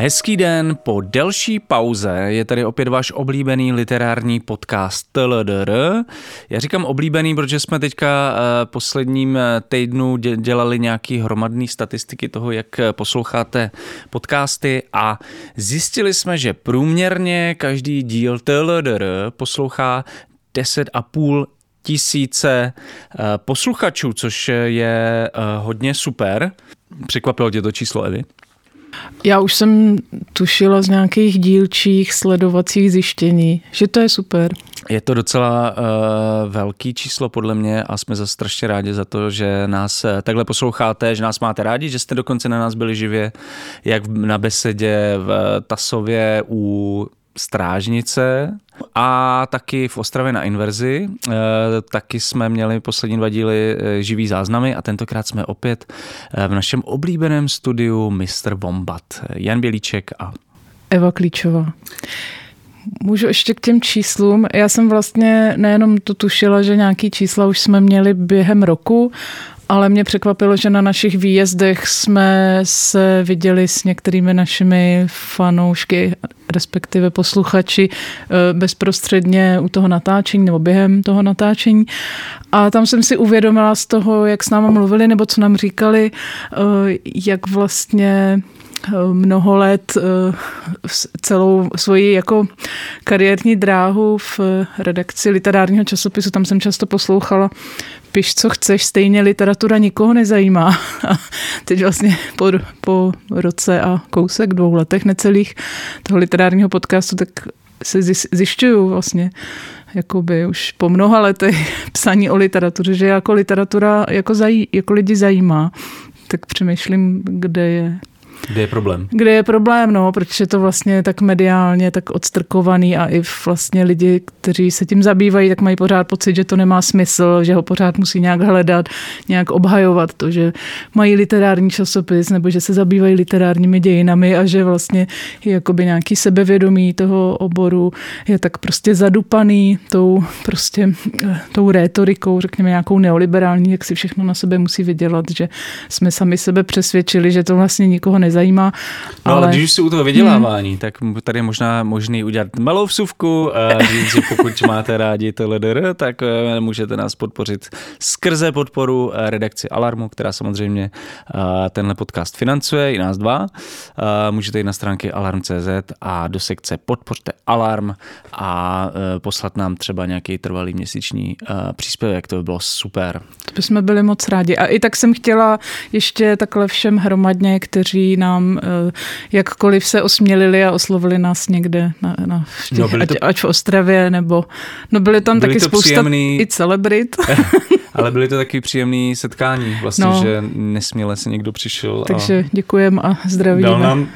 Hezký den, po delší pauze je tady opět váš oblíbený literární podcast TLDR. Já říkám oblíbený, protože jsme teďka eh, posledním eh, týdnu dělali nějaký hromadný statistiky toho, jak eh, posloucháte podcasty a zjistili jsme, že průměrně každý díl TLDR poslouchá 10,5 tisíce posluchačů, což je hodně super. Překvapilo tě to číslo, Evi? Já už jsem tušila z nějakých dílčích sledovacích zjištění, že to je super. Je to docela uh, velký číslo podle mě a jsme za strašně rádi za to, že nás uh, takhle posloucháte, že nás máte rádi, že jste dokonce na nás byli živě, jak na besedě v Tasově u Strážnice a taky v Ostravě na Inverzi. E, taky jsme měli poslední dva díly e, živý záznamy a tentokrát jsme opět e, v našem oblíbeném studiu Mr. Bombat. Jan Bělíček a Eva Klíčová. Můžu ještě k těm číslům. Já jsem vlastně nejenom to tušila, že nějaký čísla už jsme měli během roku, ale mě překvapilo, že na našich výjezdech jsme se viděli s některými našimi fanoušky, respektive posluchači eh, bezprostředně u toho natáčení nebo během toho natáčení. A tam jsem si uvědomila z toho, jak s náma mluvili nebo co nám říkali, eh, jak vlastně mnoho let eh, celou svoji jako kariérní dráhu v redakci literárního časopisu, tam jsem často poslouchala piš, co chceš, stejně literatura nikoho nezajímá. A teď vlastně po, po roce a kousek, dvou letech necelých toho literárního podcastu, tak se zjišťuju vlastně, jakoby už po mnoha letech psaní o literatuře, že jako literatura jako, zaj, jako lidi zajímá, tak přemýšlím, kde je kde je problém? Kde je problém, no, protože to vlastně tak mediálně tak odstrkovaný a i vlastně lidi, kteří se tím zabývají, tak mají pořád pocit, že to nemá smysl, že ho pořád musí nějak hledat, nějak obhajovat to, že mají literární časopis nebo že se zabývají literárními dějinami a že vlastně je jakoby nějaký sebevědomí toho oboru je tak prostě zadupaný tou prostě tou rétorikou, řekněme nějakou neoliberální, jak si všechno na sebe musí vydělat, že jsme sami sebe přesvědčili, že to vlastně nikoho nezajímá nezajímá. No ale, ale když jsi u toho vydělávání, hmm. tak tady je možná možný udělat malou vsuvku a říct, že pokud máte rádi to LDR, tak eh, můžete nás podpořit skrze podporu eh, redakci Alarmu, která samozřejmě eh, tenhle podcast financuje, i nás dva. Můžete jít na stránky alarm.cz a do sekce podpořte Alarm a poslat nám třeba nějaký trvalý měsíční příspěvek, to by bylo super. To bychom byli moc rádi. A i tak jsem chtěla ještě takhle všem hromadně, kteří nám eh, jakkoliv se osmělili a oslovili nás někde, na, na v těch, no, ať, to... ať v Ostravě, nebo no byly tam byly taky spousta příjemný... i celebrit. Ale byly to taky příjemné setkání, vlastně, no. že nesměle se někdo přišel. Takže a... děkujeme a zdravíme. Dal nám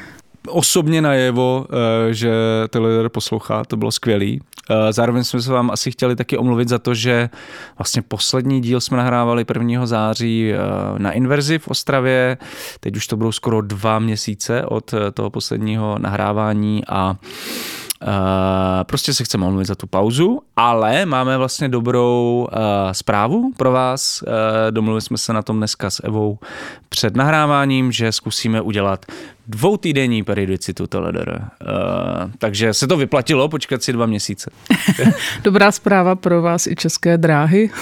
osobně najevo, eh, že Taylor poslouchá, to bylo skvělý. Eh, zároveň jsme se vám asi chtěli taky omluvit za to, že vlastně poslední díl jsme nahrávali 1. září eh, na Inverzi v Ostravě. Teď už to budou skoro dva měsíce od toho posledního nahrávání a Uh, prostě se chceme omluvit za tu pauzu, ale máme vlastně dobrou uh, zprávu pro vás. Uh, domluvili jsme se na tom dneska s Evou před nahráváním, že zkusíme udělat dvoutýdenní periodicitu Teledr. Uh, takže se to vyplatilo počkat si dva měsíce. Dobrá zpráva pro vás i české dráhy.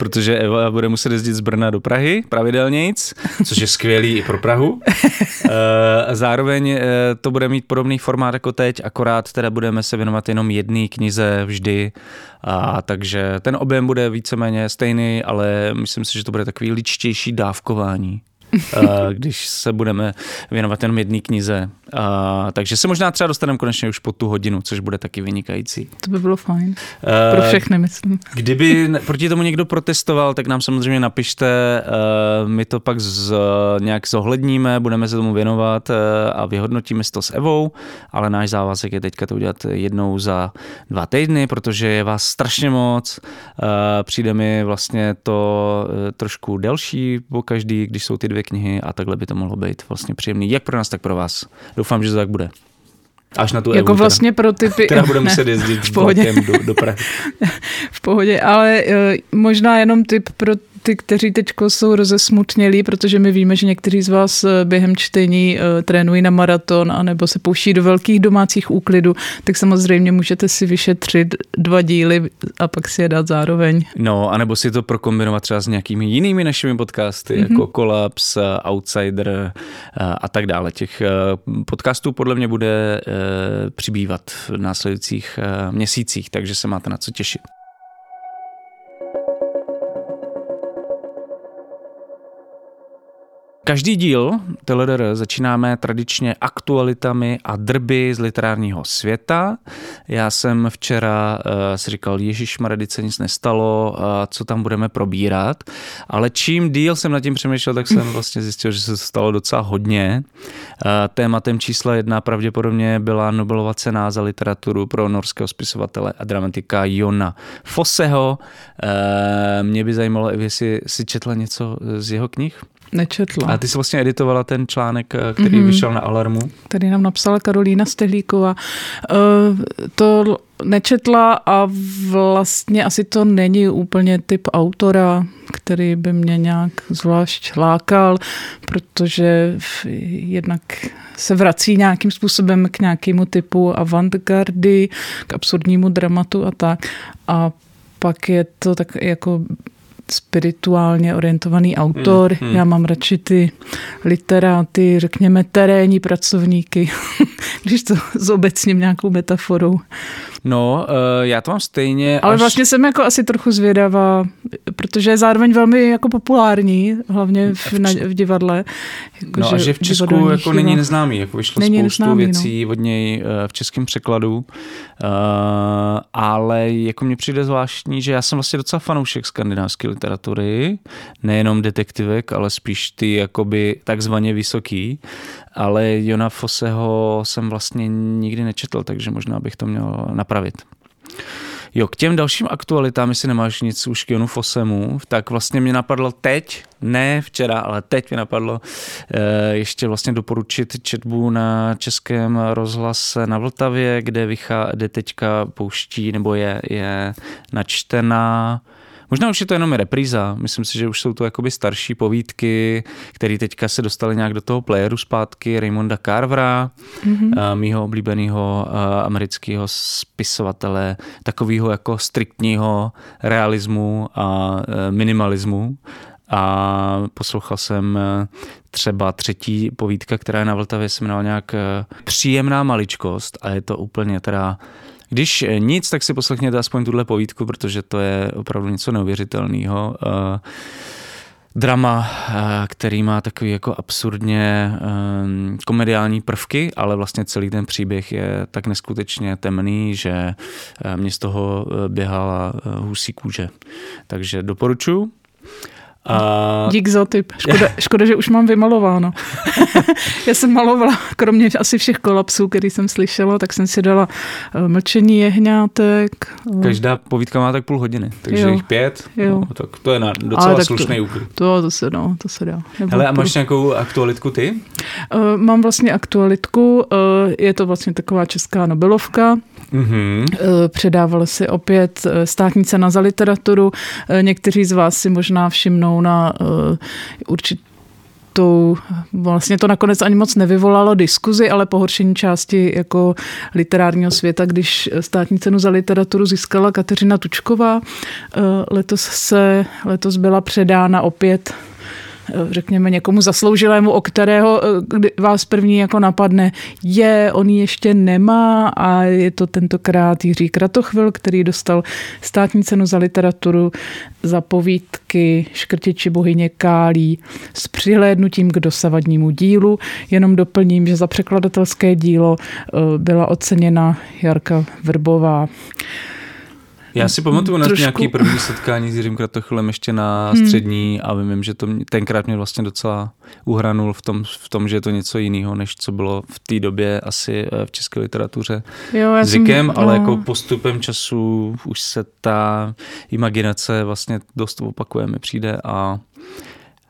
protože Eva bude muset jezdit z Brna do Prahy pravidelnějc, což je skvělý i pro Prahu. Eh, zároveň eh, to bude mít podobný formát jako teď, akorát teda budeme se věnovat jenom jedné knize vždy, a takže ten objem bude víceméně stejný, ale myslím si, že to bude takový ličtější dávkování. Eh, když se budeme věnovat jenom jedné knize. Uh, takže se možná třeba dostaneme konečně už po tu hodinu, což bude taky vynikající. To by bylo fajn. Uh, Pro všechny, myslím. Kdyby proti tomu někdo protestoval, tak nám samozřejmě napište, uh, my to pak z, nějak zohledníme, budeme se tomu věnovat uh, a vyhodnotíme to s Evou, ale náš závazek je teďka to udělat jednou za dva týdny, protože je vás strašně moc. Uh, přijde mi vlastně to uh, trošku delší po každý, když jsou ty dvě knihy a takhle by to mohlo být vlastně příjemný, jak pro nás, tak pro vás. Doufám, že to tak bude. Až na tu Jako Evu, vlastně pro typy... Která bude muset jezdit v pohodě. do, do Prahy. v pohodě, ale uh, možná jenom typ pro ty, kteří teď jsou rozesmutnělí, protože my víme, že někteří z vás eh, během čtení uh, trénují na maraton anebo se pouští do velkých domácích úklidů, tak samozřejmě můžete si vyšetřit dva díly a pak si je dát zároveň. No, anebo si to prokombinovat třeba s nějakými jinými našimi podcasty, mm-hmm. jako Collapse, Outsider a tak dále. Těch podcastů podle mě bude přibývat v následujících měsících, takže se máte na co těšit. Každý díl TLDR začínáme tradičně aktualitami a drby z literárního světa. Já jsem včera uh, si říkal, Ježíš se nic nestalo, uh, co tam budeme probírat, ale čím díl jsem nad tím přemýšlel, tak jsem vlastně zjistil, že se stalo docela hodně. Uh, tématem čísla jedna pravděpodobně byla Nobelova cena za literaturu pro norského spisovatele a dramatika Jona Fosseho. Uh, mě by zajímalo, jestli si četla něco z jeho knih? Nečetla. A ty jsi vlastně editovala ten článek, eh, který mm-hmm. vyšel na Alarmu. Tady nám napsala Karolína Stehlíková. Uh, to nečetla a vlastně asi to není úplně typ autora, který by mě nějak zvlášť lákal, protože jednak se vrací nějakým způsobem k nějakému typu avantgardy, k absurdnímu dramatu a tak. A pak je to tak jako spirituálně orientovaný autor. Hmm, hmm. Já mám radši ty literáty, řekněme terénní pracovníky, když to zobecním nějakou metaforou. No, uh, já to mám stejně. Ale až... vlastně jsem jako asi trochu zvědavá, protože je zároveň velmi jako populární, hlavně v, na, v divadle. Jako, no že a že v Česku jako není neznámý, jako vyšlo není spoustu neznámý, věcí no. od něj uh, v českém překladu, uh, ale jako mně přijde zvláštní, že já jsem vlastně docela fanoušek skandinávské literatury, nejenom detektivek, ale spíš ty jakoby takzvaně vysoký, ale Jona Foseho jsem vlastně nikdy nečetl, takže možná bych to měl napravit. Jo, k těm dalším aktualitám, jestli nemáš nic už k Jonu Fosemu, tak vlastně mě napadlo teď, ne včera, ale teď mě napadlo eh, ještě vlastně doporučit četbu na českém rozhlase na Vltavě, kde, vychá, kde teďka pouští, nebo je, je načtená Možná už je to jenom repríza. Myslím si, že už jsou to jakoby starší povídky, které teďka se dostaly nějak do toho playeru zpátky. Raymonda Carvera, mm-hmm. mýho oblíbeného amerického spisovatele, takového jako striktního realismu a e, minimalismu. A poslouchal jsem třeba třetí povídka, která je na Vltavě, se jmenovala nějak Příjemná maličkost a je to úplně teda když eh, nic, tak si poslechněte aspoň tuhle povídku, protože to je opravdu něco neuvěřitelného. Uh, drama, uh, který má takový jako absurdně komediální prvky, ale vlastně celý ten příběh je tak neskutečně temný, že mě z toho běhala husí kůže. Takže doporučuji. A... Dík za tip. Škoda, škoda, že už mám vymalováno. Já jsem malovala, kromě asi všech kolapsů, který jsem slyšela, tak jsem si dala uh, mlčení jehňátek. Uh... Každá povídka má tak půl hodiny, takže jo. jich pět. Jo. No, tak to je na docela Ale slušný úkol. To, to, se, no, to se dá. Hele, a máš nějakou aktualitku ty? Uh, mám vlastně aktualitku. Uh, je to vlastně taková česká Nobelovka. Mm-hmm. Předávala si opět státní cena za literaturu. Někteří z vás si možná všimnou na určitou vlastně to nakonec ani moc nevyvolalo diskuzi, ale pohoršení části jako literárního světa, když státní cenu za literaturu získala Kateřina Tučková. Letos se, letos byla předána opět řekněme, někomu zasloužilému, o kterého eh, vás první jako napadne, je, on ji ještě nemá a je to tentokrát Jiří Kratochvil, který dostal státní cenu za literaturu za povídky Škrtiči bohyně Kálí s přihlédnutím k dosavadnímu dílu. Jenom doplním, že za překladatelské dílo eh, byla oceněna Jarka Vrbová. Já si pamatuju na nějaký první setkání s Jiřím Kratochylem ještě na hmm. střední a vím, že to mě, tenkrát mě vlastně docela uhranul v tom, v tom, že je to něco jiného, než co bylo v té době asi eh, v české literatuře jo, zvykem, jsem, ale no. jako postupem času už se ta imaginace vlastně dost opakuje, mi přijde a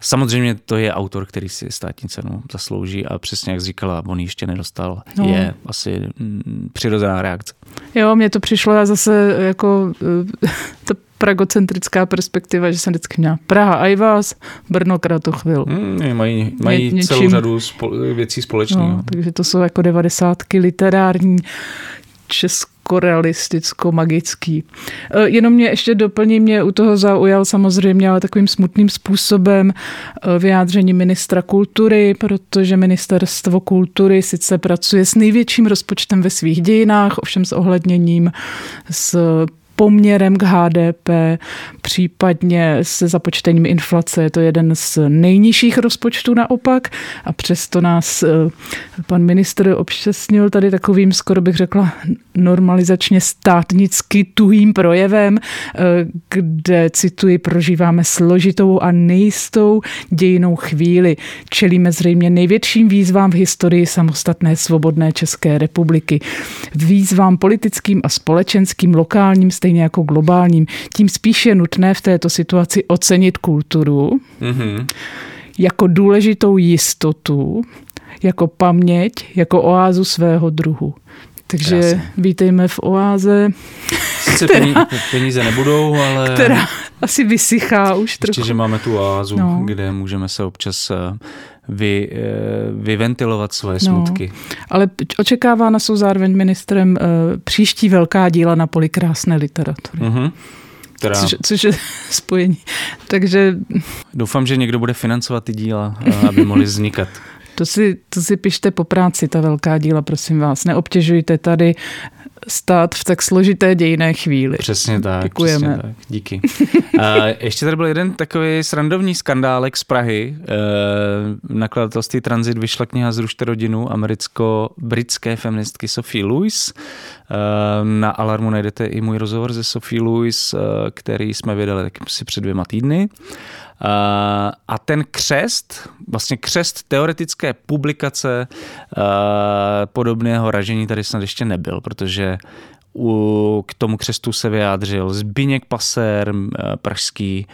Samozřejmě to je autor, který si státní cenu zaslouží a přesně jak říkala, on ještě nedostal. No. Je asi mm, přirozená reakce. Jo, mně to přišlo, já zase jako eh, to pragocentrická perspektiva, že jsem vždycky měla Praha a i vás, Brno Kratochvil. Hmm, mají mají Ně, celou řadu spo- věcí společného. No, takže to jsou jako devadesátky literární, českorealisticko-magický. Eh, jenom mě ještě doplní, mě u toho zaujal samozřejmě, ale takovým smutným způsobem eh, vyjádření ministra kultury, protože ministerstvo kultury sice pracuje s největším rozpočtem ve svých dějinách, ovšem s ohledněním s poměrem k HDP, případně se započtením inflace. Je to jeden z nejnižších rozpočtů naopak a přesto nás eh, pan ministr obšťastnil tady takovým, skoro bych řekla, normalizačně státnicky tuhým projevem, eh, kde, cituji, prožíváme složitou a nejistou dějinou chvíli. Čelíme zřejmě největším výzvám v historii samostatné svobodné České republiky. Výzvám politickým a společenským, lokálním, stejně stejně jako globálním. Tím spíš je nutné v této situaci ocenit kulturu mm-hmm. jako důležitou jistotu, jako paměť, jako oázu svého druhu. Takže Krásně. vítejme v oáze. Sice která, peníze nebudou, ale... Která asi vysychá už ještě, trochu. že máme tu oázu, no. kde můžeme se občas eh, vy, eh, vyventilovat svoje no, smutky. Ale očekávána jsou zároveň ministrem uh, příští velká díla na poli krásné literatury. Uh-huh. Která... Což, což je spojení. Takže... Doufám, že někdo bude financovat ty díla, aby mohly vznikat. To si, to si pište po práci, ta velká díla, prosím vás. Neobtěžujte tady stát v tak složité dějiné chvíli. Přesně tak. Děkujeme. Přesně tak. Díky. A ještě tady byl jeden takový srandovní skandálek z Prahy. E, nakladatelství Transit vyšla kniha Zrušte rodinu americko-britské feministky Sophie Lewis. E, na Alarmu najdete i můj rozhovor se Sophie Lewis, e, který jsme vydali tak si před dvěma týdny. A ten křest, vlastně křest teoretické publikace podobného ražení tady snad ještě nebyl, protože k tomu křestu se vyjádřil Zbigněk Paser, pražský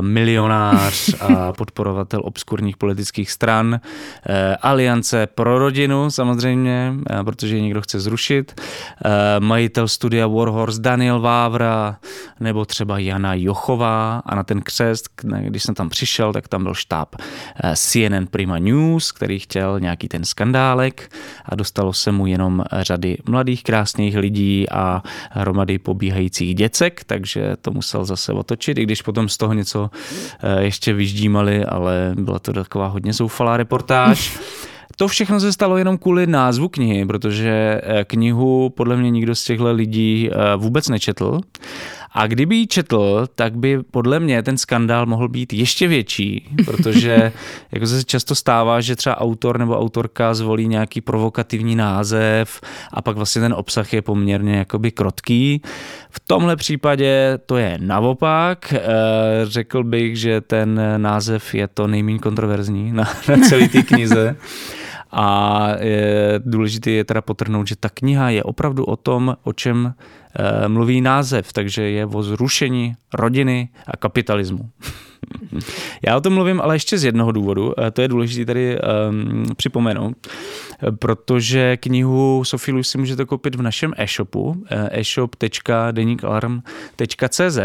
milionář a podporovatel obskurních politických stran, Aliance pro rodinu samozřejmě, protože ji někdo chce zrušit, majitel studia Warhorse Daniel Vávra nebo třeba Jana Jochová a na ten křest, když jsem tam přišel, tak tam byl štáb CNN Prima News, který chtěl nějaký ten skandálek a dostalo se mu jenom řady mladých krásných lidí a hromady pobíhajících děcek, takže to musel zase otočit, i když potom z toho něco eh, ještě vyždímali, ale byla to taková hodně zoufalá reportáž. To všechno se stalo jenom kvůli názvu knihy, protože eh, knihu podle mě nikdo z těchto lidí eh, vůbec nečetl. A kdyby ji četl, tak by podle mě ten skandál mohl být ještě větší, protože jako se často stává, že třeba autor nebo autorka zvolí nějaký provokativní název a pak vlastně ten obsah je poměrně jakoby krotký. V tomhle případě to je naopak. Eh, řekl bych, že ten název je to nejméně kontroverzní na, na celé té knize. A je, důležité je teda potrhnout, že ta kniha je opravdu o tom, o čem e, mluví název, takže je o zrušení rodiny a kapitalismu. Já o tom mluvím ale ještě z jednoho důvodu, to je důležité tady um, připomenout, protože knihu Louis si můžete koupit v našem e-shopu, e-shop.denikalarm.cz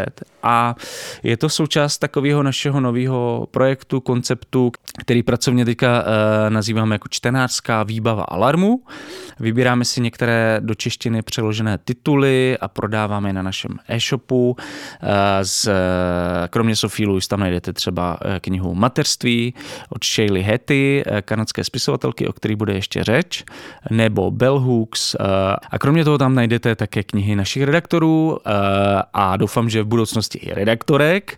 a je to součást takového našeho nového projektu, konceptu, který pracovně teďka uh, nazýváme jako čtenářská výbava alarmu. Vybíráme si některé do češtiny přeložené tituly a prodáváme je na našem e-shopu. Uh, z, kromě Sofie Louis tam najdete třeba eh, knihu Mateřství od Shaylee Hetty, eh, kanadské spisovatelky, o který bude ještě řeč, nebo Bell Hooks. Eh, a kromě toho tam najdete také knihy našich redaktorů a doufám, že v budoucnosti i redaktorek.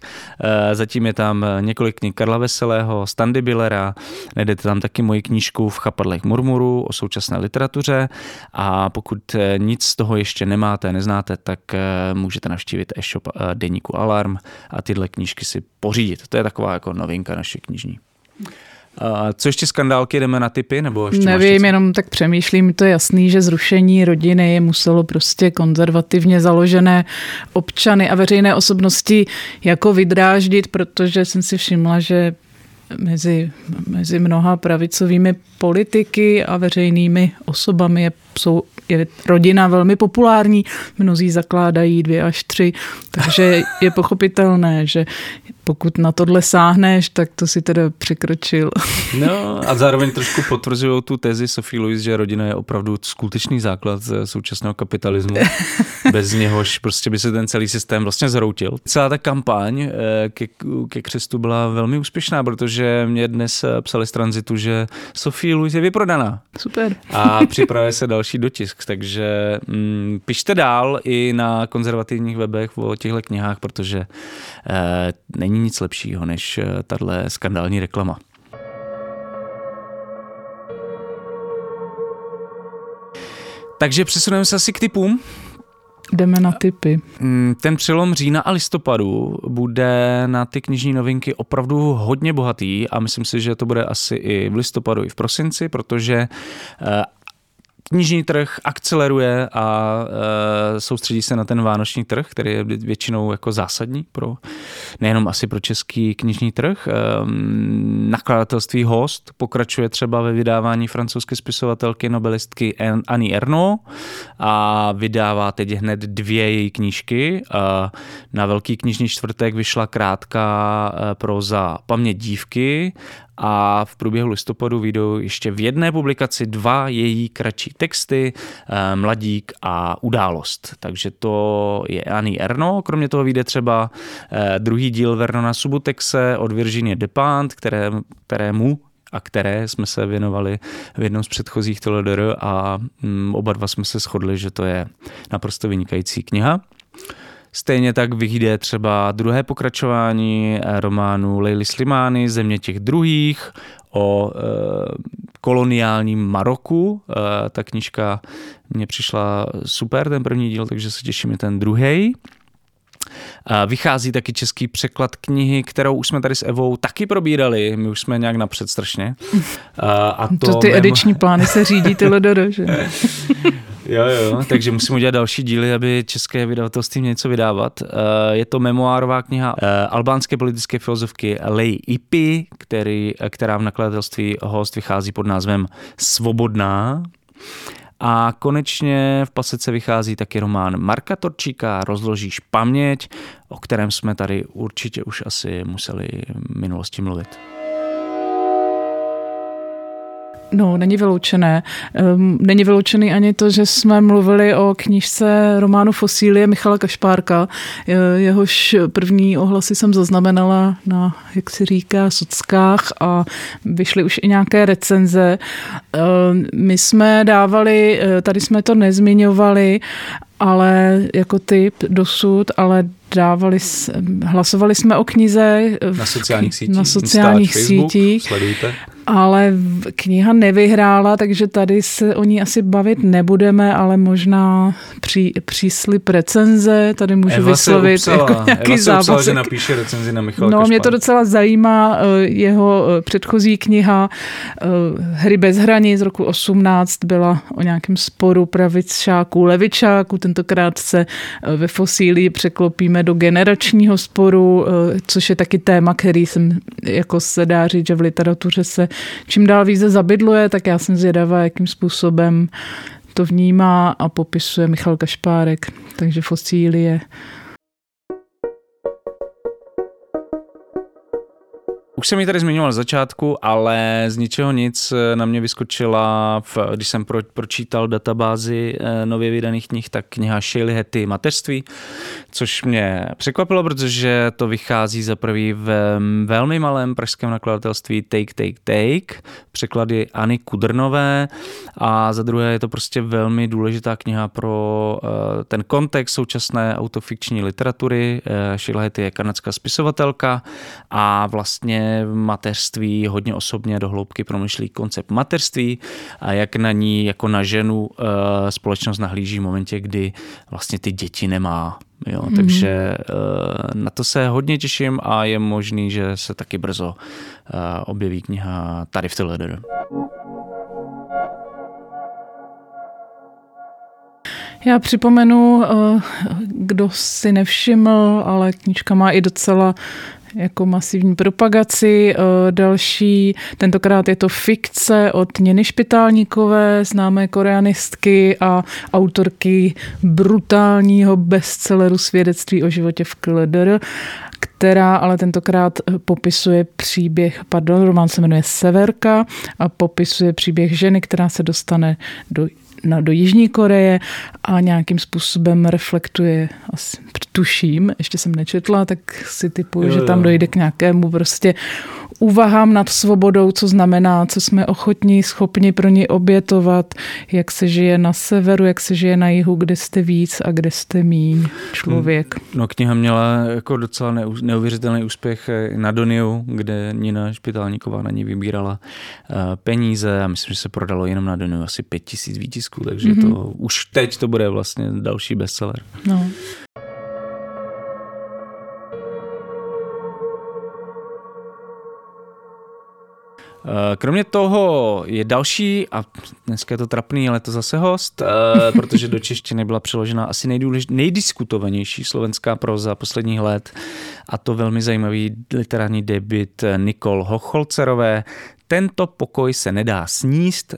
Zatím je tam několik knih Karla Veselého, Standy Billera, najdete tam taky moji knížku v chapadlech murmuru o současné literatuře a pokud nic z toho ještě nemáte, neznáte, tak můžete navštívit e-shop Deníku Alarm a tyhle knížky si pořídit. To je taková jako novinka naše knižní. Co ještě skandálky, jdeme na typy? Nebo ještě Nevím, jenom tak přemýšlím, to je jasný, že zrušení rodiny je muselo prostě konzervativně založené občany a veřejné osobnosti jako vydráždit, protože jsem si všimla, že mezi, mezi mnoha pravicovými politiky a veřejnými osobami je, jsou, je rodina velmi populární, mnozí zakládají dvě až tři, takže je pochopitelné, že pokud na tohle sáhneš, tak to si teda překročil. No a zároveň trošku potvrzují tu tezi Sophie Louis, že rodina je opravdu skutečný základ současného kapitalismu. Bez něhož prostě by se ten celý systém vlastně zroutil. Celá ta kampaň eh, ke, ke křestu byla velmi úspěšná, protože mě dnes eh, psali z tranzitu, že Sophie Louis je vyprodaná. Super. A připravuje se další dotisk, takže mm, pište dál i na konzervativních webech o těchto knihách, protože eh, není nic lepšího než eh, tahle skandální reklama. Takže přesuneme se asi k typům. Jdeme na typy. Mm, ten přelom října a listopadu bude na ty knižní novinky opravdu hodně bohatý a myslím si, že to bude asi i v listopadu, i v prosinci, protože eh, knižní trh akceleruje a e, soustředí se na ten vánoční trh, který je většinou jako zásadní pro nejenom asi pro český knižní trh. E, nakladatelství Host pokračuje třeba ve vydávání francouzské spisovatelky nobelistky Annie Ernaux a vydává teď hned dvě její knížky. E, na Velký knižní čtvrtek vyšla krátká e, proza Paměť dívky a v průběhu listopadu vyjdou ještě v jedné publikaci dva její kratší texty, eh, Mladík a Událost. Takže to je Annie Erno, kromě toho vyjde třeba eh, druhý díl Vernona Subutexe od Virginie Depant, které, kterému a které jsme se věnovali v jednom z předchozích TLDR a mm, oba dva jsme se shodli, že to je naprosto vynikající kniha. Stejně tak vyjde třeba druhé pokračování eh, románu Leily Slimány, Země těch druhých, o e, koloniálním Maroku. E, ta knižka mně přišla super, ten první díl, takže se těším ten druhý. Vychází taky český překlad knihy, kterou už jsme tady s Evou taky probírali. My už jsme nějak napřed strašně. A to, to ty mimo... ediční plány se řídí tyhle do že? Jo, jo, takže musím udělat další díly, aby české vydavatelství mělo něco vydávat. Je to memoárová kniha albánské politické filozofky Lej Ipi, který, která v nakladatelství host vychází pod názvem Svobodná. A konečně v pasece vychází taky román Marka Torčíka Rozložíš paměť, o kterém jsme tady určitě už asi museli v minulosti mluvit. No, není vyloučené. Um, není vyloučený ani to, že jsme mluvili o knižce románu Fosílie Michala Kašpárka. Jehož první ohlasy jsem zaznamenala na, jak se říká, sockách a vyšly už i nějaké recenze. Um, my jsme dávali, eh, tady jsme to nezmiňovali, ale jako typ dosud, ale dávali, hlasovali jsme o knize na sociálních sítích, na sociálních sítích sledujte ale kniha nevyhrála, takže tady se o ní asi bavit nebudeme, ale možná při, příslip recenze, tady můžu Eva vyslovit upsala, jako nějaký Eva závazek. Upsala, že napíše recenzi na Michala No, Kašpár. mě to docela zajímá, eh, jeho eh, předchozí kniha eh, Hry bez hraní z roku 18 byla o nějakém sporu pravičáků, levičáků, tentokrát se ve fosílii překlopíme do generačního sporu, což je taky téma, který jsem, jako se dá říct, že v literatuře se čím dál více zabydluje, tak já jsem zvědavá, jakým způsobem to vnímá a popisuje Michal Kašpárek. Takže fosílie Už jsem ji tady zmiňoval začátku, ale z ničeho nic na mě vyskočila, v, když jsem pro, pročítal databázi eh, nově vydaných knih, tak kniha Shirley Hetty Mateřství, což mě překvapilo, protože to vychází za prvý v velmi malém pražském nakladatelství Take, Take, Take, překladyAny Kudrnové a za druhé je to prostě velmi důležitá kniha pro uh, ten kontext současné autofikční literatury. Shirley Hetty je kanadská spisovatelka a vlastně mateřství hodně osobně do hloubky promyšlí koncept mateřství a jak na ní jako na ženu eh, společnost nahlíží v momentě, kdy vlastně ty děti nemá. Jo, mm-hmm. Takže eh, na to se hodně těším a je možný, že se taky brzo eh, objeví kniha tady v Teledoru. Já připomenu, kdo si nevšiml, ale knižka má i docela jako masivní propagaci. Eh, další, tentokrát je to fikce od Něny Špitálníkové, známé koreanistky a autorky brutálního bestselleru Svědectví o životě v KLDR, která ale tentokrát popisuje příběh, pardon, román se jmenuje Severka a popisuje příběh ženy, která se dostane do na, do Jižní Koreje a nějakým způsobem reflektuje, asi tuším, ještě jsem nečetla, tak si typuju, že tam dojde k nějakému prostě úvahám nad svobodou, co znamená, co jsme ochotní, schopni pro ní obětovat, jak se žije na severu, jak se žije na jihu, kde jste víc a kde jste míň člověk. No kniha měla jako docela neuvěřitelný úspěch na Doniu, kde Nina Špitálníková na ní vybírala eh, peníze a myslím, že se prodalo jenom na Doniu asi pět tisíc výtisků, takže mm-hmm. to už teď to bude vlastně další bestseller. No. Kromě toho je další, a dneska je to trapný, ale to zase host, eh, protože do češtiny byla přeložena asi nejdiskutovanější slovenská proza posledních let a to velmi zajímavý literární debit Nikol Hocholcerové, tento pokoj se nedá sníst, eh,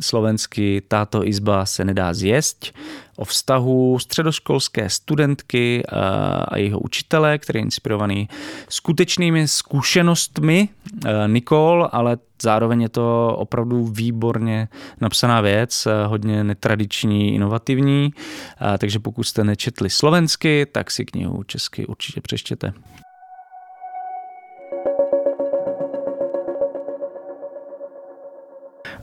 slovensky táto izba se nedá zjesť, o vztahu středoškolské studentky eh, a jeho učitele, který je inspirovaný skutečnými zkušenostmi eh, Nikol, ale zároveň je to opravdu výborně napsaná věc, hodně netradiční, inovativní, takže pokud jste nečetli slovensky, tak si knihu česky určitě přeštěte.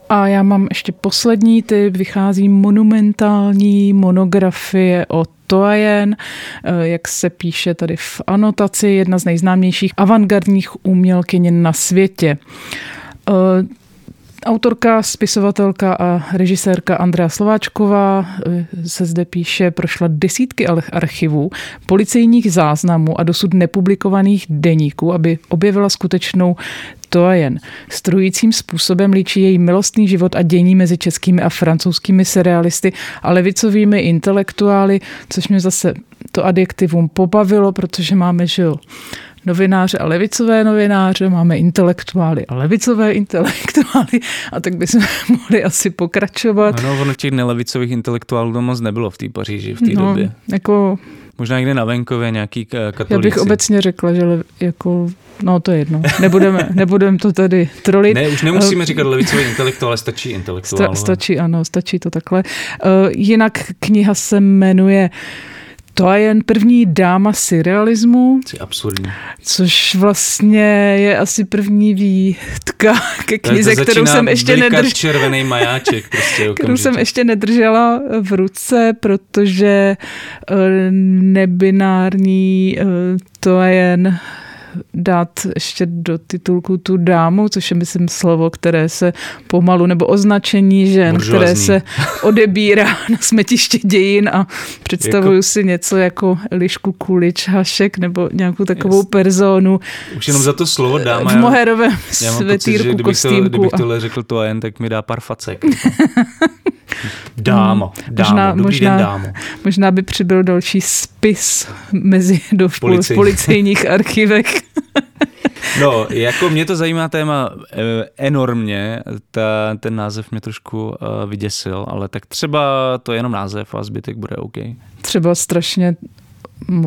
A já mám ještě poslední typ, vychází monumentální monografie o Toajen, eh, jak se píše tady v anotaci, jedna z nejznámějších avantgardních umělkyň na světě. Autorka, spisovatelka a režisérka Andrea Slováčková eh, se zde píše, prošla desítky archivů, policejních záznamů a dosud nepublikovaných deníků, aby objevila skutečnou to a jen. Strujícím způsobem líčí její milostný život a dění mezi českými a francouzskými serialisty a levicovými intelektuály, což mě zase to adjektivum pobavilo, protože máme, že jo, novináře a levicové novináře, máme intelektuály a levicové intelektuály a tak bychom mohli asi pokračovat. Ano, ono těch nelevicových intelektuálů to moc nebylo v té Paříži v té no, době. Jako Možná někde na venkově nějaký katolíci. Já bych obecně řekla, že jako, no to je jedno. Nebudeme, nebudeme to tady trolit. Ne, už nemusíme říkat levicový intelektuál, ale stačí intelektuál. Sta, stačí, ano, stačí to takhle. Uh, jinak kniha se jmenuje to je jen první dáma surrealismu. Je absurdní. Což vlastně je asi první výtka ke knize, kterou jsem ještě nedržela. červený majáček. Prostě kterou jsem ještě nedržela v ruce, protože eh, nebinární eh, to je jen dát ještě do titulku tu dámu, což je, myslím, slovo, které se pomalu, nebo označení žen, Buržoazní. které se odebírá na smetiště dějin a představuju jako... si něco jako Lišku Kulič, Hašek nebo nějakou takovou yes. personu. Už jenom za to slovo dáma. V moherovém svetýrku, kdybych kostýmku. To, kdybych tohle řekl to jen, tak mi dá pár facek. Dámo, dámo, možná, dobrý možná, den, dámo. Možná by přibyl další spis mezi do v Policej. policejních archivech. No, jako mě to zajímá téma eh, enormně, ta, ten název mě trošku uh, vyděsil, ale tak třeba to je jenom název a zbytek bude OK. Třeba strašně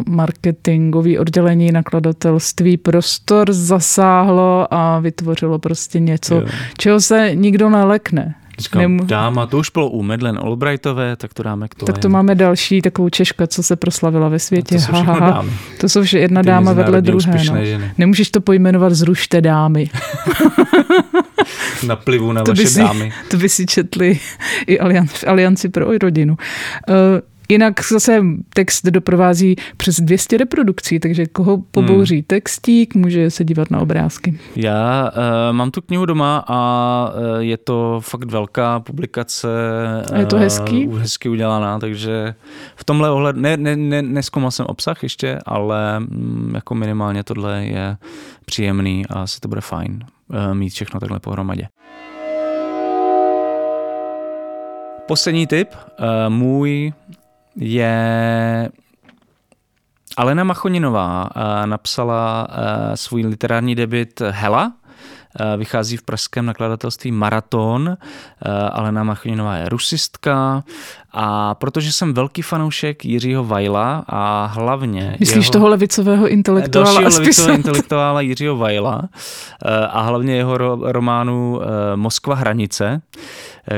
marketingový oddělení nakladatelství prostor zasáhlo a vytvořilo prostě něco, jo. čeho se nikdo nelekne. Říkám, Nemu... dáma, to už bylo u Medlen Albrightové, tak to dáme k tomu. Tak to máme další takovou Češka, co se proslavila ve světě. to jsou ha, ha, ha. To jsou vše jedna Ty dáma vedle druhé. No. Ženy. Nemůžeš to pojmenovat zrušte dámy. Naplivu na to vaše si, dámy. To by si četli i v Alianci pro rodinu. Uh, Jinak zase text doprovází přes 200 reprodukcí, takže koho pobouří hmm. textík, může se dívat na obrázky. Já uh, mám tu knihu doma a uh, je to fakt velká publikace. A je to hezký? Uh, hezky udělaná, takže v tomhle ohled, ne, ne, ne, neskoumal jsem obsah ještě, ale um, jako minimálně tohle je příjemný a asi to bude fajn uh, mít všechno takhle pohromadě. Poslední tip, můj je Alena Machoninová napsala svůj literární debit Hela, Eh, vychází v pražském nakladatelství Maraton. Eh, Alena Machninová je rusistka a protože jsem velký fanoušek Jiřího Vajla a hlavně... Myslíš jeho, toho levicového intelektuála a levicového intelektuála Jiřího Vajla eh, a hlavně jeho románu Moskva hranice,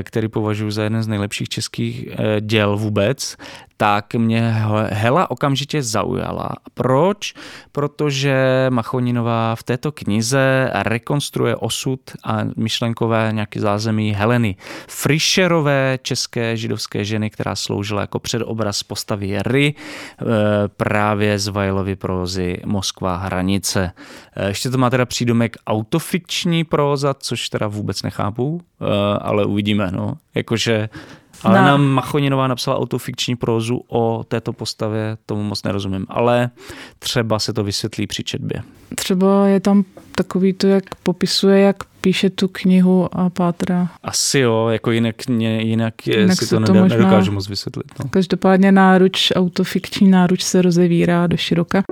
který považuji za jeden z nejlepších českých děl vůbec, tak mě Hela okamžitě zaujala. Proč? Protože Machoninová v této knize rekonstruuje osud a myšlenkové nějaké zázemí Heleny. Frišerové české židovské ženy, která sloužila jako předobraz postavy Ry eh, právě z Vajlovy prózy Moskva hranice. Eh, ještě to má teda přídomek autofikční próza, což teda vůbec nechápu, eh, ale uvidíme. No. Jakože ale na... Machoninová napsala autofikční prózu o této postavě, tomu moc nerozumím, ale třeba se to vysvětlí při četbě. Třeba je tam takový to, jak popisuje, jak píše tu knihu a pátra. Asi jo, jako jinak, jinak, je, jinak si to, to možná... nedokážu moc vysvětlit. No. Každopádně náruč, autofikční náruč se rozevírá do široka.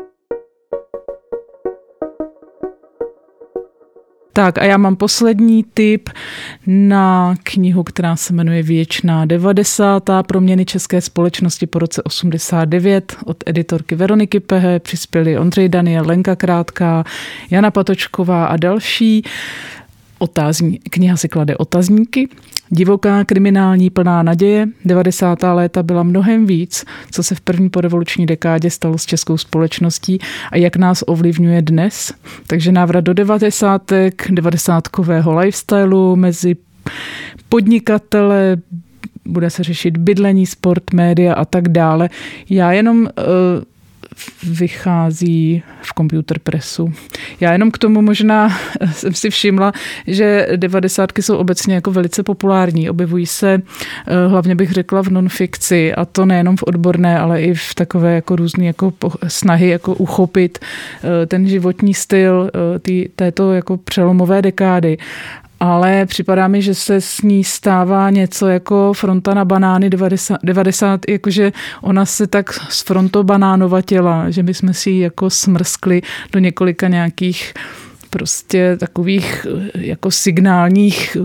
Tak a já mám poslední tip na knihu, která se jmenuje Věčná 90. Proměny české společnosti po roce 89 od editorky Veroniky Pehe. Přispěli Ondřej Daniel, Lenka Krátká, Jana Patočková a další. Otázní, kniha si klade otazníky Divoká, kriminální, plná naděje. 90. léta byla mnohem víc, co se v první porevoluční dekádě stalo s českou společností a jak nás ovlivňuje dnes. Takže návrat do 90. 90. lifestylu mezi podnikatele, bude se řešit bydlení, sport, média a tak dále. Já jenom uh, vychází v Computer Pressu. Já jenom k tomu možná jsem si všimla, že devadesátky jsou obecně jako velice populární. Objevují se, eh, hlavně bych řekla, v nonfikci a to nejenom v odborné, ale i v takové jako různé jako snahy jako uchopit eh, ten životní styl eh, tý, této jako přelomové dekády ale připadá mi, že se s ní stává něco jako fronta na banány 90, 90 jakože ona se tak z fronto banánovatěla, že my jsme si ji jako smrskli do několika nějakých prostě takových jako signálních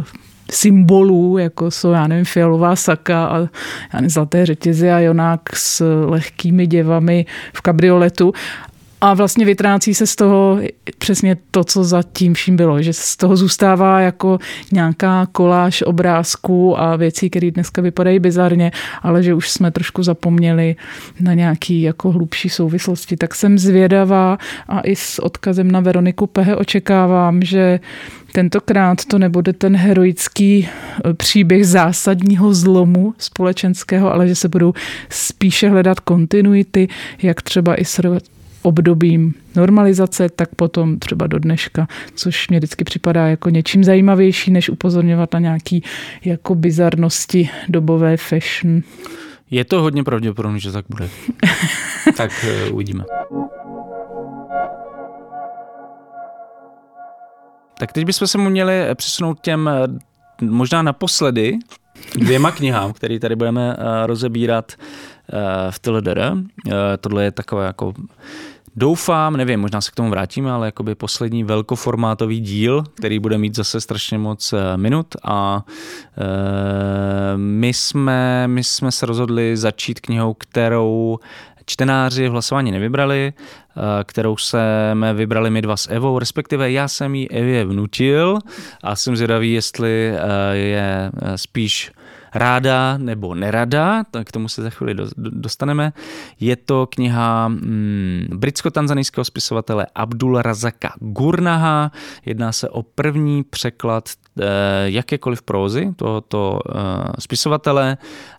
symbolů, jako jsou, já nevím, fialová saka a já nevím, zlaté řetězy a Jonák s lehkými děvami v kabrioletu. A vlastně vytrácí se z toho přesně to, co zatím vším bylo, že z toho zůstává jako nějaká koláž obrázků a věcí, které dneska vypadají bizarně, ale že už jsme trošku zapomněli na nějaký jako hlubší souvislosti. Tak jsem zvědavá a i s odkazem na Veroniku Pehe očekávám, že Tentokrát to nebude ten heroický eh, příběh zásadního zlomu společenského, ale že se budou spíše hledat kontinuity, jak třeba i s obdobím normalizace, tak potom třeba do dneška, což mě vždycky připadá jako něčím zajímavější, než upozorňovat na nějaký jako bizarnosti dobové fashion. Je to hodně pravděpodobné, že tak bude. tak uh, uvidíme. Tak teď bychom se mu měli přesunout těm eh, možná naposledy dvěma knihám, které tady budeme uh, rozebírat v. Uh, tohle je takové jako Doufám, nevím, možná se k tomu vrátíme, ale jakoby poslední velkoformátový díl, který bude mít zase strašně moc eh, minut a e, my, jsme, my jsme se rozhodli začít knihou, kterou čtenáři v hlasování nevybrali, eh, kterou jsme vybrali my dva s Evou, respektive já jsem ji Evě vnutil a jsem zvědavý, jestli je spíš ráda nebo nerada, tak k tomu se za chvíli dostaneme. Je to kniha mm, britsko-tanzanijského spisovatele Abdul Razaka Gurnaha. Jedná se o první překlad eh, jakékoliv prózy tohoto eh, spisovatele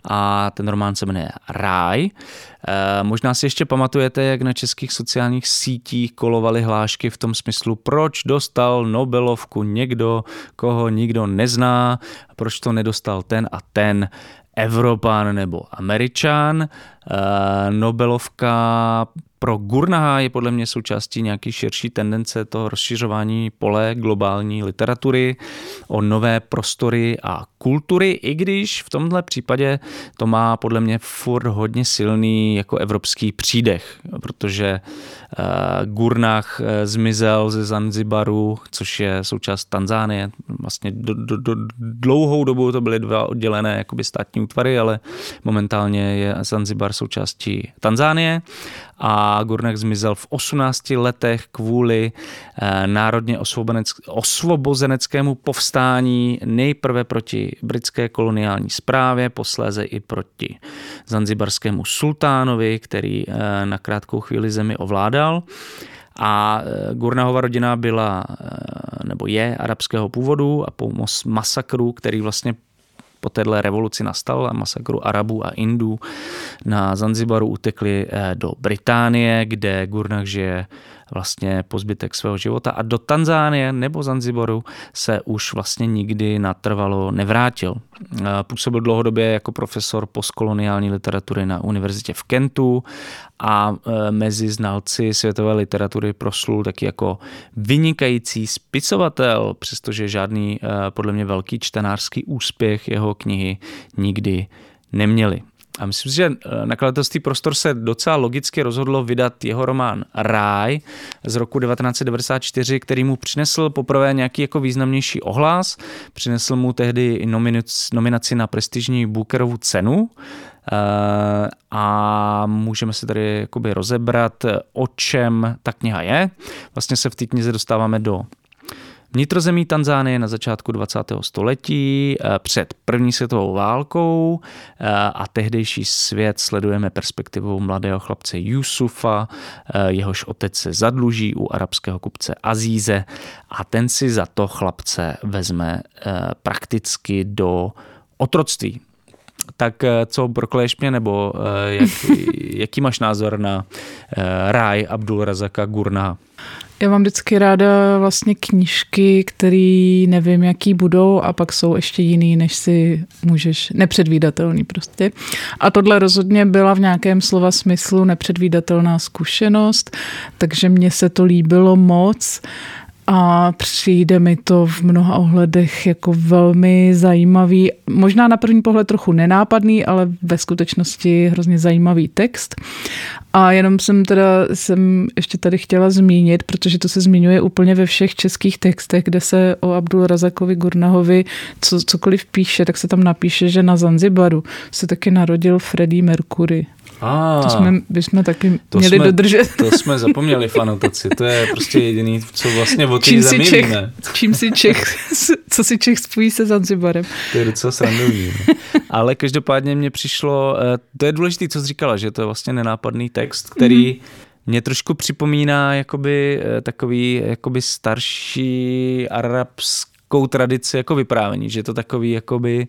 a ten román se jmenuje Ráj. Eh, možná si ještě pamatujete, jak na českých sociálních sítích kolovaly hlášky v tom smyslu, proč dostal Nobelovku někdo, koho nikdo nezná, proč to nedostal ten a ten Evropan nebo Američan. Nobelovka pro Gurnaha je podle mě součástí nějaký širší tendence toho rozšiřování pole globální literatury o nové prostory a kultury, i když v tomhle případě to má podle mě furt hodně silný jako evropský přídech, protože uh, Gurnach eh, zmizel ze Zanzibaru, což je součást Tanzánie. Vlastně do, do, do, dlouhou dobu to byly dva oddělené jakoby státní útvary, ale momentálně je Zanzibar součástí Tanzánie a Gurnach zmizel v 18 letech kvůli eh, národně osvobozeneckému povstání nejprve proti britské koloniální správě, posléze i proti zanzibarskému sultánovi, který eh, na krátkou chvíli zemi ovládal. A eh, Gurnahova rodina byla, nebo je arabského původu a po masakru, který vlastně po téhle revoluci nastal masakru Arabů a Indů. Na Zanzibaru utekli eh, do Británie, kde Gurnach žije vlastně po zbytek svého života a do Tanzánie nebo Zanzibaru se už vlastně nikdy natrvalo nevrátil. Působil dlouhodobě jako profesor postkoloniální literatury na univerzitě v Kentu a e, mezi znalci světové literatury proslul taky jako vynikající spisovatel, přestože žádný e, podle mě velký čtenářský úspěch jeho knihy nikdy neměli. A myslím si, že eh, nakladatelství Prostor se docela logicky rozhodlo vydat jeho román Ráj z roku 1994, který mu přinesl poprvé nějaký jako významnější ohlas. Přinesl mu tehdy nominaci na prestižní Bookerovu cenu eh, a můžeme se tady jakoby rozebrat, o čem ta kniha je. Vlastně se v té knize dostáváme do Vnitrozemí Tanzánie na začátku 20. století eh, před první světovou válkou eh, a tehdejší svět sledujeme perspektivou mladého chlapce Yusufa, eh, jehož otec se zadluží u arabského kupce Azíze a ten si za to chlapce vezme prakticky do otroctví. Tak co prokleješ mě, nebo jak, jaký máš názor na ráj Abdul Razaka Gurna? Já mám vždycky ráda vlastně knížky, které nevím, jaký budou a pak jsou ještě jiný, než si můžeš, nepředvídatelný prostě. A tohle rozhodně byla v nějakém slova smyslu nepředvídatelná zkušenost, takže mně se to líbilo moc a přijde mi to v mnoha ohledech jako velmi zajímavý, možná na první pohled trochu nenápadný, ale ve skutečnosti hrozně zajímavý text. A jenom jsem teda jsem ještě tady chtěla zmínit, protože to se zmiňuje úplně ve všech českých textech, kde se o Abdul Razakovi Gurnahovi co, cokoliv píše, tak se tam napíše, že na Zanzibaru se taky narodil Freddie Mercury. A, to jsme, bychom taky to měli jsme, dodržet. To jsme zapomněli v anotaci, to je prostě jediný, co vlastně o té zemi Čech, víme. Čím si Čech, co si Čech spojí se Zanzibarem. To je docela srandovní. No. Ale každopádně mě přišlo, eh, to je důležité, co jsi říkala, že to je vlastně nenápadný text, který mm-hmm mě trošku připomíná jakoby eh, takový jakoby starší arabskou tradici jako vyprávění, že je to takový jakoby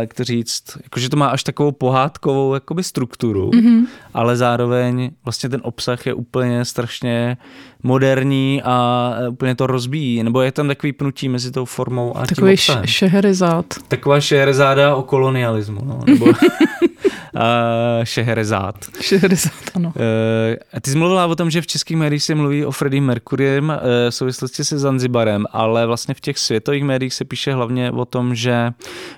jak to říct, jakože to má až takovou pohádkovou jakoby strukturu, mm-hmm. ale zároveň vlastně ten obsah je úplně strašně moderní a úplně to rozbíjí, nebo je tam takový pnutí mezi tou formou a Takový tím obsahem. šeherezád. Taková šeherezáda o kolonialismu, no, nebo Šeherezát. Šeherezát, ano. Uh, ty jsi mluvila o tom, že v českých médiích se mluví o Freddie Mercurym uh, v souvislosti se Zanzibarem, ale vlastně v těch světových médiích se píše hlavně o tom, že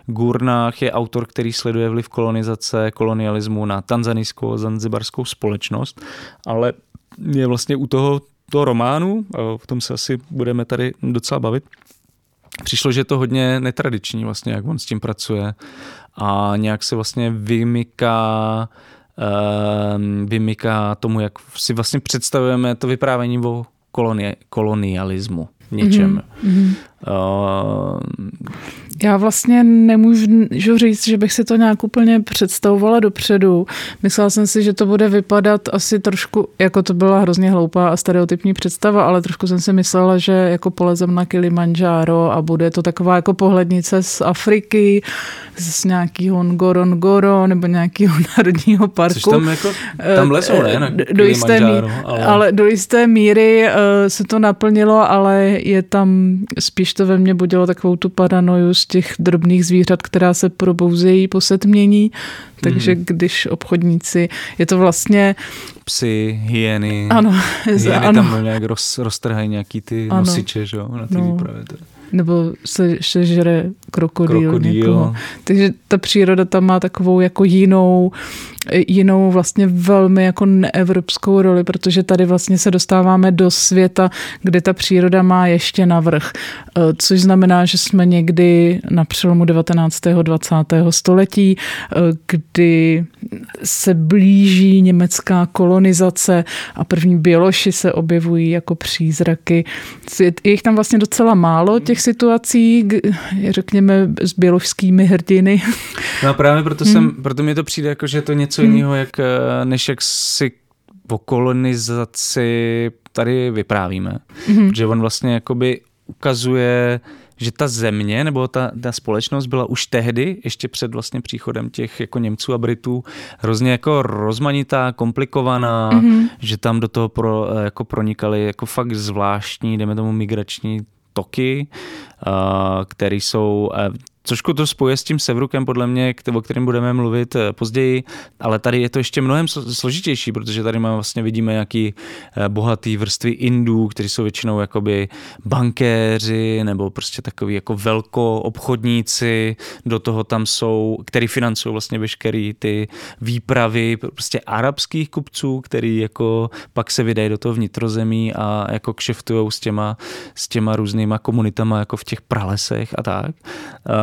Gurnach je autor, který sleduje vliv kolonizace, kolonialismu na tanzanijskou zanzibarskou společnost, ale je vlastně u toho, toho románu, v tom se asi budeme tady docela bavit, přišlo, že je to hodně netradiční vlastně, jak on s tím pracuje a nějak se vlastně vymyká uh, vymyká tomu, jak si vlastně představujeme to vyprávění o kolonie, kolonialismu něčem. Mm-hmm. Uh, já vlastně nemůžu říct, že bych si to nějak úplně představovala dopředu. Myslela jsem si, že to bude vypadat asi trošku, jako to byla hrozně hloupá a stereotypní představa, ale trošku jsem si myslela, že jako polezem na Kilimanjaro a bude to taková jako pohlednice z Afriky, z nějakého Ngorongoro nebo nějakého národního parku. Což tam jako, tam lesou, ne? Na do jisté míry, ale... ale do jisté míry uh, se to naplnilo, ale je tam spíš spíš to ve mně budilo takovou tu paranoju z těch drobných zvířat, která se probouzejí po setmění. Takže mm. když obchodníci, je to vlastně... Psy, hyeny. Ano. Hyeny ano. tam nějak roz, roztrhají nějaký ty ano. nosiče, že jo, na ty no. výpravy. Nebo se, se žere krokodýl. krokodýl. Takže ta příroda tam má takovou jako jinou jinou vlastně velmi jako neevropskou roli, protože tady vlastně se dostáváme do světa, kde ta příroda má ještě navrh, eh, což znamená, že jsme někdy na přelomu 19. 20. století, eh, kdy se blíží německá kolonizace a první běloši se objevují jako přízraky. Je jich tam vlastně docela málo těch situací, řekněme, s běložskými hrdiny. No a právě proto, jsem, hmm. proto mi to přijde jako, že to něco něco hmm. jiného, jak, eh, než jak si o kolonizaci tady vyprávíme. Hmm. Protože on vlastně jakoby ukazuje, že ta země nebo ta, ta společnost byla už tehdy, ještě před vlastně příchodem těch jako Němců a Britů, hrozně jako rozmanitá, komplikovaná, mm-hmm. že tam do toho pro, eh, jako pronikaly jako fakt zvláštní, jdeme tomu migrační toky, uh, které jsou Trošku to spoje s tím Sevrukem, podle mě, o kterém budeme mluvit eh, později, ale tady je to ještě mnohem složitější, protože tady máme vlastně vidíme jaký eh, bohatý vrstvy Indů, kteří jsou většinou jakoby bankéři nebo prostě takový jako velko obchodníci, do toho tam jsou, který financují vlastně veškerý ty výpravy prostě arabských kupců, který jako pak se vydají do toho vnitrozemí a jako kšeftujou s těma, s těma různýma komunitama jako v těch pralesech a tak. Uh,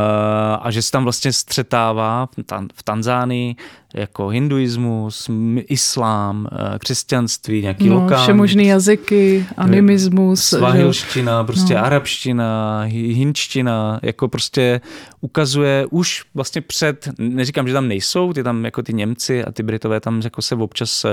a že se tam vlastně střetává v Tanzánii jako hinduismus, islám, eh, křesťanství, nějaký no, lokální. Všemožný jazyky, animismus. Svahilština, prostě no. arabština, hinčtina, jako prostě ukazuje už vlastně před, neříkám, že tam nejsou, ty tam jako ty Němci a ty Britové tam jako se občas,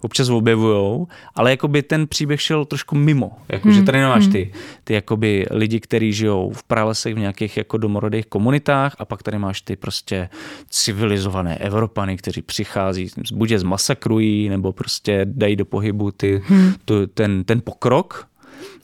občas objevujou, ale jako by ten příběh šel trošku mimo, jako hmm. že tady nemáš ty, ty jakoby lidi, kteří žijou v pralesech v nějakých jako domorodých komunitách a pak tady máš ty prostě civilizované Evropany, Američany, kteří přichází, buď je zmasakrují, nebo prostě dají do pohybu ty, hmm. tu, ten, ten pokrok,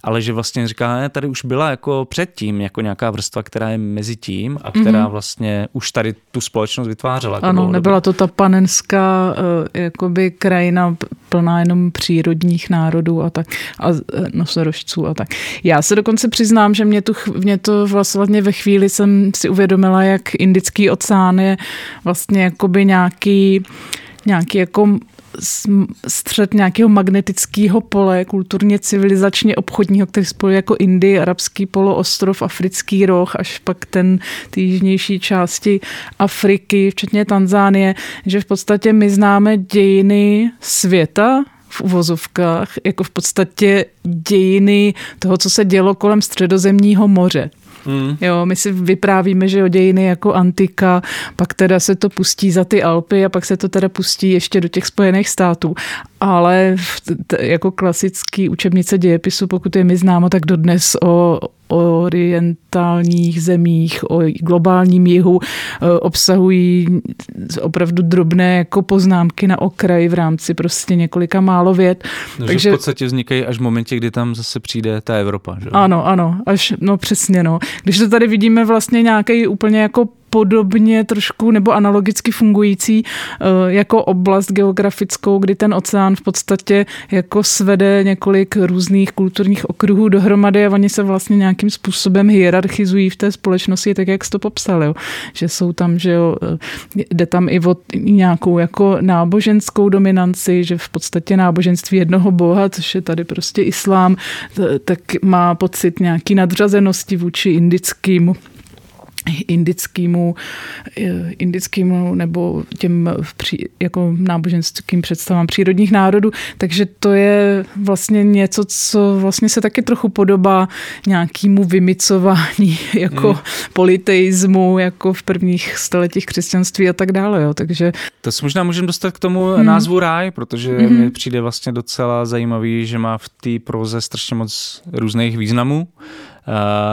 ale že vlastně říká, ne, tady už byla jako předtím jako nějaká vrstva, která je mezi tím a která mm-hmm. vlastně už tady tu společnost vytvářela. Ano, nebyla to ta panenská uh, jakoby krajina plná jenom přírodních národů a tak a uh, nosorožců a tak. Já se dokonce přiznám, že mě, tu, mě to vlastně ve chvíli jsem si uvědomila, jak Indický oceán je vlastně jakoby nějaký nějaký jako střed nějakého magnetického pole, kulturně civilizačně obchodního, který spojuje jako Indii, arabský poloostrov, africký roh, až pak ten ty jižnější části Afriky, včetně Tanzánie, že v podstatě my známe dějiny světa, v uvozovkách, jako v podstatě dějiny toho, co se dělo kolem středozemního moře. Mm. Jo, my si vyprávíme, že o dějiny jako antika, pak teda se to pustí za ty Alpy a pak se to teda pustí ještě do těch Spojených států. Ale jako klasický učebnice dějepisu, pokud je mi známo, tak dodnes o, orientálních zemích, o globálním jihu e, obsahují opravdu drobné jako poznámky na okraji v rámci prostě několika málo vět. No, Takže v podstatě vznikají až v momentě, kdy tam zase přijde ta Evropa. Že? Ano, ano, až, no přesně, no. Když to tady vidíme vlastně nějaký úplně jako podobně trošku nebo analogicky fungující eh, jako oblast geografickou, kdy ten oceán v podstatě jako svede několik různých kulturních okruhů dohromady a oni se vlastně nějakým způsobem hierarchizují v té společnosti, tak jak jsi to popsal, jo. že jsou tam, že jo, eh, jde tam i o nějakou jako náboženskou dominanci, že v podstatě náboženství jednoho boha, což je tady prostě islám, tak má pocit nějaký nadřazenosti vůči indickému indickému, eh, indickému nebo těm jako náboženským představám přírodních národů. Takže to je vlastně něco, co vlastně se taky trochu podobá nějakému vymicování jako mm. politeismu, jako v prvních stoletích křesťanství a tak dále. Jo. Takže... To se možná můžeme dostat k tomu hmm. názvu ráj, protože hmm. mi přijde vlastně docela zajímavý, že má v té proze strašně moc různých významů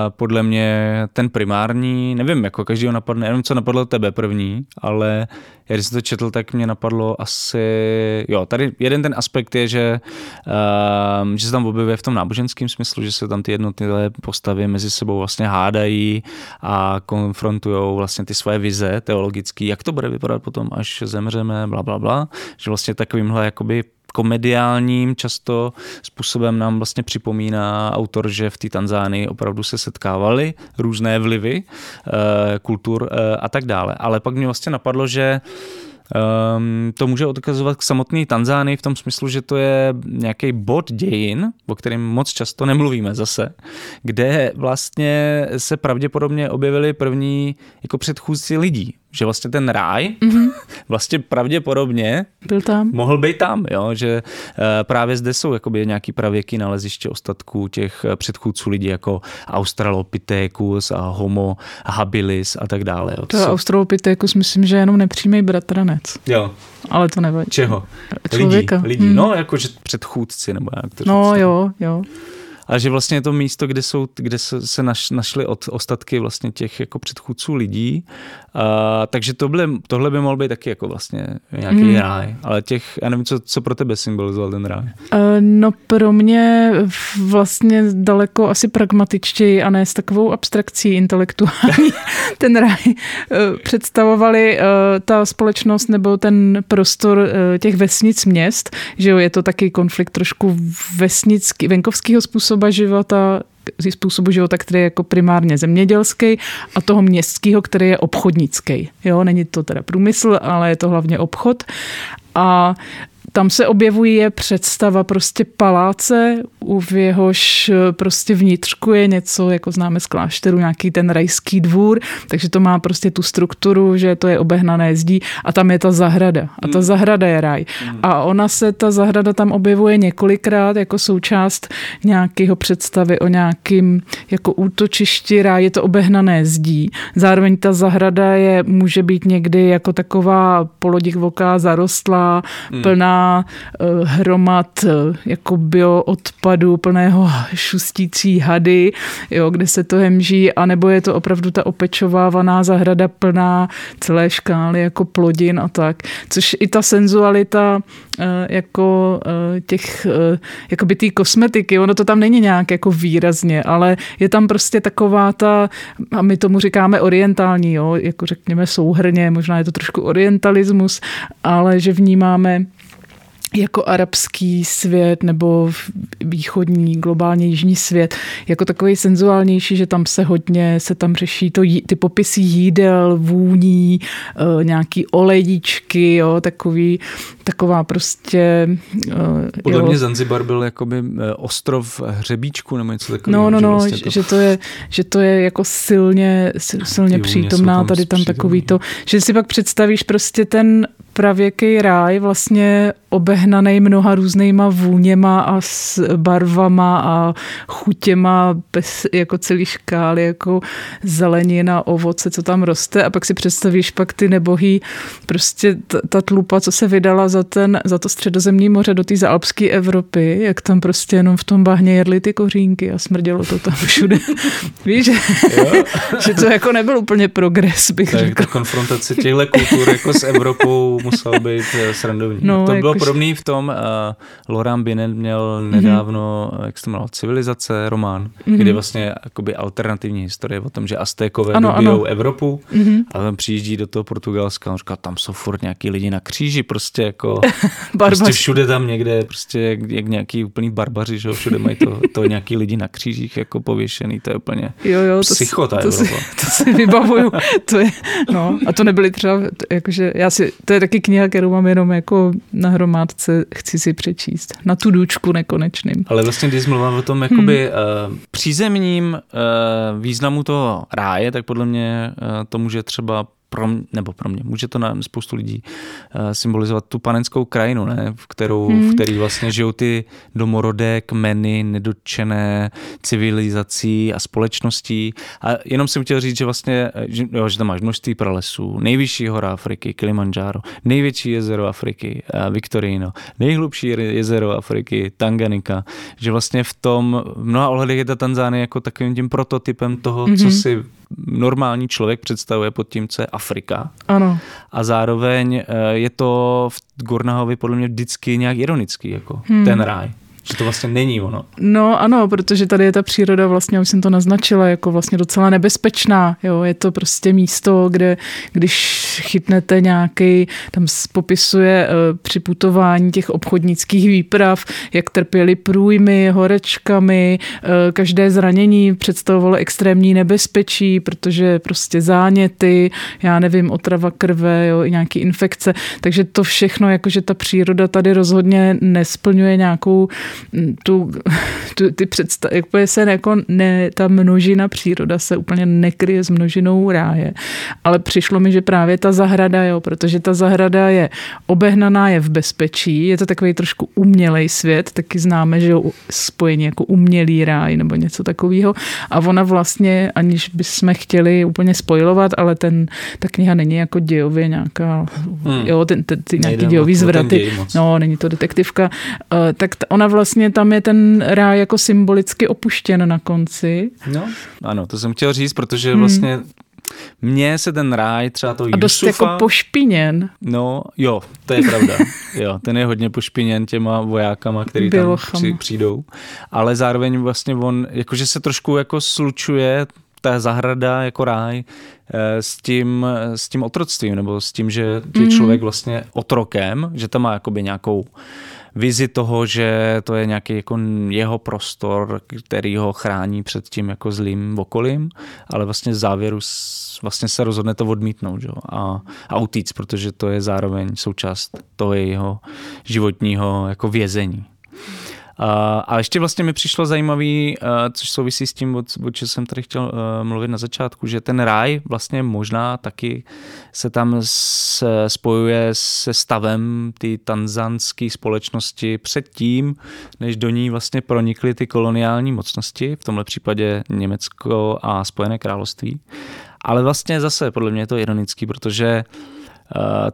podle mě ten primární, nevím, jako každýho napadne, nevím, co napadlo tebe první, ale já když jsem to četl, tak mě napadlo asi, jo, tady jeden ten aspekt je, že, uh, že se tam objevuje v tom náboženském smyslu, že se tam ty jednotlivé postavy mezi sebou vlastně hádají a konfrontují vlastně ty své vize teologické, jak to bude vypadat potom, až zemřeme, bla, bla, bla, že vlastně takovýmhle jakoby komediálním často způsobem nám vlastně připomíná autor, že v té Tanzánii opravdu se setkávaly různé vlivy eh, kultur eh, a tak dále. Ale pak mě vlastně napadlo, že Um, to může odkazovat k samotné Tanzánii v tom smyslu, že to je nějaký bod dějin, o kterém moc často nemluvíme zase, kde vlastně se pravděpodobně objevili první jako předchůdci lidí že vlastně ten ráj mm-hmm. vlastně pravděpodobně Byl tam. mohl být tam, jo? že eh, právě zde jsou jakoby nějaký pravěky naleziště ostatků těch eh, předchůdců lidí jako Australopithecus a Homo habilis a tak dále. Jo? To, to Australopithecus myslím, že je jenom nepřímý bratranec. Jo. Ale to nevadí. Čeho? Člověka. Lidí, lidí. Hmm. no jakože předchůdci nebo jak to No říct. jo, jo a že vlastně je to místo, kde, jsou, kde se, naš, našly od, ostatky vlastně těch jako předchůdců lidí. A, takže tohle, tohle by mohl být taky jako vlastně nějaký hmm. ráj. Ale těch, já nevím, co, co pro tebe symbolizoval ten ráj. Uh, no pro mě vlastně daleko asi pragmatičtěji a ne s takovou abstrakcí intelektuální ten ráj uh, představovali uh, ta společnost nebo ten prostor uh, těch vesnic měst, že jo, je to taky konflikt trošku vesnický, venkovského způsobu způsoba života, způsobu života, který je jako primárně zemědělský a toho městského, který je obchodnický. Jo, není to teda průmysl, ale je to hlavně obchod. A tam se objevuje je představa prostě paláce, v jehož eh, prostě vnitřku je něco, jako známe z klášteru, nějaký ten rajský dvůr, takže to má prostě tu strukturu, že to je obehnané zdí a tam je ta zahrada. A ta hmm. zahrada je raj. Hmm. A ona se, ta zahrada tam objevuje několikrát jako součást nějakého představy o nějakým jako útočišti ráj, je to obehnané zdí. Zároveň ta zahrada je, může být někdy jako taková polodivoká, zarostlá, hmm. Eh, hromad eh, jako bioodpadu plného šustící hady, jo, kde se to hemží, anebo je to opravdu ta opečovávaná zahrada plná celé škály jako plodin a tak. Což i ta senzualita eh, jako těch, jakoby té kosmetiky, ono to tam není nějak jako výrazně, ale je tam prostě taková ta, a my tomu říkáme orientální, jo, jako řekněme souhrně, možná je to trošku orientalismus, ale že vnímáme jako arabský svět nebo východní, globálně jižní svět, jako takový senzuálnější, že tam se hodně, se tam řeší to, ty popisy jídel, vůní, eh, nějaký olejíčky, jo, takový, taková prostě... Eh, Podle jo. mě Zanzibar byl jakoby eh, ostrov hřebíčku nebo něco takového. No, no, no, vlastně to... že, to je, že to je jako silně, silně přítomná, tam tady tam takový to, že si pak představíš prostě ten pravěký ráj vlastně obehnaný mnoha různýma vůněma a s barvama a chutěma bez jako celý škály, jako zelenina, ovoce, co tam roste a pak si představíš pak ty nebohý, prostě ta, ta tlupa, co se vydala za, ten, za to středozemní moře do té zaalpské Evropy, jak tam prostě jenom v tom bahně jedli ty kořínky a smrdělo to tam všude. Víš, že, že to jako nebyl úplně progres, bych tak řekl. Ta konfrontace těchto kultur jako s Evropou musel být eh, srandovní. No, to bylo podobný v tom, uh, Laurent Binet měl nedávno, mm-hmm. jak se to jmenovalo, Civilizace, román, mm-hmm. kde vlastně jakoby alternativní historie o tom, že Aztékové ano, dobijou ano. Evropu mm-hmm. a tam přijíždí do toho Portugalska a on říká, tam jsou furt nějaký lidi na kříži, prostě jako prostě všude tam někde, prostě jak, jak nějaký úplný barbaři, že všude mají to, to nějaký lidi na křížích jako pověšený, to je úplně jo, jo, psycho, ta to, si, to si vybavuju. to je, no, a to nebyly třeba, jakože já si, to je taky kniha, kterou mám jenom jako na hromádce, chci si přečíst. Na tu důčku nekonečným. Ale vlastně, když mluvám o tom jakoby hmm. uh, přízemním uh, významu toho ráje, tak podle mě uh, to může třeba pro mě, nebo pro mě, může to na spoustu lidí uh, symbolizovat tu panenskou krajinu, ne? V, kterou, hmm. v který vlastně žijou ty domorodé kmeny nedotčené civilizací a společností. A jenom jsem chtěl říct, že vlastně, že, jo, že tam máš množství pralesů, nejvyšší hora Afriky, Kilimanjaro, největší jezero Afriky, uh, Victorino, nejhlubší jezero Afriky, Tanganika, že vlastně v tom v mnoha ohledech je ta Tanzánie jako takovým tím prototypem toho, mm-hmm. co mhm. si normální člověk představuje pod tím, co je Afrika. Ano. A zároveň eh, je to v Gornahovi podle mě vždycky nějak ironický, jako hmm. ten ráj. Že to vlastně není ono. No ano, protože tady je ta příroda vlastně, už jsem to naznačila, jako vlastně docela nebezpečná. Jo? Je to prostě místo, kde když chytnete nějaký, tam popisuje uh, při putování těch obchodnických výprav, jak trpěli průjmy, horečkami, uh, každé zranění představovalo extrémní nebezpečí, protože prostě záněty, já nevím, otrava krve, jo, i nějaké infekce. Takže to všechno, jakože ta příroda tady rozhodně nesplňuje nějakou tu, tu ty představy, se jako ne, ta množina příroda se úplně nekryje s množinou ráje. Ale přišlo mi, že právě ta zahrada, jo, protože ta zahrada je obehnaná, je v bezpečí, je to takový trošku umělej svět, taky známe, že jo, spojení jako umělý ráj nebo něco takového. A ona vlastně, aniž bychom chtěli úplně spojovat, ale ten, ta kniha není jako dějově nějaká, hmm. jo, ten, ten, ty nějaký dějový zvraty. No, není to detektivka. Uh, tak ona vlastně vlastně tam je ten ráj jako symbolicky opuštěn na konci. No, ano, to jsem chtěl říct, protože hmm. vlastně mně se ten ráj třeba to A dost Jusufa, jako pošpiněn. No, jo, to je pravda. jo, ten je hodně pošpiněn těma vojákama, který tam při, přijdou. Ale zároveň vlastně on, jakože se trošku jako slučuje ta zahrada jako ráj eh, s tím, s tím otroctvím, nebo s tím, že je mm. člověk vlastně otrokem, že tam má jakoby nějakou vizi toho, že to je nějaký jako jeho prostor, který ho chrání před tím jako zlým okolím, ale vlastně závěru vlastně se rozhodne to odmítnout jo? A, a utíct, protože to je zároveň součást toho jeho životního jako vězení. A ještě vlastně mi přišlo zajímavý, což souvisí s tím, o čem jsem tady chtěl mluvit na začátku, že ten ráj vlastně možná taky se tam spojuje se stavem ty tanzanské společnosti předtím, než do ní vlastně pronikly ty koloniální mocnosti, v tomhle případě Německo a Spojené království. Ale vlastně zase podle mě je to ironický, protože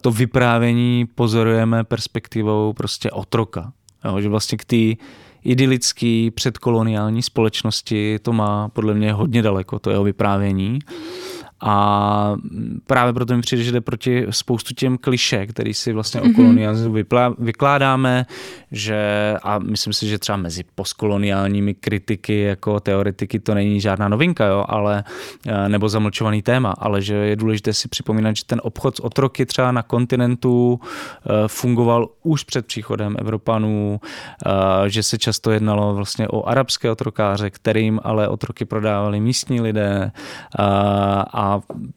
to vyprávění pozorujeme perspektivou prostě otroka. Jo, že vlastně k té idylické předkoloniální společnosti to má podle mě hodně daleko, to jeho vyprávění. A právě proto mi přijde, že jde proti spoustu těm kliše, který si vlastně mm-hmm. o mhm. kolonialismu vykládáme, že a myslím si, že třeba mezi postkoloniálními kritiky jako teoretiky to není žádná novinka, jo, ale eh, nebo zamlčovaný téma, ale že je důležité si připomínat, že ten obchod s otroky třeba na kontinentu eh, fungoval už před příchodem Evropanů, eh, že se často jednalo vlastně o arabské otrokáře, kterým ale otroky prodávali místní lidé a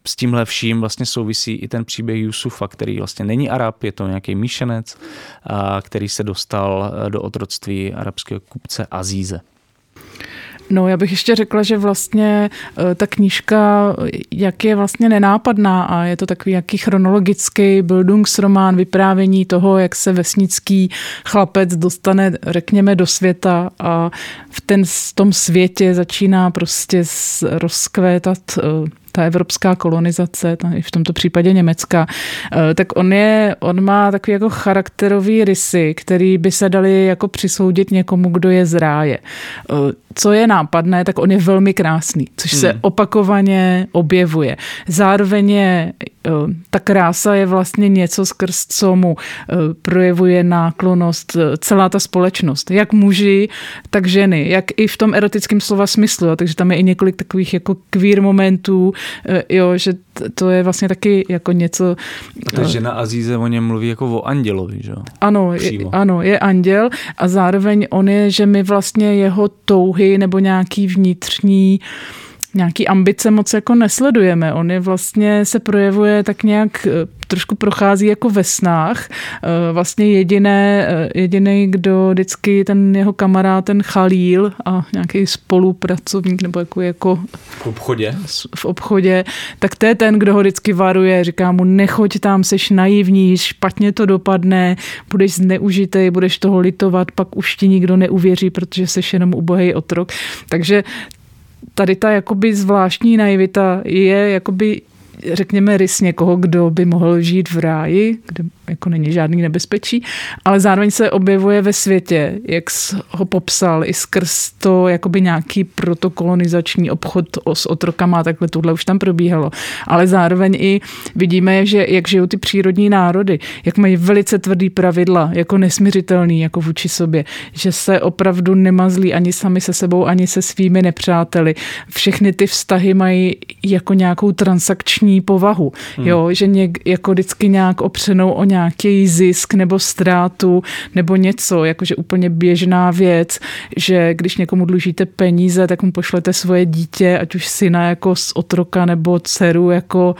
s tímhle vším vlastně souvisí i ten příběh Jusufa, který vlastně není Arab, je to nějaký míšenec, který se dostal e, do otroctví arabského kupce Azíze. No, já bych ještě řekla, že vlastně e, ta knížka, jak je vlastně nenápadná a je to takový jaký chronologický Bildungsromán, vyprávění toho, jak se vesnický chlapec dostane, řekněme, do světa a v, ten, v tom světě začíná prostě rozkvétat e, ta evropská kolonizace, v tomto případě Německa, eh, tak on, je, on má takový jako charakterový rysy, který by se dali jako přisoudit někomu, kdo je z ráje. Eh, co je nápadné, tak on je velmi krásný, což hmm. se opakovaně objevuje. Zároveň je ta krása je vlastně něco, skrz co mu projevuje náklonost celá ta společnost. Jak muži, tak ženy. Jak i v tom erotickém slova smyslu. Takže tam je i několik takových jako queer momentů, Eh, jo, že to je vlastně taky jako něco... A ta eh, žena Azíze o něm mluví jako o andělovi, že jo? Ano, je, ano, je anděl a zároveň on je, že my vlastně jeho touhy nebo nějaký vnitřní nějaký ambice moc jako nesledujeme. On je vlastně se projevuje tak nějak eh, trošku prochází jako ve snách. Eh, vlastně jediné, eh, jediný, kdo vždycky ten jeho kamarád, ten Chalíl a nějaký spolupracovník nebo jako, jako v obchodě. v obchodě, tak to je ten, kdo ho vždycky varuje, říká mu nechoď tam, seš naivní, špatně to dopadne, budeš zneužitej, budeš toho litovat, pak už ti nikdo neuvěří, protože seš jenom ubohý otrok. Takže tady ta jakoby zvláštní naivita je jakoby řekněme, rys někoho, kdo by mohl žít v ráji, kde jako není žádný nebezpečí, ale zároveň se objevuje ve světě, jak ho popsal, i skrz to jakoby nějaký protokolonizační obchod s otrokama, takhle tohle už tam probíhalo. Ale zároveň i vidíme, že jak žijou ty přírodní národy, jak mají velice tvrdý pravidla, jako nesměřitelný, jako vůči sobě, že se opravdu nemazlí ani sami se sebou, ani se svými nepřáteli. Všechny ty vztahy mají jako nějakou transakční povahu, hmm. jo, že něk, jako vždycky nějak opřenou o nějak nějaký zisk nebo ztrátu nebo něco, jakože úplně běžná věc, že když někomu dlužíte peníze, tak mu pošlete svoje dítě, ať už syna jako z otroka nebo dceru jako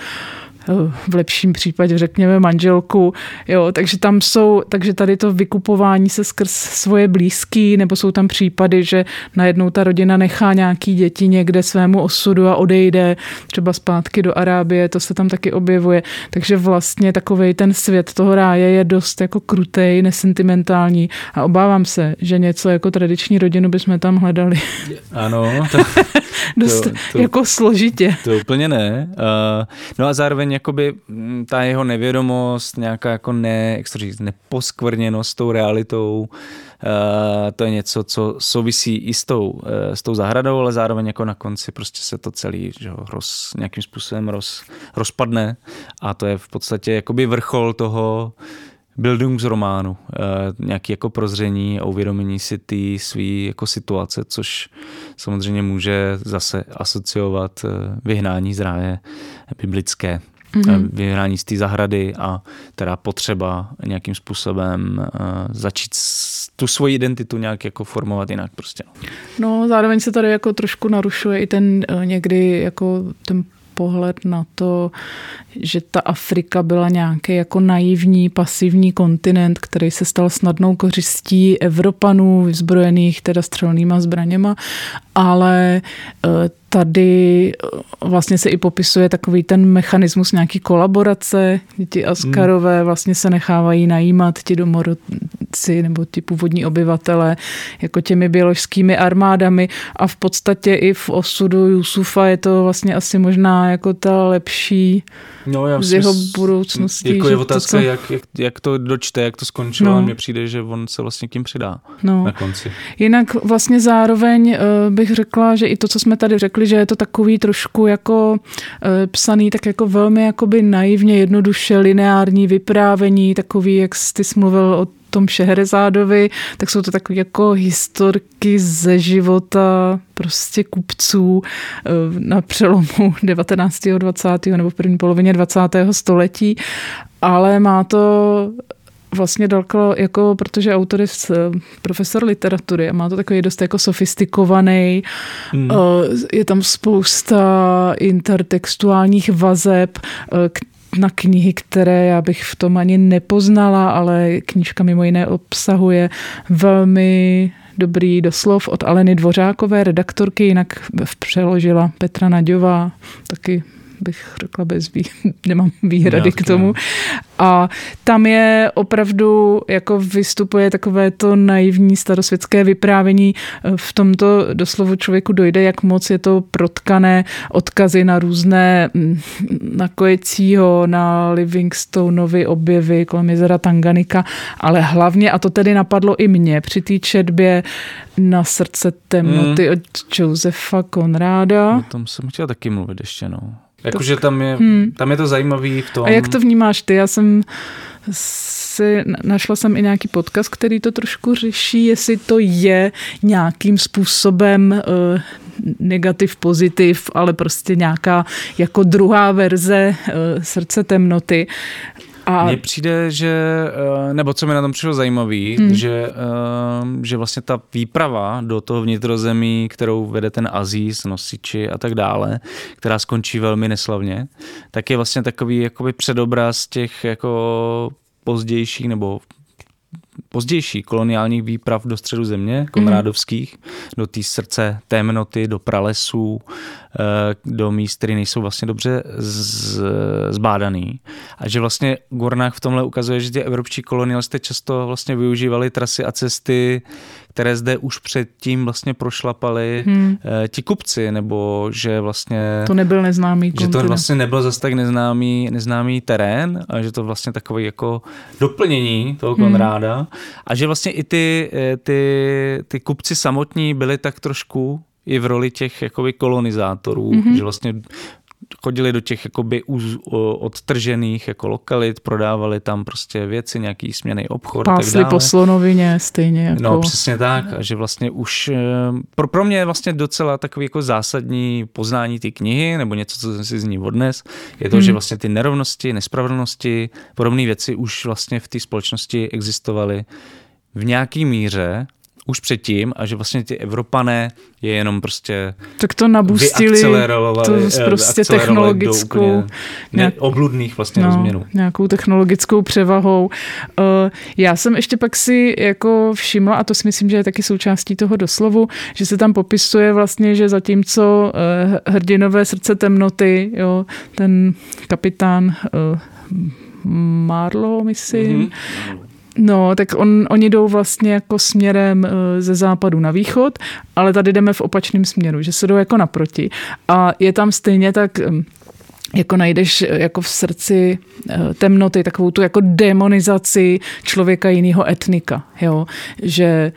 v lepším případě řekněme manželku, jo, takže tam jsou, takže tady to vykupování se skrz svoje blízký, nebo jsou tam případy, že najednou ta rodina nechá nějaký děti někde svému osudu a odejde třeba zpátky do Arábie, to se tam taky objevuje, takže vlastně takový ten svět toho ráje je dost jako krutej, nesentimentální a obávám se, že něco jako tradiční rodinu bychom tam hledali. Ano. To, dost to, to, jako složitě. To úplně ne. Uh, no a zároveň jakoby mm, ta jeho nevědomost, nějaká jako ne, jak to říct, neposkvrněnost tou realitou, uh, to je něco, co souvisí i s tou, uh, s tou zahradou, ale zároveň jako na konci prostě se to celý že, roz, nějakým způsobem roz, rozpadne. A to je v podstatě jakoby vrchol toho, Bildungsrománu, eh, nějaký jako prozření a uvědomění si ty svý jako situace, což samozřejmě může zase asociovat vyhnání z ráje biblické mm-hmm. vyhrání z té zahrady a teda potřeba nějakým způsobem uh, začít tu svoji identitu nějak jako formovat jinak prostě. No zároveň se tady jako trošku narušuje i ten uh, někdy jako ten pohled na to, že ta Afrika byla nějaký jako naivní, pasivní kontinent, který se stal snadnou kořistí Evropanů vyzbrojených teda střelnýma zbraněma, ale tady eh, vlastně se i popisuje takový ten mechanismus nějaký kolaborace. Ti Askarové hmm. vlastně se nechávají najímat ti domorodci nebo ti původní obyvatele jako těmi běložskými armádami a v podstatě i v osudu Jusufa je to vlastně asi možná jako ta lepší no, já z jeho budoucností. Jako je otázka, to, co... jak, jak, jak to dočte, jak to skončilo no. a mně přijde, že on se vlastně tím přidá no. na konci. Jinak vlastně zároveň uh, bych řekla, že i to, co jsme tady řekli, že je to takový trošku jako uh, psaný tak jako velmi jakoby naivně, jednoduše, lineární vyprávění, takový, jak jsi mluvil o tom Šehrezádovi, tak jsou to takové jako historky ze života prostě kupců eh, na přelomu 19. 20. nebo první polovině 20. století, ale má to vlastně daleko, jako, protože autor je eh, profesor literatury a má to takový dost jako sofistikovaný, hmm. Eh, je tam spousta intertextuálních vazeb, na knihy, které já bych v tom ani nepoznala, ale knížka mimo jiné obsahuje velmi dobrý doslov od Aleny Dvořákové, redaktorky, jinak přeložila Petra Naďová, taky bych řekla bez vý, nemám výhrady k tomu. A tam je opravdu, jako vystupuje takové to naivní starosvětské vyprávění. V tomto doslovu člověku dojde, jak moc je to protkané odkazy na různé, mm, na Koecího, na Livingstoneovi objevy kolem jezera Tanganika, ale hlavně, a to tedy napadlo i mě při té četbě na srdce temnoty mm. od Josefa Konráda. O tom jsem chtěl taky mluvit ještě, no. Jakože tam je, hmm. tam je to zajímavý v tom. A jak to vnímáš ty? Já jsem si, našla jsem i nějaký podcast, který to trošku řeší, jestli to je nějakým způsobem uh, negativ, pozitiv, ale prostě nějaká jako druhá verze uh, srdce temnoty. A... Mně přijde, že, eh, nebo co mi na tom přišlo zajímavý, hmm. že, že vlastně ta výprava do toho vnitrozemí, kterou vede ten Aziz, nosiči a tak dále, která skončí velmi neslavně, tak je vlastně takový jakoby předobraz těch jako pozdějších nebo pozdější koloniálních výprav do středu země, konrádovských, mm. do té srdce temnoty, do pralesů, eh, do míst, které nejsou vlastně dobře z, zbádaný. A že vlastně Gornách v tomhle ukazuje, že ty evropští kolonialisté často vlastně využívali trasy a cesty, které zde už předtím vlastně prošlapali hmm. Eh, ti kupci, nebo že vlastně... To nebyl neznámý kontinent. Že to vlastně nebyl zase tak neznámý, neznámý terén, a že to vlastně takový jako doplnění toho hmm. Konráda a že vlastně i ty, eh, ty, ty kupci samotní byli tak trošku i v roli těch jakoby kolonizátorů, mm-hmm. že vlastně chodili do těch jakoby odtržených jako lokalit, prodávali tam prostě věci, nějaký směný obchod Pásli tak dále. po slonovině stejně jako... No přesně tak, a že vlastně už eh, pro, pro mě je vlastně docela takový jako zásadní poznání ty knihy, nebo něco, co jsem si z ní odnes, je to, hmm. že vlastně ty nerovnosti, nespravedlnosti, podobné věci už vlastně v té společnosti existovaly v nějaký míře už předtím a že vlastně ty Evropané je jenom prostě tak to nabustili to eh, prostě technologickou nějak, obludných vlastně no, rozměrů. Nějakou technologickou převahou. Eh, já jsem ještě pak si jako všimla, a to si myslím, že je taky součástí toho doslovu, že se tam popisuje vlastně, že zatímco eh, hrdinové srdce temnoty, jo, ten kapitán Marlo, myslím, mm-hmm. No, tak on, oni jdou vlastně jako směrem eh, ze západu na východ, ale tady jdeme v opačném směru, že se jdou jako naproti. A je tam stejně tak jako najdeš eh, jako v srdci eh, temnoty, takovou tu jako demonizaci člověka jiného etnika, jo, že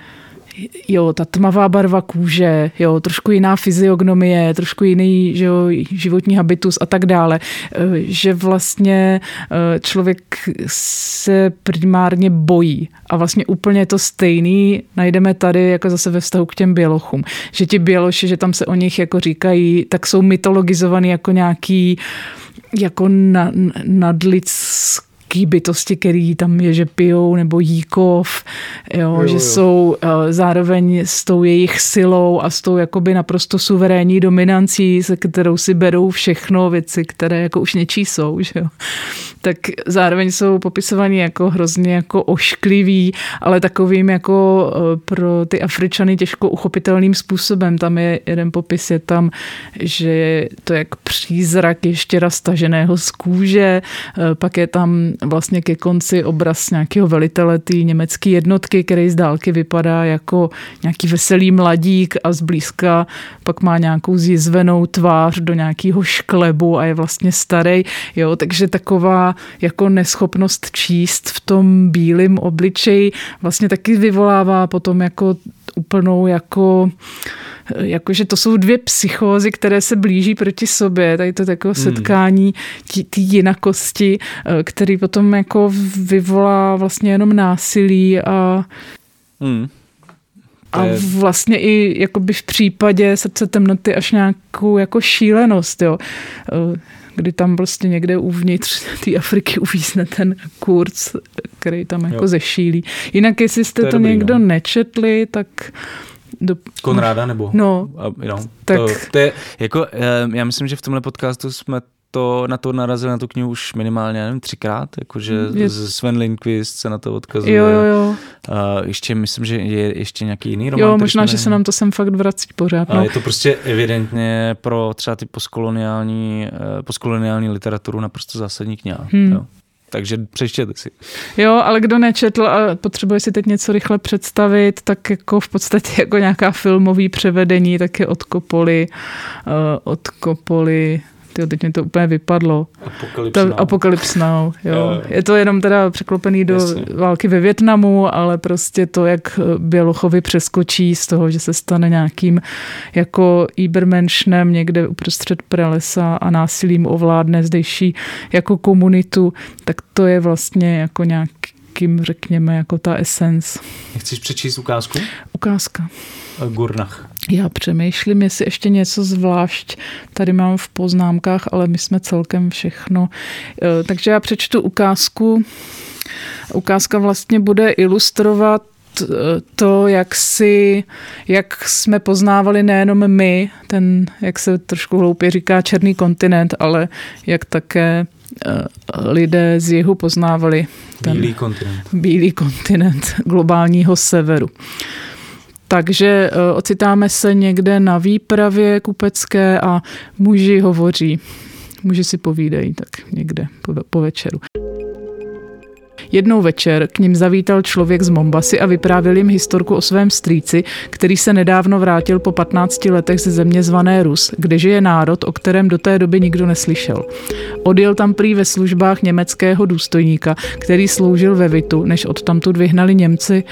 jo, ta tmavá barva kůže, jo, trošku jiná fyziognomie, trošku jiný že jo, životní habitus a tak dále, eh, že vlastně eh, člověk se primárně bojí a vlastně úplně to stejný najdeme tady jako zase ve vztahu k těm bělochům, že ti běloši, že tam se o nich jako říkají, tak jsou mytologizovaný jako nějaký jako na, nadlidský nějaký bytosti, který tam je, že pijou nebo jíkov, jo, jo, že jo. jsou uh, zároveň s tou jejich silou a s tou jakoby naprosto suverénní dominancí, se kterou si berou všechno věci, které jako už něčí jsou, že jo. Tak zároveň jsou popisovaní jako hrozně jako ošklivý, ale takovým jako uh, pro ty Afričany těžko uchopitelným způsobem. Tam je jeden popis, je tam, že to je jak přízrak ještě staženého z kůže, uh, pak je tam vlastně ke konci obraz nějakého velitele té německé jednotky, který z dálky vypadá jako nějaký veselý mladík a zblízka pak má nějakou zjizvenou tvář do nějakého šklebu a je vlastně starý. Jo, takže taková jako neschopnost číst v tom bílém obličeji vlastně taky vyvolává potom jako úplnou jako jakože to jsou dvě psychózy, které se blíží proti sobě, tady to takové hmm. setkání té jinakosti, eh, který potom jako vyvolá vlastně jenom násilí a hmm. A vlastně i jakoby v případě srdce temnoty až nějakou jako šílenost, jo eh, kdy tam prostě někde uvnitř té Afriky uvízne ten kurz, který tam jako jo. zešílí. Jinak, jestli jste to, to dobrý, někdo no. nečetli, tak do... Konráda nebo? No, no tak... To, to je, jako, já myslím, že v tomhle podcastu jsme to, na to narazili na tu knihu už minimálně, nevím, třikrát, jakože je... Sven Lindqvist se na to odkazuje. Jo, jo, jo. A ještě myslím, že je ještě nějaký jiný román. Jo, možná, že se nám to sem fakt vrací pořád. No. A je to prostě evidentně pro třeba ty postkoloniální, eh, postkoloniální literaturu naprosto zásadní kniha. Hmm. Jo takže přečtěte si. Jo, ale kdo nečetl a potřebuje si teď něco rychle představit, tak jako v podstatě jako nějaká filmový převedení, tak je od Kopoli, uh, od Kopoli Tyjo, teď mi to úplně vypadlo. Now. Apocalypse Now, jo. Je to jenom teda překlopený do Jasně. války ve Větnamu, ale prostě to, jak Bělochovi přeskočí z toho, že se stane nějakým jako Ibermenšnem někde uprostřed pralesa a násilím ovládne zdejší jako komunitu, tak to je vlastně jako nějakým, řekněme, jako ta essence. Chceš přečíst ukázku? Ukázka. Gurnach. Já přemýšlím, jestli ještě něco zvlášť tady mám v poznámkách, ale my jsme celkem všechno. Eh, takže já přečtu ukázku. Ukázka vlastně bude ilustrovat eh, to, jak si, jak jsme poznávali nejenom my, ten, jak se trošku hloupě říká, černý kontinent, ale jak také eh, lidé z jihu poznávali ten bílý kontinent. Bílý kontinent globálního severu. Takže eh, ocitáme se někde na výpravě kupecké a muži hovoří. Muži si povídají tak někde po, po večeru. Jednou večer k ním zavítal člověk z Mombasy a vyprávěl jim historku o svém strýci, který se nedávno vrátil po 15 letech ze země zvané Rus, kde žije národ, o kterém do té doby nikdo neslyšel. Odjel tam prý ve službách německého důstojníka, který sloužil ve Vitu, než odtamtud vyhnali Němci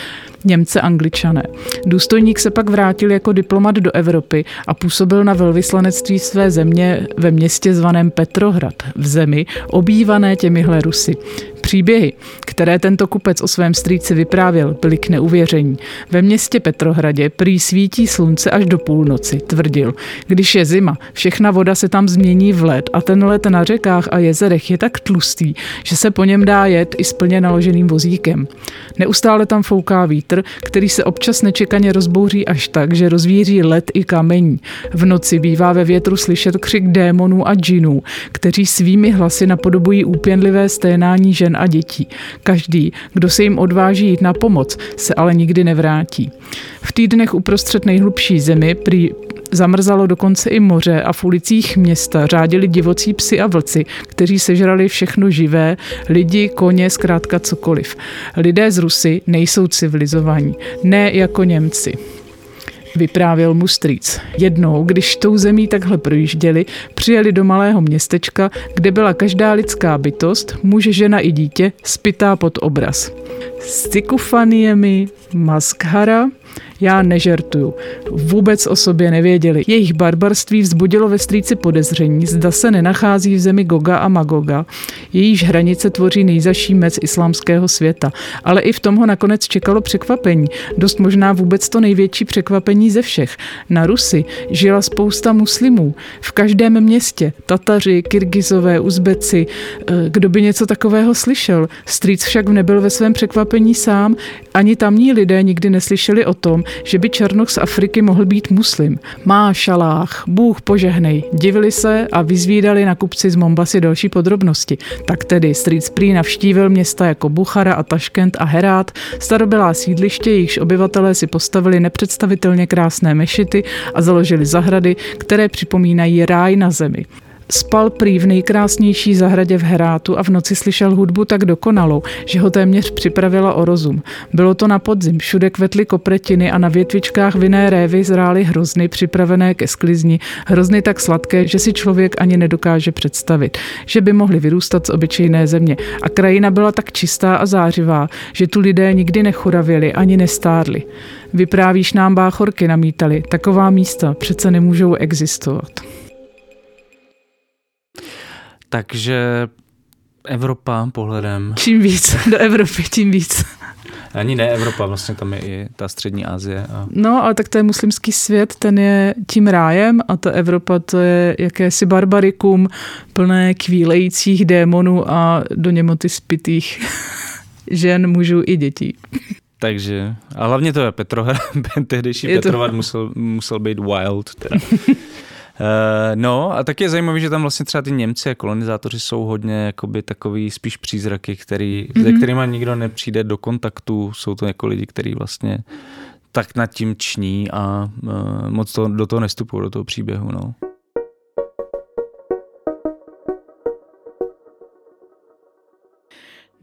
Němce angličané. Důstojník se pak vrátil jako diplomat do Evropy a působil na velvyslanectví své země ve městě zvaném Petrohrad, v zemi obývané těmihle Rusy. Příběhy, které tento kupec o svém strýci vyprávěl, byly k neuvěření. Ve městě Petrohradě prý svítí slunce až do půlnoci, tvrdil. Když je zima, všechna voda se tam změní v led a ten led na řekách a jezerech je tak tlustý, že se po něm dá jet i s plně naloženým vozíkem. Neustále tam fouká vítr, který se občas nečekaně rozbouří až tak, že rozvíří led i kamení. V noci bývá ve větru slyšet křik démonů a džinů, kteří svými hlasy napodobují úpěnlivé sténání žen a dětí. Každý, kdo se jim odváží jít na pomoc, se ale nikdy nevrátí. V týdnech uprostřed nejhlubší zemi prý Zamrzalo dokonce i moře a v ulicích města řádili divocí psy a vlci, kteří sežrali všechno živé, lidi, koně, zkrátka cokoliv. Lidé z Rusy nejsou civilizovaní, ne jako Němci vyprávěl mu strýc. Jednou, když tou zemí takhle projížděli, přijeli do malého městečka, kde byla každá lidská bytost, muž, žena i dítě, spitá pod obraz. S maskhara, já nežertuju. Vůbec o sobě nevěděli. Jejich barbarství vzbudilo ve strýci podezření, zda se nenachází v zemi Goga a Magoga. Jejíž hranice tvoří nejzaší mec islámského světa. Ale i v tom ho nakonec čekalo překvapení. Dost možná vůbec to největší překvapení ze všech. Na Rusy žila spousta muslimů. V každém městě. Tataři, Kyrgyzové, Uzbeci. Eh, kdo by něco takového slyšel? Strýc však nebyl ve svém překvapení sám. Ani tamní lidé nikdy neslyšeli o tom, že by Černoch z Afriky mohl být muslim. Má šalách, Bůh požehnej. Divili se a vyzvídali na kupci z Mombasy další podrobnosti. Tak tedy Street Spree navštívil města jako Buchara a Taškent a Herát, starobylá sídliště, jejichž obyvatelé si postavili nepředstavitelně krásné mešity a založili zahrady, které připomínají ráj na zemi. Spal prý v nejkrásnější zahradě v Herátu a v noci slyšel hudbu tak dokonalou, že ho téměř připravila o rozum. Bylo to na podzim, všude kvetly kopretiny a na větvičkách vinné révy zrály hrozny připravené ke sklizni, hrozny tak sladké, že si člověk ani nedokáže představit, že by mohly vyrůstat z obyčejné země. A krajina byla tak čistá a zářivá, že tu lidé nikdy nechuravěli ani nestárli. Vyprávíš nám báchorky, namítali, taková místa přece nemůžou existovat. Takže Evropa pohledem. Čím víc do Evropy, tím víc. Ani ne Evropa, vlastně tam je i ta střední Asie. A... No, ale tak to je muslimský svět, ten je tím rájem a ta Evropa to je jakési barbarikum plné kvílejících démonů a do němoty spitých žen, mužů i dětí. Takže, a hlavně to je Petrohrad, tehdejší Petrohrad to... musel, musel být wild. Teda. Uh, no a tak je zajímavé, že tam vlastně třeba ty Němci a kolonizátoři jsou hodně jakoby takový spíš přízraky, který, mm-hmm. se kterými nikdo nepřijde do kontaktu. Jsou to jako lidi, kteří vlastně tak nad tím ční a uh, moc to, do toho nestupují, do toho příběhu. No.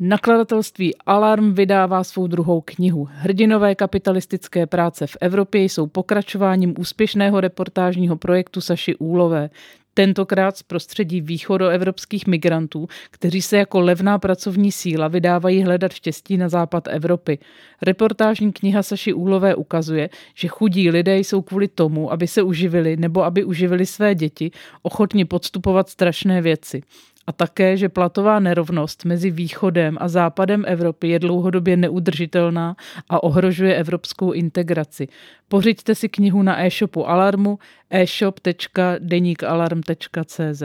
Nakladatelství Alarm vydává svou druhou knihu. Hrdinové kapitalistické práce v Evropě jsou pokračováním úspěšného reportážního projektu Saši Úlové. Tentokrát z prostředí východoevropských migrantů, kteří se jako levná pracovní síla vydávají hledat štěstí na západ Evropy. Reportážní kniha Saši Úlové ukazuje, že chudí lidé jsou kvůli tomu, aby se uživili nebo aby uživili své děti, ochotni podstupovat strašné věci a také, že platová nerovnost mezi východem a západem Evropy je dlouhodobě neudržitelná a ohrožuje evropskou integraci. Pořiďte si knihu na e-shopu Alarmu e-shop.denikalarm.cz.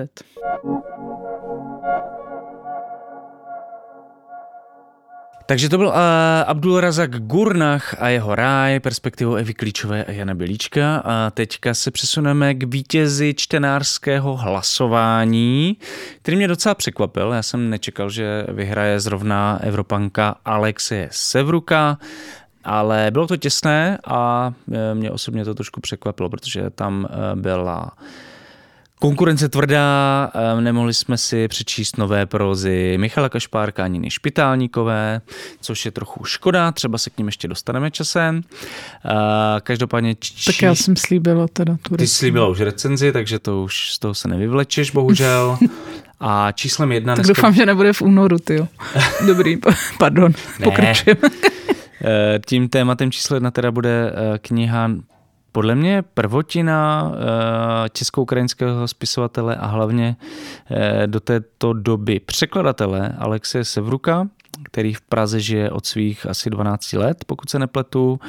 Takže to byl uh, Abdul Razak Gurnach a jeho ráj, perspektivou Evy Klíčové a Jana Bělíčka. A teďka se přesuneme k vítězi čtenářského hlasování, který mě docela překvapil. Já jsem nečekal, že vyhraje zrovna Evropanka Alexie Sevruka, ale bylo to těsné a e, mě osobně to trošku překvapilo, protože tam e, byla Konkurence tvrdá, nemohli jsme si přečíst nové prozy Michala Kašpárka ani Špitálníkové, což je trochu škoda, třeba se k ním ještě dostaneme časem. Každopádně... Či... Tak já jsem slíbila teda tu Ty slíbila už recenzi, takže to už z toho se nevyvlečeš, bohužel. A číslem jedna... Tak dneska... doufám, že nebude v únoru, ty Dobrý, pardon, pokračujeme. E, tím tématem číslo jedna teda bude e, kniha podle mě prvotina eh, česko-ukrajinského spisovatele a hlavně eh, do této doby překladatele Alexe Sevruka, který v Praze žije od svých asi 12 let, pokud se nepletu.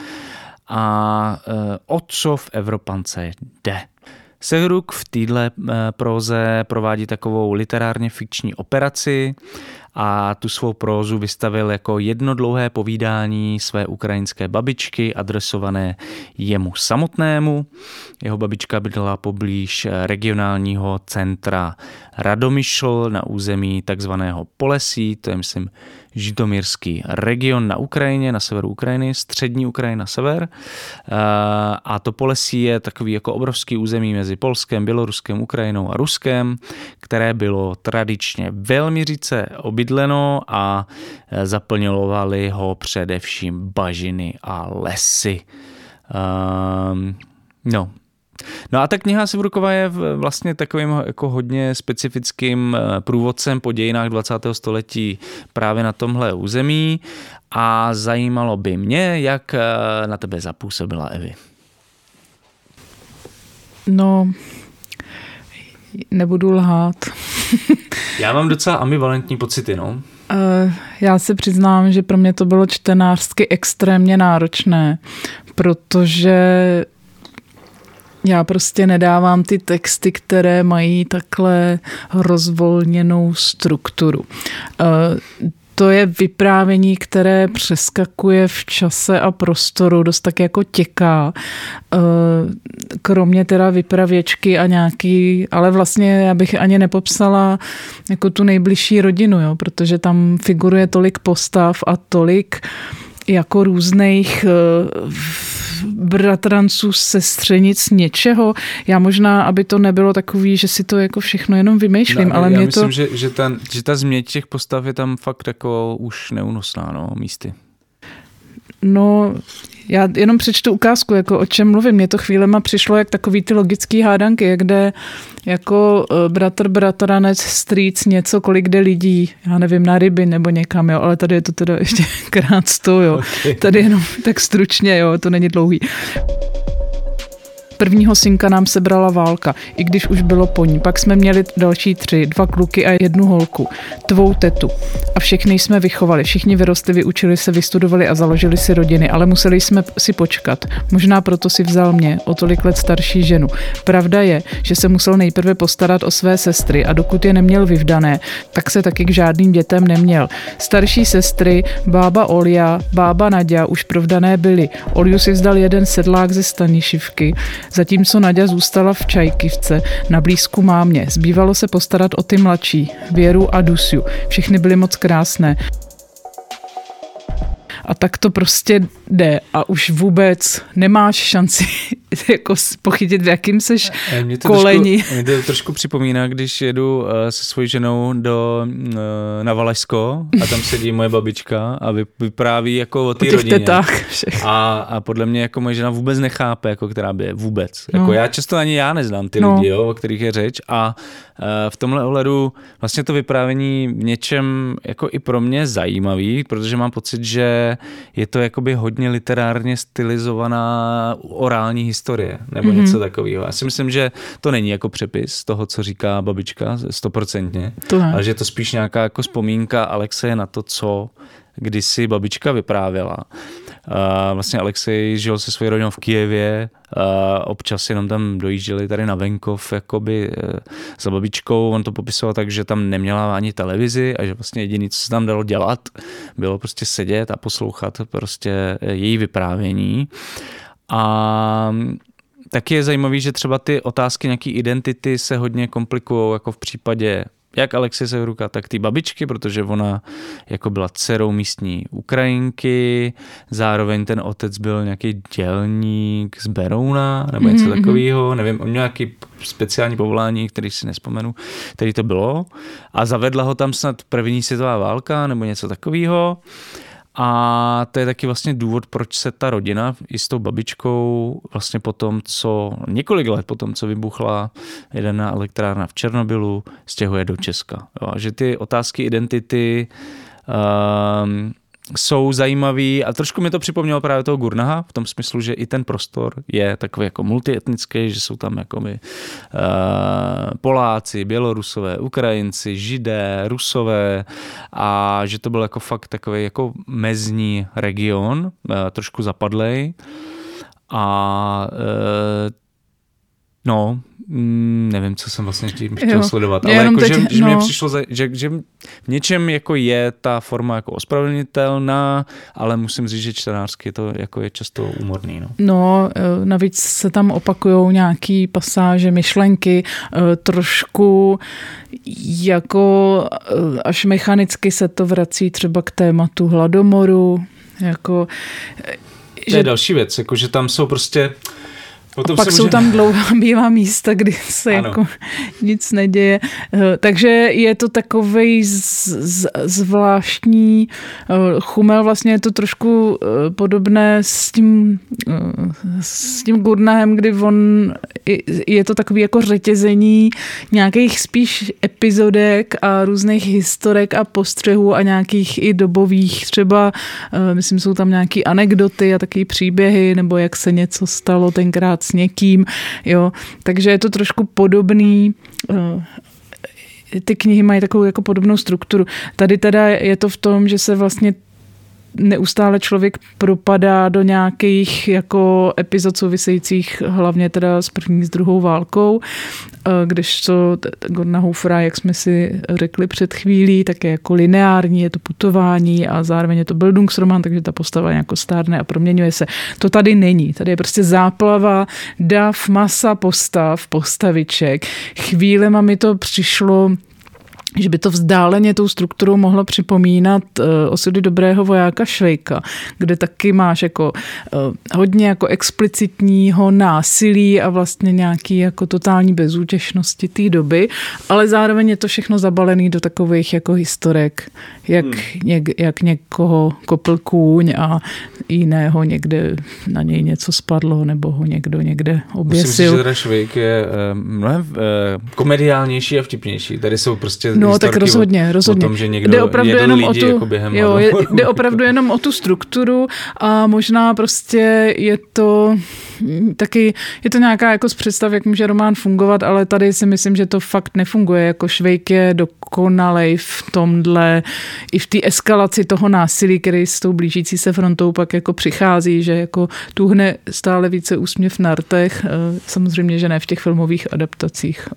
A eh, o co v Evropance jde? Sevruk v téhle proze provádí takovou literárně fikční operaci, a tu svou prózu vystavil jako jedno dlouhé povídání své ukrajinské babičky adresované jemu samotnému. Jeho babička bydlela poblíž regionálního centra Radomyšl na území takzvaného Polesí, to je myslím žitomírský region na Ukrajině, na severu Ukrajiny, střední Ukrajina, sever. Eh, a to Polesí je takový jako obrovský území mezi Polskem, Běloruskem, Ukrajinou a Ruskem, které bylo tradičně velmi říce obydleno a eh, zaplňovaly ho především bažiny a lesy. Um, no, No a ta kniha Sevrukova je vlastně takovým jako hodně specifickým eh, průvodcem po dějinách 20. století právě na tomhle území a zajímalo by mě, jak eh, na tebe zapůsobila Evy. No, nebudu lhát. Já mám docela ambivalentní pocity, no. Eh, já se přiznám, že pro mě to bylo čtenářsky extrémně náročné, protože já prostě nedávám ty texty, které mají takhle rozvolněnou strukturu. Eh, to je vyprávění, které přeskakuje v čase a prostoru, dost tak jako těká. Eh, kromě teda vypravěčky a nějaký, ale vlastně já bych ani nepopsala jako tu nejbližší rodinu, jo, protože tam figuruje tolik postav a tolik jako různých uh, bratranců, sestřenic, něčeho. Já možná, aby to nebylo takový, že si to jako všechno jenom vymýšlím, no, ale já mě myslím, to... že, že, ta, že ta změť těch postav je tam fakt jako už neunosná, no, místy. No, já jenom přečtu ukázku, jako o čem mluvím. Mně to chvílema přišlo jak takový ty logický hádanky, kde jako e, bratr, bratranec, strýc, něco, kolik jde lidí, já nevím, na ryby nebo někam, jo, ale tady je to teda ještě krát sto, jo. Okay. Tady jenom tak stručně, jo, to není dlouhý. Prvního synka nám sebrala válka, i když už bylo po ní. Pak jsme měli další tři, dva kluky a jednu holku, tvou tetu. A všechny jsme vychovali. Všichni vyrostli, vyučili se, vystudovali a založili si rodiny, ale museli jsme si počkat. Možná proto si vzal mě, o tolik let starší ženu. Pravda je, že se musel nejprve postarat o své sestry a dokud je neměl vyvdané, tak se taky k žádným dětem neměl. Starší sestry, bába Olia, bába Nadia už provdané byly. Oliu si vzdal jeden sedlák ze Stanišivky, zatímco Nadia zůstala v Čajkivce na blízku mámě. Zbývalo se postarat o ty mladší, Věru a Dusiu. Všechny byly moc krásné. A tak to prostě jde a už vůbec nemáš šanci jako pochytit, v jakým seš mě to koleni. Trošku, mě to trošku připomíná, když jedu uh, se svojí ženou do, uh, na Valašsko a tam sedí moje babička a vypráví jako o té rodině. Tetách a, a podle mě jako moje žena vůbec nechápe, jako která by je vůbec. No. Jako já často ani já neznám ty no. lidi, jo, o kterých je řeč a v tomhle ohledu vlastně to vyprávění v něčem jako i pro mě zajímavý, protože mám pocit, že je to jakoby hodně hodně literárně stylizovaná orální historie nebo mm-hmm. něco takového. Já si myslím, že to není jako přepis toho, co říká babička, stoprocentně, ale že je to spíš nějaká jako vzpomínka Alexeje na to, co kdysi babička vyprávěla. Vlastně Alexej žil se svojí rodinou v Kijevě, občas jenom tam dojížděli tady na venkov jakoby uh, za babičkou, on to popisoval tak, že tam neměla ani televizi a že vlastně jediné, co se tam dalo dělat, bylo prostě sedět a poslouchat prostě její vyprávění. A taky je zajímavý, že třeba ty otázky nějaký identity se hodně komplikují, jako v případě jak Alexie Severuka, tak ty babičky, protože ona jako byla dcerou místní Ukrajinky, zároveň ten otec byl nějaký dělník z Berouna nebo něco mm-hmm. takového, nevím, on měl nějaký speciální povolání, který si nespomenu, který to bylo a zavedla ho tam snad první světová válka nebo něco takového. A to je taky vlastně důvod, proč se ta rodina i s tou babičkou vlastně po tom, co několik let po tom, co vybuchla jedená elektrárna v Černobylu, stěhuje do Česka. Jo, že ty otázky identity um, jsou zajímavý a trošku mi to připomnělo právě toho Gurnaha v tom smyslu, že i ten prostor je takový jako multietnický, že jsou tam jako my, uh, Poláci, Bělorusové, Ukrajinci, Židé, Rusové a že to byl jako fakt takový jako mezní region, uh, trošku zapadlej. A uh, no, Mm, nevím, co jsem vlastně chtěl jo. sledovat, ale jako, teď, že, no. že mě přišlo, že, že v něčem jako je ta forma jako ospravedlnitelná, ale musím říct, že čtenářsky to jako je často úmorný. No. no, eh, navíc se tam opakují nějaký pasáže, myšlenky, eh, trošku jako eh, až mechanicky se to vrací třeba k tématu hladomoru, jako to je další věc, jako že tam jsou prostě Potom a pak jsou může... tam dlouhá bílá místa, kdy se ano. jako nic neděje. Eh, takže je to takový zvláštní eh, chumel, vlastně je to trošku eh, podobné s tím, s tím Gurnahem, kdy on je to takový jako řetězení nějakých spíš epizodek a různých historek a postřehů a nějakých i dobových třeba, myslím, jsou tam nějaké anekdoty a taky příběhy, nebo jak se něco stalo tenkrát s někým, jo. Takže je to trošku podobný eh, ty knihy mají takovou jako podobnou strukturu. Tady teda je to v tom, že se vlastně neustále člověk propadá do nějakých jako epizod souvisejících hlavně teda s první, s druhou válkou, eh, když to Gordona Hoofera, jak jsme si řekli před chvílí, tak je jako lineární, je to putování a zároveň je to Bildungsroman, takže ta postava jako stárne a proměňuje se. To tady není. Tady je prostě záplava, dav, masa postav, postaviček. Chvílema mi to přišlo že by to vzdáleně tou strukturou mohlo připomínat uh, osudy dobrého vojáka Švejka, kde taky máš jako uh, hodně jako explicitního násilí a vlastně nějaký jako totální bezútěšnosti té doby, ale zároveň je to všechno zabalené do takových jako historek, jak, hmm. něk, jak někoho kopl kůň a jiného někde na něj něco spadlo nebo ho někdo někde oběsil. Myslím si, že teda Švejk je uh, mnohem uh, komediálnější a vtipnější. Tady jsou prostě No, tak rozhodně, rozhodně. O tom, že někdo jde opravdu jenom lidi o tu, jako během jo, je, jde opravdu jenom o tu strukturu a možná prostě je to taky, je to nějaká jako z představ, jak může román fungovat, ale tady si myslím, že to fakt nefunguje. Jako Švejk je dokonalej v tomhle, i v té eskalaci toho násilí, který s tou blížící se frontou pak jako přichází, že jako tuhne stále více úsměv na rtech, eh, samozřejmě, že ne v těch filmových adaptacích.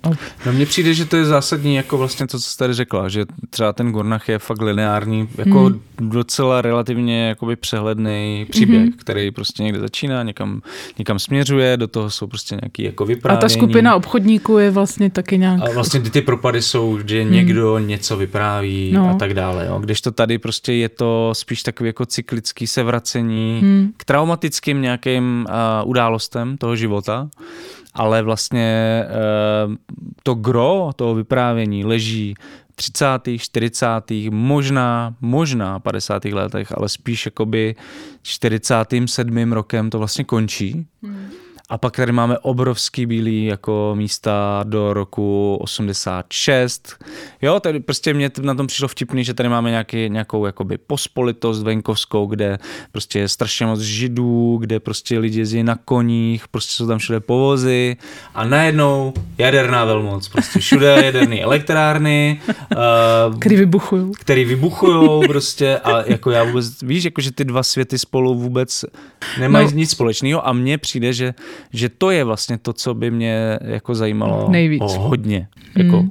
No mně přijde, že to je zásadní, jako vlastně to, co jsi tady řekla, že třeba ten Gornach je fakt lineární, jako hmm. docela relativně jakoby přehledný příběh, hmm. který prostě někde začíná, někam, někam směřuje, do toho jsou prostě nějaký jako vyprávění. A ta skupina obchodníků je vlastně taky nějak... A vlastně ty propady jsou, že hmm. Někdo něco vypráví no. a tak dále, jo. Když to tady prostě je to spíš takový jako cyklický sevracení hmm. k traumatickým nějakým uh, událostem toho života, ale vlastně uh, to gro toho vyprávění leží 30., 40., možná, možná 50. letech, ale spíš jakoby 47. rokem to vlastně končí. Hmm. A pak tady máme obrovský bílý jako místa do roku 86. Jo, tady prostě mě na tom přišlo vtipný, že tady máme nějaký, nějakou jakoby pospolitost venkovskou, kde prostě je strašně moc židů, kde prostě lidi jezdí na koních, prostě jsou tam všude povozy a najednou jaderná velmoc, prostě všude jaderné elektrárny, uh, který vybuchují. Který vybuchují prostě a jako já vůbec, víš, jako že ty dva světy spolu vůbec nemají no. nic společného a mně přijde, že, že to je vlastně to, co by mě jako zajímalo Nejvíc. Hodně. Jako. Hmm.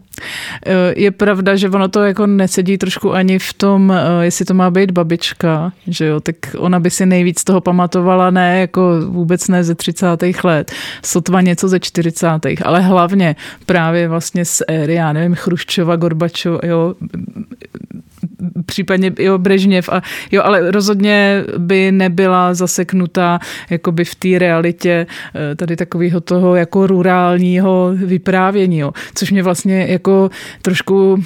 Je pravda, že ono to jako nesedí trošku ani v tom, eh, jestli to má být babička, že jo, tak ona by si nejvíc toho pamatovala, ne jako vůbec ne ze 30. let, sotva něco ze 40. ale hlavně právě vlastně z éry, já nevím, Chruščova, Gorbačova, jo, případně jo, Brežněv, a, jo, ale rozhodně by nebyla zaseknutá jakoby v té realitě eh, tady takového toho jako rurálního vyprávění, jo, což mě vlastně jako trošku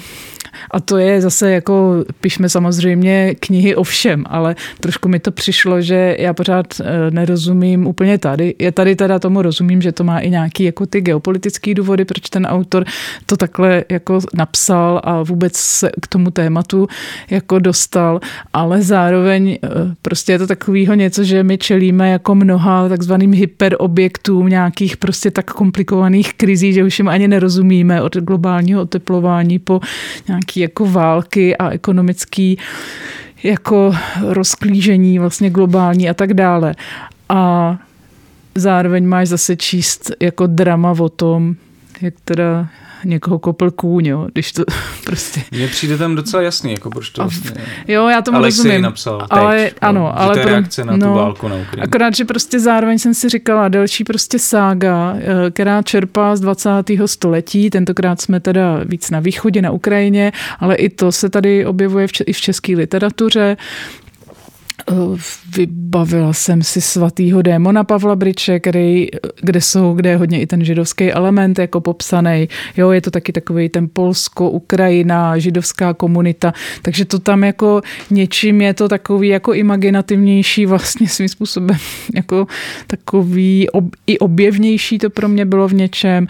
a to je zase jako, pišme samozřejmě knihy o všem, ale trošku mi to přišlo, že já pořád eh, nerozumím úplně tady. Je tady teda tomu rozumím, že to má i nějaký jako ty geopolitické důvody, proč ten autor to takhle jako napsal a vůbec se k tomu tématu jako dostal, ale zároveň eh, prostě je to takovýho něco, že my čelíme jako mnoha takzvaným hyperobjektům nějakých prostě tak komplikovaných krizí, že už jim ani nerozumíme od globálního oteplování po nějaký jako války a ekonomický jako rozklížení vlastně globální a tak dále. A zároveň máš zase číst jako drama o tom, jak teda někoho kopl kůň, jo, když to prostě... Mně přijde tam docela jasný, jako proč to vlastně... Jo, já tomu Alexej rozumím. napsal teď, ale, jo, ano, ale to je reakce na no, tu válku na Ukrajině. Akorát, že prostě zároveň jsem si říkala, delší prostě sága, eh, která čerpá z 20. století, tentokrát jsme teda víc na východě, na Ukrajině, ale i to se tady objevuje v, i v české literatuře, vybavila jsem si svatýho démona Pavla Briče, který, kde jsou, kde je hodně i ten židovský element jako popsaný. Jo, je to taky takový ten Polsko, Ukrajina, židovská komunita, takže to tam jako něčím je to takový jako imaginativnější vlastně svým způsobem jako takový ob, i objevnější to pro mě bylo v něčem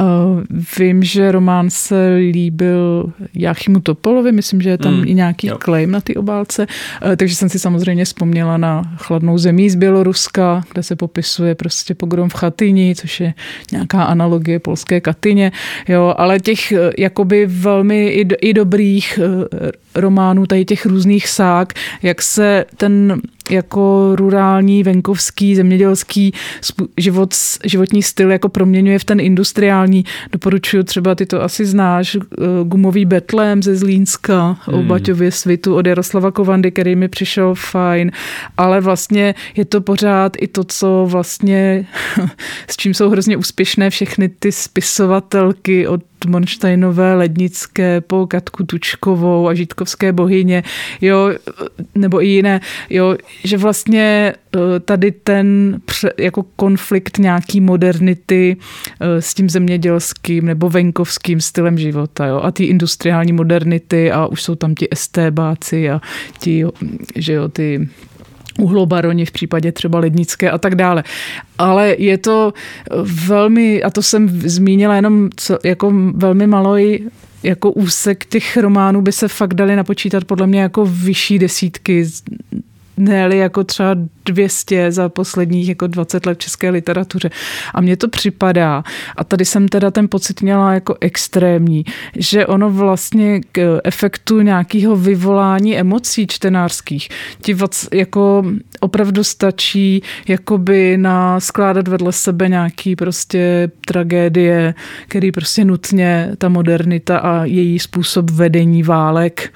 Uh, vím, že román se líbil Jáchymu Topolovi, myslím, že je tam mm, i nějaký jo. claim na ty obálce, uh, takže jsem si samozřejmě vzpomněla na chladnou zemí z Běloruska, kde se popisuje prostě pogrom v Chatyni, což je nějaká analogie polské Katyně, jo, ale těch uh, jakoby velmi i, i dobrých románů, tady těch různých sák, jak se ten jako rurální, venkovský, zemědělský život, životní styl jako proměňuje v ten industriální. Doporučuju třeba, ty to asi znáš, eh, gumový Betlém ze Zlínska, hmm. o Baťově svitu od Jaroslava Kovandy, který mi přišel fajn, ale vlastně je to pořád i to, co vlastně, s čím jsou hrozně úspěšné všechny ty spisovatelky od Monštejnové, Lednické, po Katku Tučkovou a Žítkovské bohyně, jo, nebo i jiné, jo, že vlastně eh, tady ten jako konflikt nějaký modernity eh, s tím zemědělským nebo venkovským stylem života, jo, a ty industriální modernity a už jsou tam ti estébáci a ti, že jo, ty uhlobaroni v případě třeba lednické a tak dále. Ale je to velmi, a to jsem zmínila jenom co, jako velmi maloj jako úsek těch románů by se fakt dali napočítat podle mě jako vyšší desítky ne jako třeba 200 za posledních jako 20 let v české literatuře. A mně to připadá, a tady jsem teda ten pocit měla jako extrémní, že ono vlastně k efektu nějakého vyvolání emocí čtenářských ti jako opravdu stačí jakoby na skládat vedle sebe nějaký prostě tragédie, který prostě nutně ta modernita a její způsob vedení válek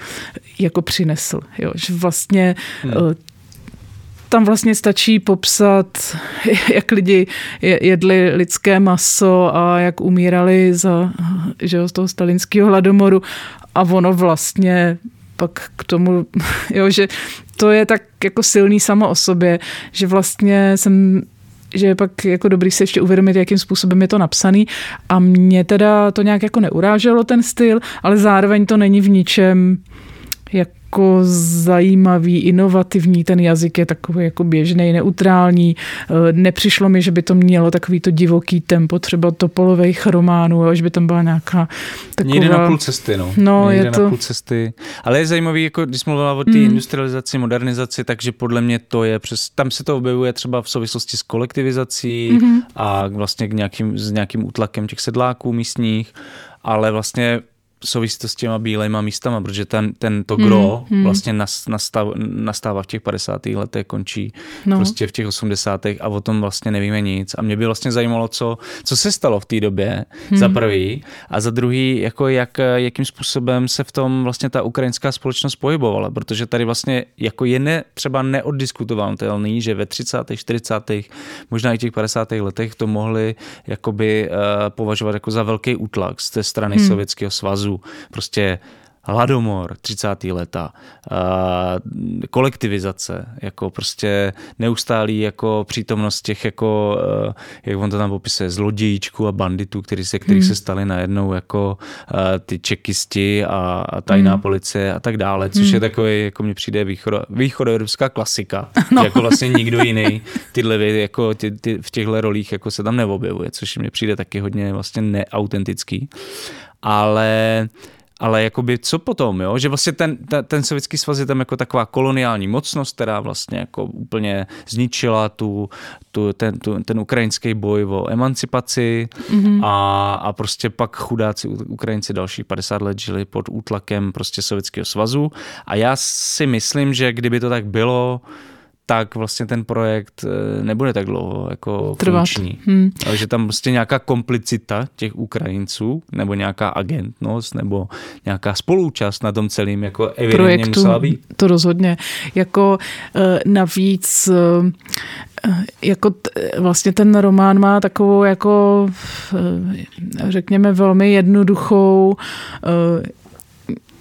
jako přinesl. Jo, že vlastně hmm eh, tam vlastně stačí popsat, jak lidi jedli lidské maso a jak umírali za, že z toho stalinského hladomoru a ono vlastně pak k tomu, jo, že to je tak jako silný samo o sobě, že vlastně jsem že je pak jako dobrý se ještě uvědomit, jakým způsobem je to napsaný. A mě teda to nějak jako neuráželo ten styl, ale zároveň to není v ničem jak jako zajímavý, inovativní, ten jazyk je takový jako běžný, neutrální. Eh, nepřišlo mi, že by to mělo takový to divoký tempo, třeba topolových románů, že by tam byla nějaká taková... Někde na půl cesty, no. No, Někde je to... na půl cesty. Ale je zajímavý, jako když mluvila o té hmm. industrializaci, modernizaci, takže podle mě to je přes... Tam se to objevuje třeba v souvislosti s kolektivizací hmm. a vlastně k nějakým, s nějakým útlakem těch sedláků místních, ale vlastně souvisí to s těma bílejma místama, protože ten, ten to gro hmm, hmm. vlastně nastav, nastává v těch 50. letech, končí no. prostě v těch 80. a o tom vlastně nevíme nic. A mě by vlastně zajímalo, co, co se stalo v té době, hmm. za prvý, a za druhý, jako jak, jakým způsobem se v tom vlastně ta ukrajinská společnost pohybovala, protože tady vlastně jako je ne, třeba neoddiskutovatelný, že ve 30., 40., možná i těch 50. letech to mohli jakoby uh, považovat jako za velký útlak z té strany hmm. Sovětského svazu prostě hladomor 30. leta, kolektivizace, jako prostě neustálý jako přítomnost těch jako, jak on to tam popisuje, zlodějíčků a banditů, který se, kterých hmm. se stali najednou jako ty čekisti a, a tajná hmm. policie a tak dále, což hmm. je takový, jako mně přijde východo, východoevropská klasika, no. jako vlastně nikdo jiný tyhle věci, jako ty, ty, v těchto rolích jako se tam neobjevuje, což mně přijde taky hodně vlastně neautentický. Ale ale jakoby co potom, jo? že vlastně ten, ten, ten sovětský svaz je tam jako taková koloniální mocnost, která vlastně jako úplně zničila tu, tu, ten, tu, ten ukrajinský boj o emancipaci mm-hmm. a, a prostě pak chudáci Ukrajinci další 50 let žili pod útlakem prostě sovětského svazu a já si myslím, že kdyby to tak bylo, tak vlastně ten projekt eh, nebude tak dlouho jako Trvat. funkční. Hmm. Ale že tam prostě nějaká komplicita těch Ukrajinců, nebo nějaká agentnost, nebo nějaká spolúčast na tom celém jako evidentně Projektu, musela být. To rozhodně. Jako eh, navíc eh, jako vlastně ten román má takovou jako řekněme velmi jednoduchou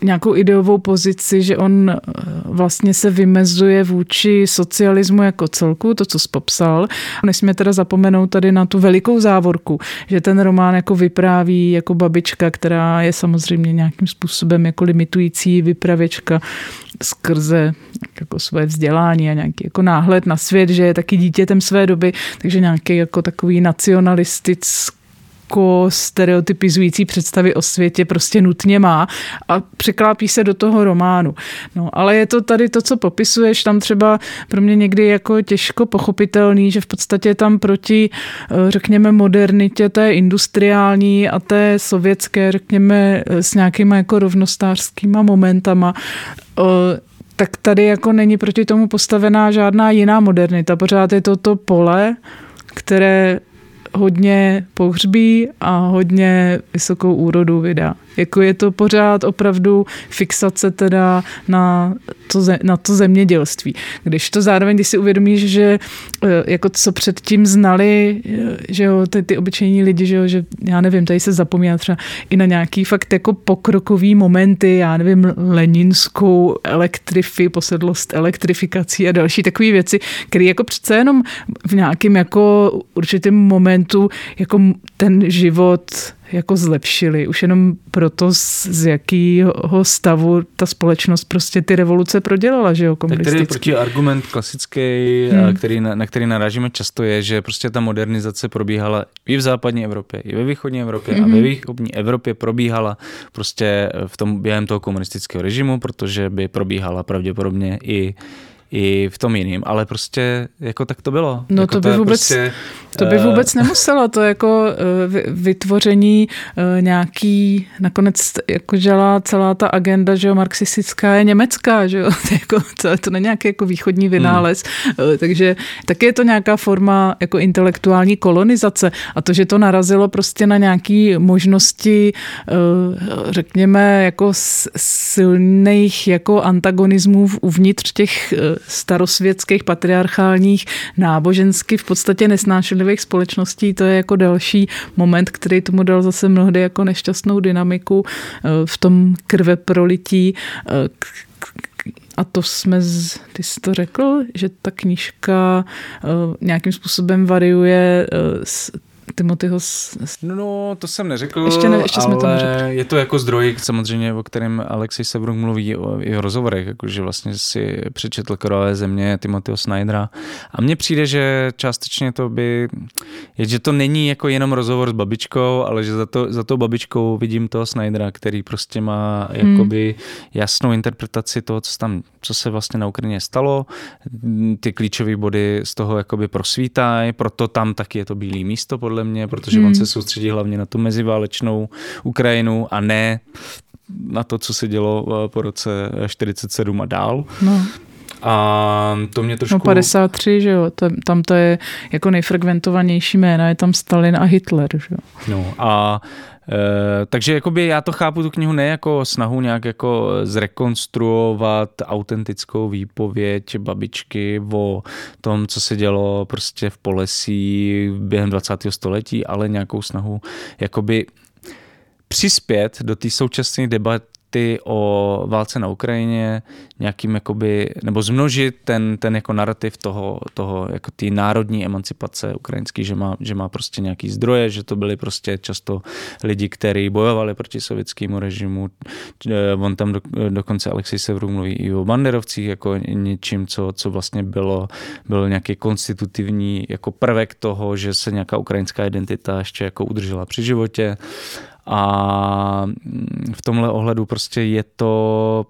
nějakou ideovou pozici, že on eh, vlastně se vymezuje vůči socialismu jako celku, to, co jsi popsal. Nesmíme teda zapomenout tady na tu velikou závorku, že ten román jako vypráví jako babička, která je samozřejmě nějakým způsobem jako limitující vypravěčka skrze jako své vzdělání a nějaký jako náhled na svět, že je taky dítětem své doby, takže nějaký jako takový nacionalistický jako stereotypizující představy o světě prostě nutně má a překlápí se do toho románu. No, ale je to tady to, co popisuješ, tam třeba pro mě někdy jako těžko pochopitelný, že v podstatě tam proti, eh, řekněme, modernitě té industriální a té sovětské, řekněme, eh, s nějakýma jako rovnostářskýma momentama, eh, tak tady jako není proti tomu postavená žádná jiná modernita. Pořád je to to pole, které hodně pohřbí a hodně vysokou úrodu vydá. Jako je to pořád opravdu fixace teda na to, na to zemědělství. Když to zároveň, když si uvědomíš, že eh, jako co předtím znali, eh, že jo, ty, ty obyčejní lidi, že jo, že já nevím, tady se zapomíná třeba i na nějaký fakt jako pokrokový momenty, já nevím, leninskou elektrifi, posedlost elektrifikací a další takové věci, které jako přece jenom v nějakém jako určitém momentu jako ten život jako zlepšili. Už jenom proto, z jakého stavu ta společnost prostě ty revoluce prodělala, že jo, komunistický. Tak proti argument klasický, hmm. který, na, na který narážíme často je, že prostě ta modernizace probíhala i v západní Evropě, i ve východní Evropě hmm. a ve hmm. východní Evropě probíhala prostě v tom během toho komunistického režimu, protože by probíhala pravděpodobně i i v tom jiným, ale prostě jako tak to bylo. No jako to by to vůbec, prostě, to by eh, vůbec nemuselo, to jako eh, vytvoření eh, nějaký, nakonec jako žela celá ta agenda, že jo, marxistická je německá, že jo, to, jako, to, to není nějaký jako východní vynález, hmm. takže taky je to nějaká forma jako intelektuální kolonizace a to, že to narazilo prostě na nějaký možnosti, řekněme, jako silných jako antagonismů uvnitř těch starosvětských, patriarchálních, nábožensky v podstatě nesnášenlivých společností, to je jako další moment, který tomu dal zase mnohdy jako nešťastnou dynamiku eh, v tom krve prolití, eh, a to jsme, z, ty jsi to řekl, že ta knížka eh, nějakým způsobem variuje Timothyho... No, no, to jsem neřekl, ještě, ne, ještě ale jsme to neřekli. je to jako zdroj, samozřejmě, o kterém Alexej Sebruk mluví o jeho rozhovorech, jakože vlastně si přečetl Krové země Timothyho Snydera. A mně přijde, že částečně to by, je, že to není jako jenom rozhovor s babičkou, ale že za, to, za tou babičkou vidím toho Snydera, který prostě má hmm. jakoby jasnou interpretaci toho, co tam, co se vlastně na Ukrajině stalo. Ty klíčové body z toho jakoby prosvítají, proto tam taky je to bílé místo podle mě, protože hmm. on se soustředí hlavně na tu meziválečnou Ukrajinu a ne na to, co se dělo eh, po roce 47 a dál. No. A to mě trošku... No 53, že jo, tam, tam to je jako nejfrekventovanější jména, je tam Stalin a Hitler, že jo. No a takže jakoby já to chápu tu knihu ne jako snahu nějak jako zrekonstruovat autentickou výpověď babičky o tom, co se dělo prostě v Polesí během 20. století, ale nějakou snahu jakoby přispět do té současné debaty debaty o válce na Ukrajině nějakým jakoby, nebo zmnožit ten, ten jako narrativ toho, toho jako té národní emancipace ukrajinský, že má, že má prostě nějaký zdroje, že to byli prostě často lidi, kteří bojovali proti sovětskému režimu. On tam do, dokonce Alexej Severů mluví i o banderovcích jako něčím, co, co vlastně bylo, byl nějaký konstitutivní jako prvek toho, že se nějaká ukrajinská identita ještě jako udržela při životě a v tomhle ohledu prostě je to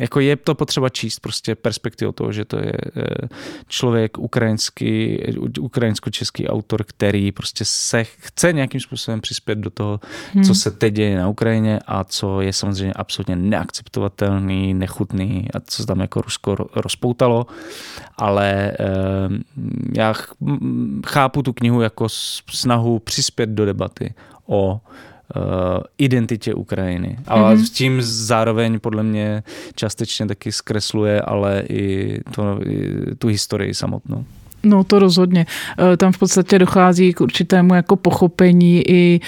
jako je to potřeba číst prostě perspektivu toho, že to je eh, člověk ukrajinský, ukrajinsko-český autor, který prostě se chce nějakým způsobem přispět do toho, hmm. co se teď děje na Ukrajině a co je samozřejmě absolutně neakceptovatelný, nechutný a co se tam jako Rusko rozpoutalo, ale eh, já chápu tu knihu jako snahu přispět do debaty o uh, identitě Ukrajiny. A mm-hmm. s tím zároveň podle mě částečně taky zkresluje, ale i, to, i tu historii samotnou. No to rozhodně. Eh, tam v podstatě dochází k určitému jako pochopení i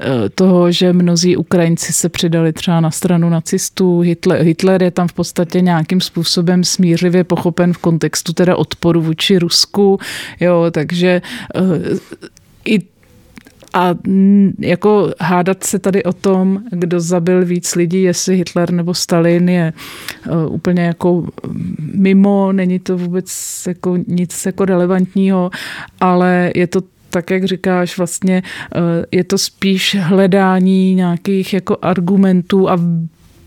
eh, toho, že mnozí Ukrajinci se přidali třeba na stranu nacistů. Hitler, Hitler je tam v podstatě nějakým způsobem smířivě pochopen v kontextu teda odporu vůči Rusku. Jo, takže i a jako hádat se tady o tom, kdo zabil víc lidí, jestli Hitler nebo Stalin je uh, úplně jako mimo, není to vůbec jako nic jako relevantního, ale je to tak, jak říkáš, vlastně uh, je to spíš hledání nějakých jako argumentů a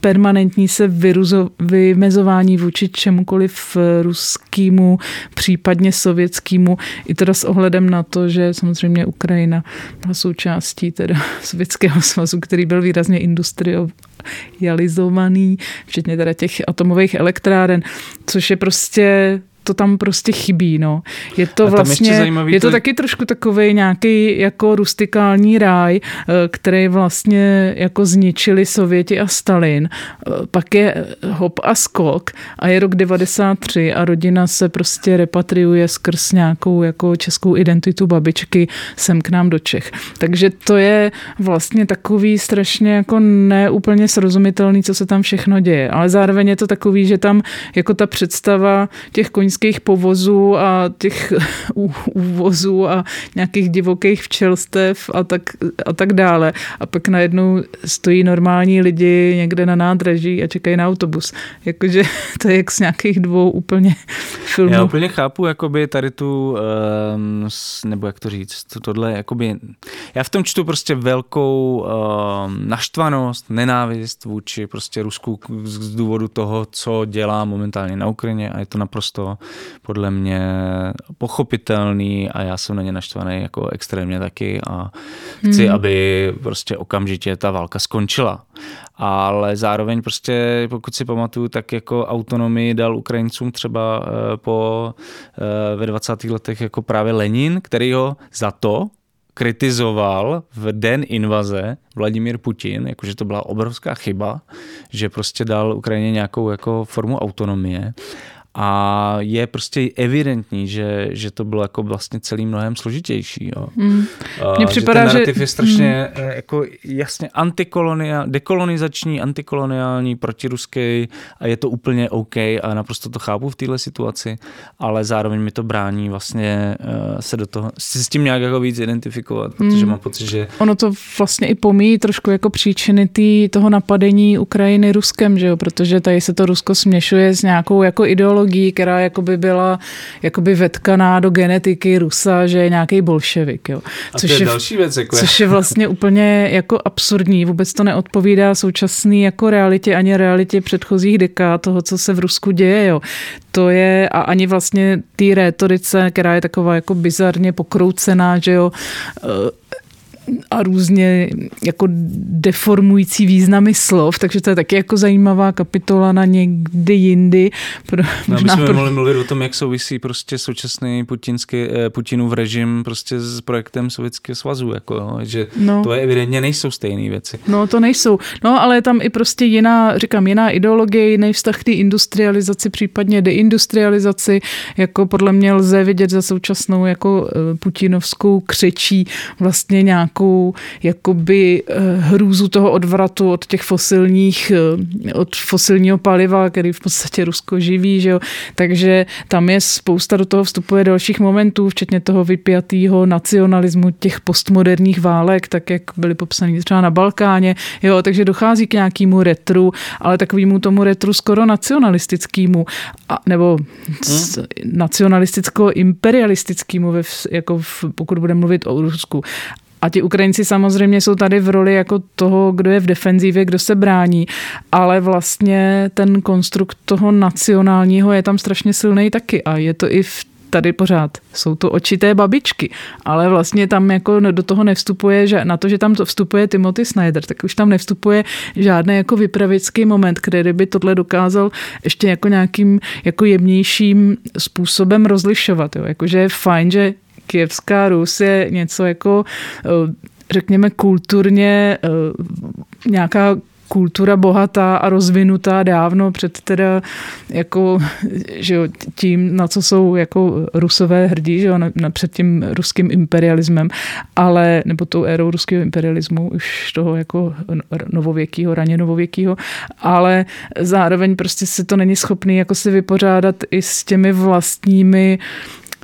permanentní se vyruzo, vymezování vůči čemukoliv ruskému, případně sovětskému, i teda s ohledem na to, že samozřejmě Ukrajina byla součástí teda Sovětského svazu, který byl výrazně industrializovaný, včetně teda těch atomových elektráren, což je prostě to tam prostě chybí, no. Je to vlastně, je to, to taky trošku takový nějaký jako rustikální ráj, eh, který vlastně jako zničili Sověti a Stalin. Eh, pak je hop a skok a je rok 93 a rodina se prostě repatriuje skrz nějakou jako českou identitu babičky sem k nám do Čech. Takže to je vlastně takový strašně jako neúplně srozumitelný, co se tam všechno děje. Ale zároveň je to takový, že tam jako ta představa těch koňských koňských povozů a těch úvozů a nějakých divokých včelstev a tak, a tak dále. A pak najednou stojí normální lidi někde na nádraží a čekají na autobus. Jakože to je jak z nějakých dvou úplně filmů. Já úplně chápu jakoby tady tu, um, nebo jak to říct, to, tohle jakoby, já v tom čtu prostě velkou um, naštvanost, nenávist vůči prostě Rusku z důvodu toho, co dělá momentálně na Ukrajině a je to naprosto podle mě pochopitelný a já jsem na ně naštvaný jako extrémně taky a chci, hmm. aby prostě okamžitě ta válka skončila. Ale zároveň prostě, pokud si pamatuju, tak jako autonomii dal Ukrajincům třeba eh, po eh, ve 20. letech jako právě Lenin, který ho za to kritizoval v den invaze Vladimír Putin, jakože to byla obrovská chyba, že prostě dal Ukrajině nějakou jako formu autonomie a je prostě evidentní, že, že to bylo jako vlastně celý mnohem složitější. Jo. Mm. Mně připadá, že ten že... je strašně mm. jako jasně antikoloniál, dekolonizační, antikoloniální, protiruský a je to úplně OK a naprosto to chápu v této situaci, ale zároveň mi to brání vlastně uh, se do toho, si s tím nějak jako víc identifikovat, protože mm. mám pocit, že... Ono to vlastně i pomíjí trošku jako příčiny tý, toho napadení Ukrajiny Ruskem, že jo, protože tady se to Rusko směšuje s nějakou jako ideologií, která jakoby byla jakoby vetkaná do genetiky Rusa, že je nějaký bolševik, jo. Což A to je, je další věc, jako Což je vlastně úplně jako absurdní, vůbec to neodpovídá současný jako realitě ani realitě předchozích dekád toho, co se v Rusku děje, jo. To je, a ani vlastně té rétorice, která je taková jako bizarně pokroucená, že jo, a různě jako deformující významy slov, takže to je taky jako zajímavá kapitola na někdy jindy. Pro, no, my jsme pro... mohli mluvit o tom, jak souvisí prostě současný putinský, eh, Putinův režim prostě s projektem Sovětského svazu, jako, jo, že no. to je evidentně nejsou stejné věci. No to nejsou, no ale je tam i prostě jiná, říkám, jiná ideologie, jiný vztah k té industrializaci, případně deindustrializaci, jako podle mě lze vidět za současnou jako eh, putinovskou křečí vlastně nějakou nějakou jakoby eh, hrůzu toho odvratu od těch fosilních, eh, od fosilního paliva, který v podstatě Rusko živí, že jo? takže tam je spousta do toho vstupuje dalších momentů, včetně toho vypjatého nacionalismu těch postmoderních válek, tak jak byly popsané třeba na Balkáně, jo, takže dochází k nějakému retru, ale takovému tomu retru skoro nacionalistickému, a, nebo hmm. nacionalisticko-imperialistickému, jako v, pokud budeme mluvit o Rusku. A ti Ukrajinci samozřejmě jsou tady v roli jako toho, kdo je v defenzivě, kdo se brání, ale vlastně ten konstrukt toho nacionálního je tam strašně silný taky a je to i v tady pořád jsou to očité babičky, ale vlastně tam jako do toho nevstupuje, že na to, že tam to vstupuje Timothy Snyder, tak už tam nevstupuje žádný jako vypravický moment, kde by tohle dokázal ještě jako nějakým jako jemnějším způsobem rozlišovat. Jo. Jakože je fajn, že Kijevská Rus je něco jako, eh, řekněme, kulturně eh, nějaká kultura bohatá a rozvinutá dávno před teda jako, že jo, tím, na co jsou jako rusové hrdí, že jo, na, na před tím ruským imperialismem, ale, nebo tou érou ruského imperialismu, už toho jako novověkýho, raně novověkýho, ale zároveň prostě se to není schopný jako se vypořádat i s těmi vlastními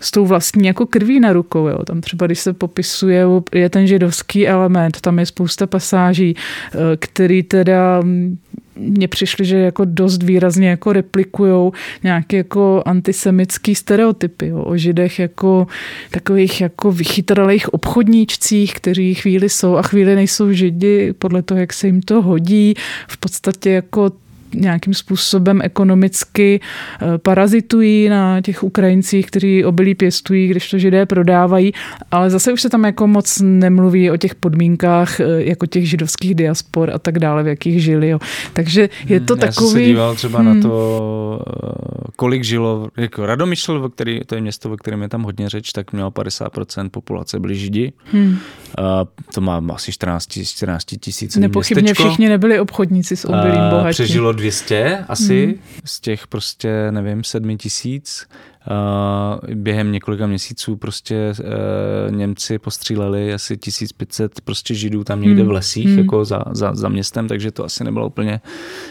s tou vlastní jako krví na rukou. Jo. Tam třeba, když se popisuje, je ten židovský element, tam je spousta pasáží, eh, který teda mm, mně přišly, že jako dost výrazně jako replikujou nějaké jako antisemický stereotypy jo, o židech jako takových jako vychytralých obchodníčcích, kteří chvíli jsou a chvíli nejsou židi podle toho, jak se jim to hodí. V podstatě jako nějakým způsobem ekonomicky eh, parazitují na těch Ukrajincích, kteří obilí pěstují, když to židé prodávají, ale zase už se tam jako moc nemluví o těch podmínkách eh, jako těch židovských diaspor a tak dále, v jakých žili. Jo. Takže je to hmm, takový... Já jsem se díval třeba hmm. na to, eh, kolik žilo, jako Radomyšl, který, to je město, ve kterém je tam hodně řeč, tak mělo 50% populace byli židi. Hmm. A to má asi 14, 14 tisíc Nepochybně městečko. všichni nebyli obchodníci s obilím bohatí. Přežilo 200 asi mm. z těch prostě, nevím, sedmi tisíc. Uh, během několika měsíců prostě uh, Němci postříleli asi 1500 prostě židů tam někde v lesích hmm. jako za, za, za městem, takže to asi nebylo úplně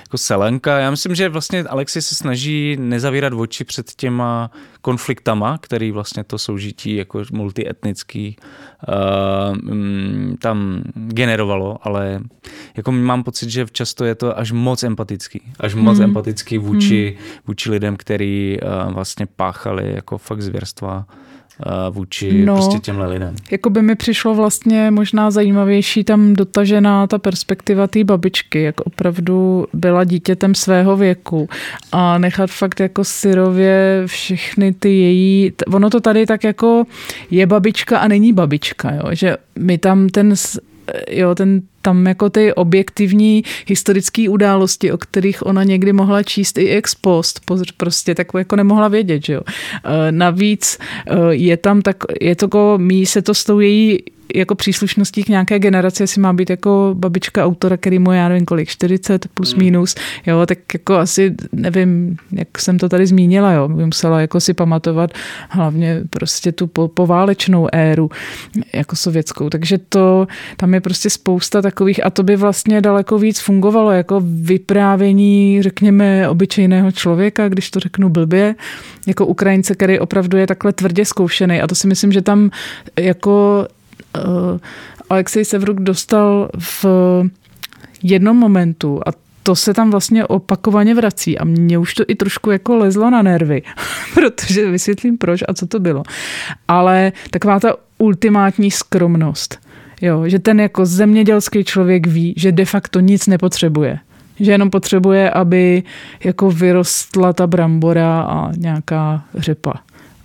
jako selenka. Já myslím, že vlastně Alexi se snaží nezavírat oči před těma konfliktama, který vlastně to soužití jako multietnický uh, tam generovalo, ale jako mám pocit, že často je to až moc empatický. Až moc hmm. empatický vůči, hmm. vůči lidem, který vlastně páchali jako fakt zvěrstva vůči no, prostě těmhle lidem. Jako by mi přišlo vlastně možná zajímavější tam dotažená ta perspektiva té babičky, jak opravdu byla dítětem svého věku a nechat fakt jako syrově všechny ty její, ono to tady tak jako je babička a není babička, jo? že my tam ten jo, ten tam jako ty objektivní historické události, o kterých ona někdy mohla číst i ex post, prostě tak jako nemohla vědět, že jo. E, navíc e, je tam tak, je to, jako, mí se to s tou její jako příslušností k nějaké generaci, jestli má být jako babička autora, který mu já nevím kolik, 40 plus hmm. minus, jo, tak jako asi nevím, jak jsem to tady zmínila, jo, by musela jako si pamatovat hlavně prostě tu po, poválečnou éru jako sovětskou, takže to, tam je prostě spousta takových a to by vlastně daleko víc fungovalo jako vyprávění, řekněme, obyčejného člověka, když to řeknu blbě, jako Ukrajince, který opravdu je takhle tvrdě zkoušený a to si myslím, že tam jako Alexej Sevruk dostal v jednom momentu a to se tam vlastně opakovaně vrací a mě už to i trošku jako lezlo na nervy, protože vysvětlím proč a co to bylo. Ale taková ta ultimátní skromnost, jo, že ten jako zemědělský člověk ví, že de facto nic nepotřebuje. Že jenom potřebuje, aby jako vyrostla ta brambora a nějaká řepa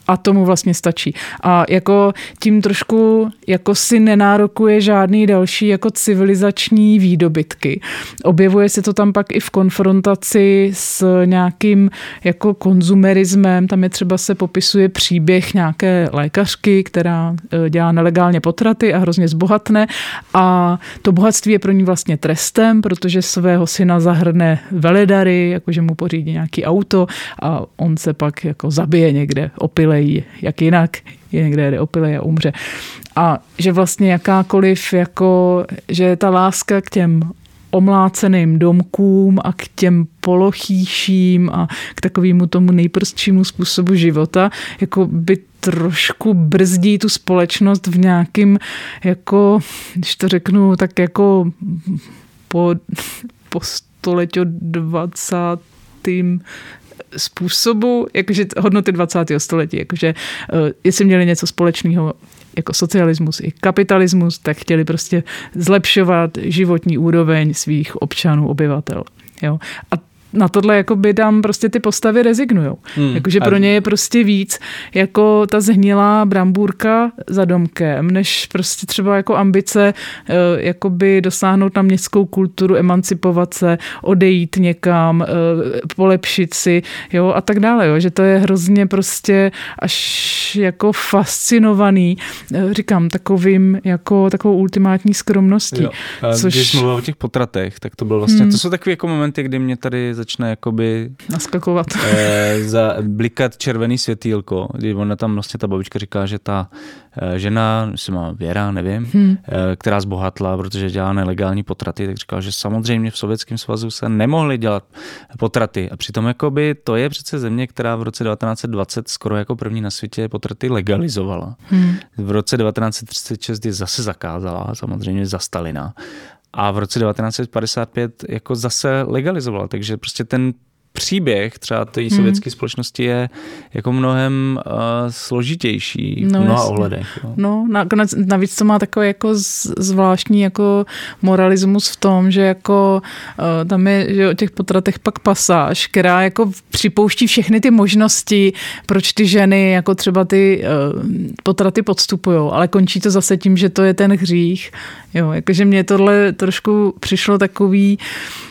a tomu vlastně stačí. A jako tím trošku jako si nenárokuje žádný další jako civilizační výdobytky. Objevuje se to tam pak i v konfrontaci s nějakým jako konzumerismem. Tam je třeba se popisuje příběh nějaké lékařky, která e, dělá nelegálně potraty a hrozně zbohatne a to bohatství je pro ní vlastně trestem, protože svého syna zahrne veledary, jakože mu pořídí nějaký auto a on se pak jako zabije někde opilej jak jinak, je někde jde opilej a umře. A že vlastně jakákoliv, jako, že ta láska k těm omláceným domkům a k těm polochýším a k takovému tomu nejprostšímu způsobu života, jako by trošku brzdí tu společnost v nějakým, jako, když to řeknu, tak jako po, po století 20 způsobu, jakože hodnoty 20. století, jakože uh, jestli měli něco společného jako socialismus i kapitalismus, tak chtěli prostě zlepšovat životní úroveň svých občanů, obyvatel. Jo? A na tohle jako by tam prostě ty postavy rezignujou. Hmm. Jakože pro ně je prostě víc jako ta zhnilá brambůrka za domkem, než prostě třeba jako ambice eh, jakoby dosáhnout na městskou kulturu, emancipovat se, odejít někam, eh, polepšit si, jo, a tak dále, jo, že to je hrozně prostě až jako fascinovaný, eh, říkám, takovým jako takovou ultimátní skromností. Jo. což... Když mluvil o těch potratech, tak to bylo vlastně, hmm. to jsou takové jako momenty, kdy mě tady začne jakoby... Naskakovat. Eh, za, blikat červený světýlko, kdy ona tam vlastně ta babička říká, že ta eh, žena, se má Věra, nevím, hmm. eh, která zbohatla, protože dělá nelegální potraty, tak říkala, že samozřejmě v Sovětském svazu se nemohly dělat potraty. A přitom jakoby to je přece země, která v roce 1920 skoro jako první na světě potraty legalizovala. Hmm. V roce 1936 je zase zakázala, samozřejmě za Stalina a v roce 1955 jako zase legalizovala. Takže prostě ten příběh třeba té hmm. sovětské společnosti je jako mnohem uh, složitější no, v mnoha jasně. ohledech. Jo. No, nakonec, navíc to má takový jako zvláštní jako moralismus v tom, že jako uh, tam je že o těch potratech pak pasáž, která jako připouští všechny ty možnosti, proč ty ženy jako třeba ty uh, potraty podstupují, ale končí to zase tím, že to je ten hřích. Jo, jakože mě tohle trošku přišlo takový uh,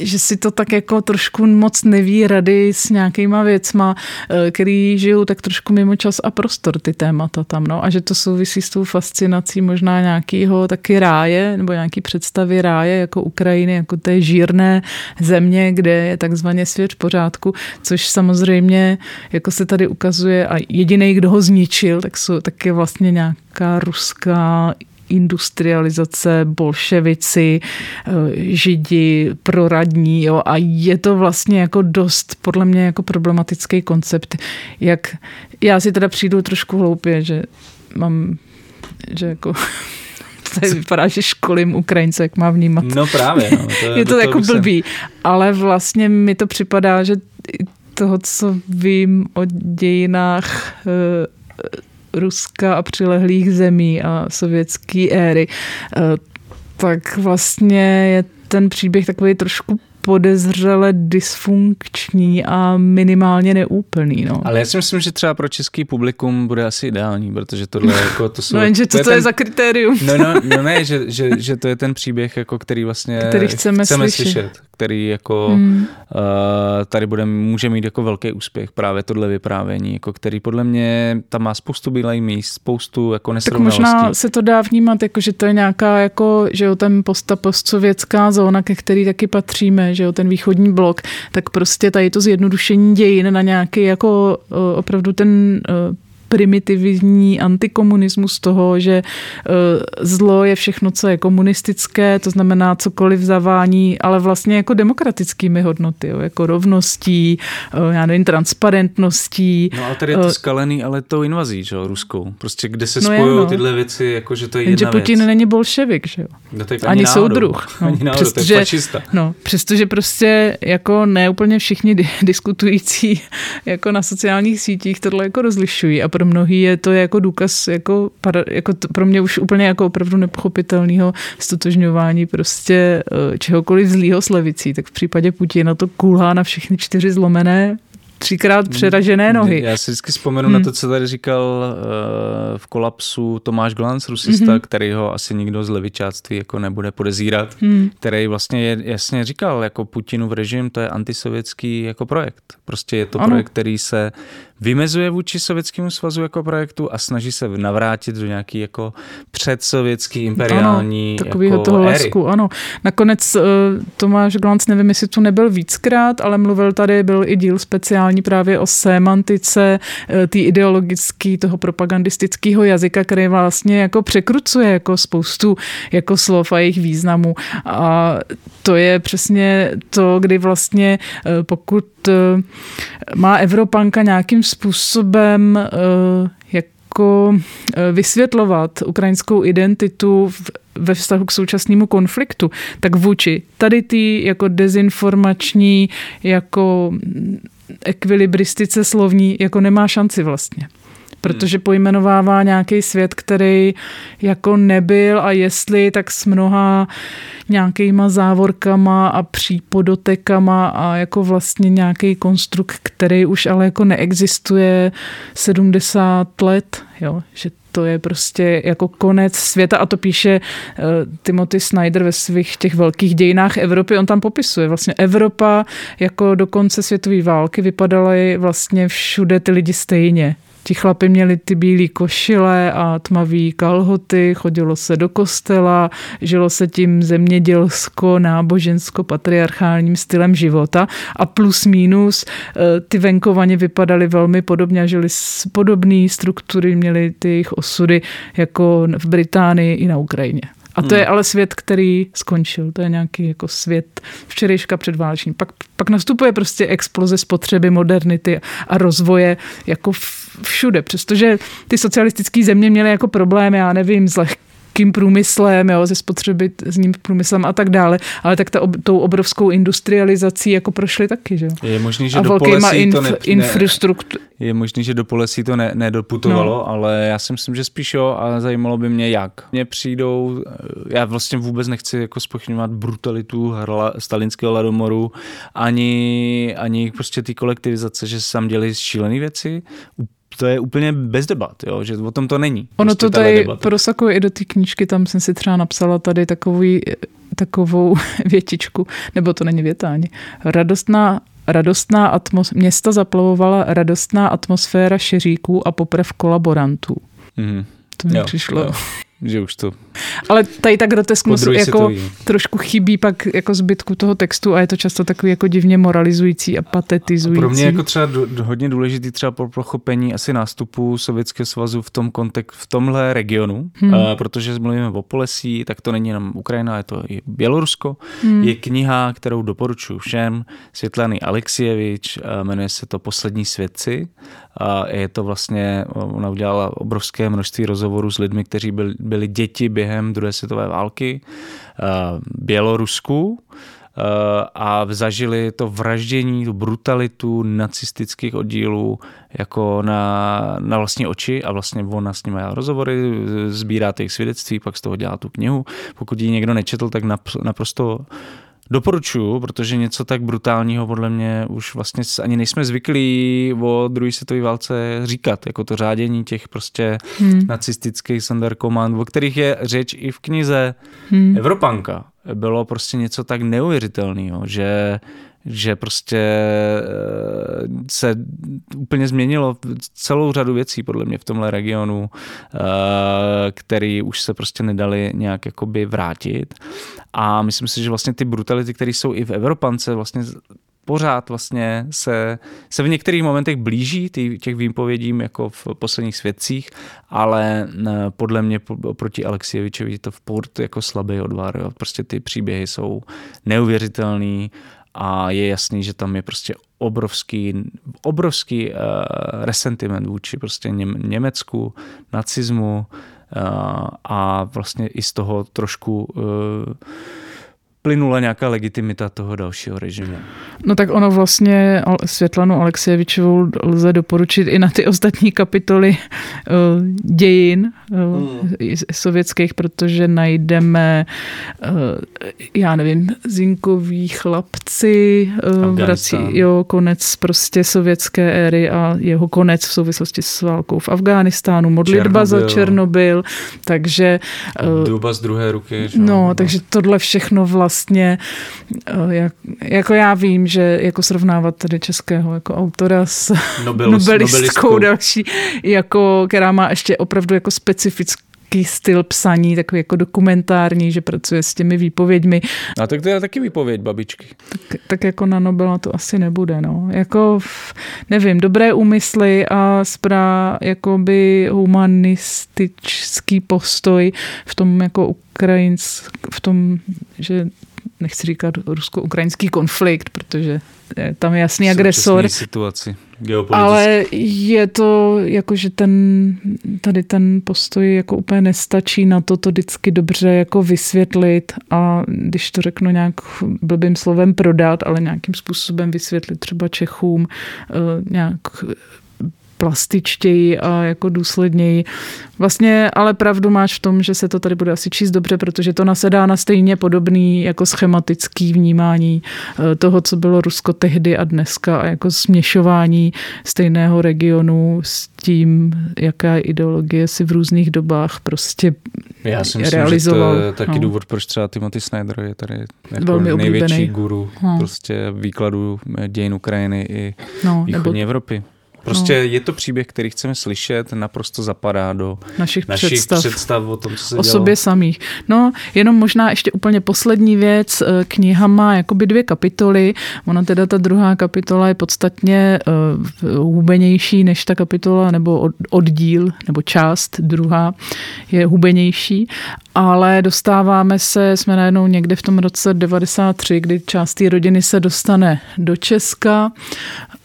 že si to tak jako trošku moc neví rady s nějakýma věcma, eh, který žijou tak trošku mimo čas a prostor ty témata tam, no, a že to souvisí s tou fascinací možná nějakého taky ráje, nebo nějaký představy ráje jako Ukrajiny, jako té žírné země, kde je takzvaně svět v pořádku, což samozřejmě jako se tady ukazuje a jediný, kdo ho zničil, tak, jsou, tak je vlastně nějaká ruská industrializace, bolševici, eh, židi, proradní jo, a je to vlastně jako dost podle mě jako problematický koncept, jak já si teda přijdu trošku hloupě, že mám, že jako to vypadá, že školím Ukrajince, jak má vnímat. No právě. No, to je, je to, to jako blbý, jsem... ale vlastně mi to připadá, že toho, co vím o dějinách eh, Ruska a přilehlých zemí a sovětské éry, eh, tak vlastně je ten příběh takový trošku podezřele dysfunkční a minimálně neúplný. No. Ale já si myslím, že třeba pro český publikum bude asi ideální, protože tohle jako to jsou... No jenže co to, to je, ten, za kritérium? No, no, no ne, že, že, že, to je ten příběh, jako který vlastně který chceme, chceme slyšet. slyšet který jako hmm. uh, tady bude, může mít jako velký úspěch právě tohle vyprávění, jako který podle mě tam má spoustu bílej míst, spoustu jako nesrovnalostí. Tak možná se to dá vnímat, jako, že to je nějaká jako, že jo, ten posta postsovětská zóna, ke který taky patříme, že jo, ten východní blok, tak prostě tady to zjednodušení dějin na nějaký jako uh, opravdu ten uh, primitivní antikomunismus toho, že eh, zlo je všechno, co je komunistické, to znamená cokoliv zavání, ale vlastně jako demokratickými hodnoty, jo, jako rovností, eh, já nevím, transparentností. No ale tady je to eh, skalený, ale to invazí, že jo, ruskou. Prostě kde se no spojují no. tyhle věci, jako že to je jedna Jenže Putin není bolševik, že jo. No, ani, ani soudruh. No, ani náhodou, přestože, to je fašista. No, přestože prostě jako ne úplně všichni diskutující jako na sociálních sítích tohle jako rozlišují a pro mnohý je to jako důkaz jako, jako pro mě už úplně jako opravdu nepochopitelného stotožňování prostě eh, čehokoliv zlýho s levicí. Tak v případě Putina to kulhá na všechny čtyři zlomené třikrát hmm. přeražené nohy. Já si vždycky vzpomenu hmm. na to, co tady říkal uh, v kolapsu Tomáš Glans, rusista, hmm. který ho asi nikdo z levičáctví jako nebude podezírat, hmm. který vlastně je, jasně říkal, jako Putinův režim, to je antisovětský jako projekt. Prostě je to ano. projekt, který se vymezuje vůči Sovětskému svazu jako projektu a snaží se navrátit do nějaký jako předsovětský imperiální ano, takovýho jako toho lesku, ano. Nakonec uh, Tomáš Glanc, nevím, jestli tu nebyl víckrát, ale mluvil tady, byl i díl speciální právě o semantice, uh, tý ideologický, toho propagandistického jazyka, který vlastně jako překrucuje jako spoustu jako slov a jejich významů. A to je přesně to, kdy vlastně uh, pokud uh, má Evropanka nějakým způsobem eh, jako eh, vysvětlovat ukrajinskou identitu ve vztahu k současnému konfliktu, tak vůči tady ty jako dezinformační, jako ekvilibristice slovní, jako nemá šanci vlastně protože pojmenovává nějaký svět, který jako nebyl a jestli, tak s mnoha nějakýma závorkama a přípodotekama a jako vlastně nějaký konstrukt, který už ale jako neexistuje 70 let, jo, že to je prostě jako konec světa a to píše uh, Timothy Snyder ve svých těch velkých dějinách Evropy. On tam popisuje vlastně Evropa jako do konce světové války vypadaly vlastně všude ty lidi stejně. Ti chlapi měli ty bílé košile a tmavý kalhoty, chodilo se do kostela, žilo se tím zemědělsko, nábožensko, patriarchálním stylem života a plus minus eh, ty venkovaně vypadaly velmi podobně a žili podobné struktury, měli ty jejich osudy jako v Británii i na Ukrajině. A to je hmm. ale svět, který skončil. To je nějaký jako svět včerejška předváleční. Pak, pak nastupuje prostě exploze spotřeby, modernity a rozvoje jako všude. Přestože ty socialistické země měly jako problém, já nevím, s lehkým průmyslem, jo, se spotřeby s ním průmyslem a tak dále, ale tak ta, tou obrovskou industrializací jako prošly taky, že Je možný, že a do Polesí inf, to ne, infrastruktur... Je možný, že do Polesí to ne, nedoputovalo, no. ale já si myslím, že spíš jo a zajímalo by mě jak. Mně přijdou, já vlastně vůbec nechci jako spochybňovat brutalitu hrala, stalinského ladomoru, ani, ani prostě ty kolektivizace, že se tam děli šílené věci, to je úplně bez debat, jo, že o tom to není. Ono prostě to tady prosakuje i do té knížky, tam jsem si třeba napsala tady takový, takovou větičku, nebo to není věta ani. Radostná radostná atmos- města zaplavovala radostná atmosféra šeříků a poprav kolaborantů. Mm. To mi jo, přišlo. Jo že už to... Ale tady ta grotesknost jako trošku chybí pak jako zbytku toho textu a je to často takový jako divně moralizující a patetizující. A pro mě jako třeba do, hodně důležitý třeba pro pochopení asi nástupu Sovětského svazu v tom kontek, v tomhle regionu, hmm. uh, protože mluvíme o Polesí, tak to není jenom Ukrajina, je to i Bělorusko. Hmm. Je kniha, kterou doporučuji všem, Světlany Alexievič, uh, jmenuje se to Poslední svědci. A je to vlastně, ona udělala obrovské množství rozhovorů s lidmi, kteří byli byly děti během druhé světové války eh, Bělorusku eh, a zažili to vraždění, tu brutalitu nacistických oddílů jako na, na vlastní oči a vlastně ona s nimi rozhovory, sbírá těch svědectví, pak z toho dělá tu knihu. Pokud ji někdo nečetl, tak naprosto Doporučuju, protože něco tak brutálního podle mě už vlastně ani nejsme zvyklí o druhé světové válce říkat, jako to řádění těch prostě hmm. nacistických Sonderkommand, o kterých je řeč i v knize hmm. Evropanka. bylo prostě něco tak neuvěřitelného, že že prostě eh, se úplně změnilo celou řadu věcí podle mě v tomhle regionu, eh, který už se prostě nedali nějak jakoby vrátit. A myslím si, že vlastně ty brutality, které jsou i v Evropance, vlastně pořád vlastně se, se v některých momentech blíží ty, těch výpovědím jako v posledních svědcích, ale eh, podle mě proti Alexievičovi to v port jako slabý odvar. Jo. Prostě ty příběhy jsou neuvěřitelný a je jasný, že tam je prostě obrovský, obrovský uh, resentiment vůči prostě Něm, Německu, nacismu uh, a vlastně i z toho trošku uh, plynula nějaká legitimita toho dalšího režimu. No tak ono vlastně Světlanu Alexejevičovou lze doporučit i na ty ostatní kapitoly uh, dějin uh, hmm. sovětských, protože najdeme, uh, já nevím, zinkový chlapci, vrací, jo, konec prostě sovětské éry a jeho konec v souvislosti s válkou v Afghánistánu, modlitba Černobyl. za Černobyl, takže... Duba z druhé ruky. Že? No, takže tohle všechno vlastně vlastně, eh, jak, jako já vím, že jako srovnávat tady českého jako autora s Nobel, nobelistkou, nobelistkou. další, jako, která má ještě opravdu jako specifický styl psaní, takový jako dokumentární, že pracuje s těmi výpověďmi. A tak to je taky výpověď babičky. Tak, tak jako na Nobela to asi nebude, no. Jako, nevím, dobré úmysly a sprá, jakoby humanistický postoj v tom jako Ukrajinsk, v tom, že nechci říkat rusko-ukrajinský konflikt, protože tam je jasný agresor. situaci ale je to jako, že ten, tady ten postoj jako úplně nestačí na to, to vždycky dobře jako vysvětlit a když to řeknu nějak blbým slovem prodat, ale nějakým způsobem vysvětlit třeba Čechům eh, nějak plastičtěji a jako důsledněji. Vlastně ale pravdu máš v tom, že se to tady bude asi číst dobře, protože to nasedá na stejně podobný jako schematický vnímání eh, toho, co bylo Rusko tehdy a dneska a jako směšování stejného regionu s tím, jaká ideologie si v různých dobách prostě Já si myslím, realizoval. že to je taky no. důvod, proč třeba Timothy Snyder je tady jako Velmi největší oblíbený. guru no. prostě výkladu dějin Ukrajiny i no, východní nebo... Evropy. Prostě no. je to příběh, který chceme slyšet, naprosto zapadá do našich, našich představ, představ o tom, co se O dělo. sobě samých. No, jenom možná ještě úplně poslední věc. Eh, kniha má jakoby dvě kapitoly. Ona teda ta druhá kapitola je podstatně uh, hubenější než ta kapitola, nebo oddíl, nebo část druhá je hubenější. Ale dostáváme se, jsme najednou někde v tom roce 93, kdy část té rodiny se dostane do Česka.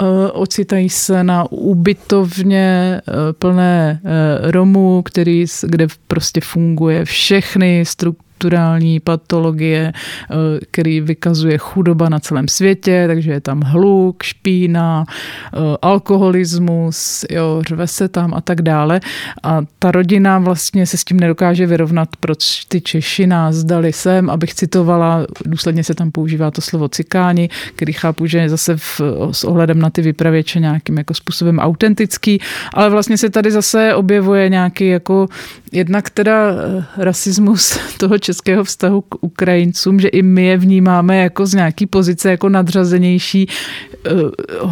Uh, ocitají se na ubytovně eh, plné eh, Romů, který, kde prostě funguje všechny struktury strukturální patologie, eh, který vykazuje chudoba na celém světě, takže je tam hluk, špína, eh, alkoholismus, jo, řve se tam a tak dále. A ta rodina vlastně se s tím nedokáže vyrovnat, proč ty Češi nás dali sem, abych citovala, důsledně se tam používá to slovo cikáni, který chápu, že je zase v, s ohledem na ty vypravěče nějakým jako způsobem autentický, ale vlastně se tady zase objevuje nějaký jako jednak teda eh, rasismus toho českého vztahu k Ukrajincům, že i my je vnímáme jako z nějaký pozice jako nadřazenějšího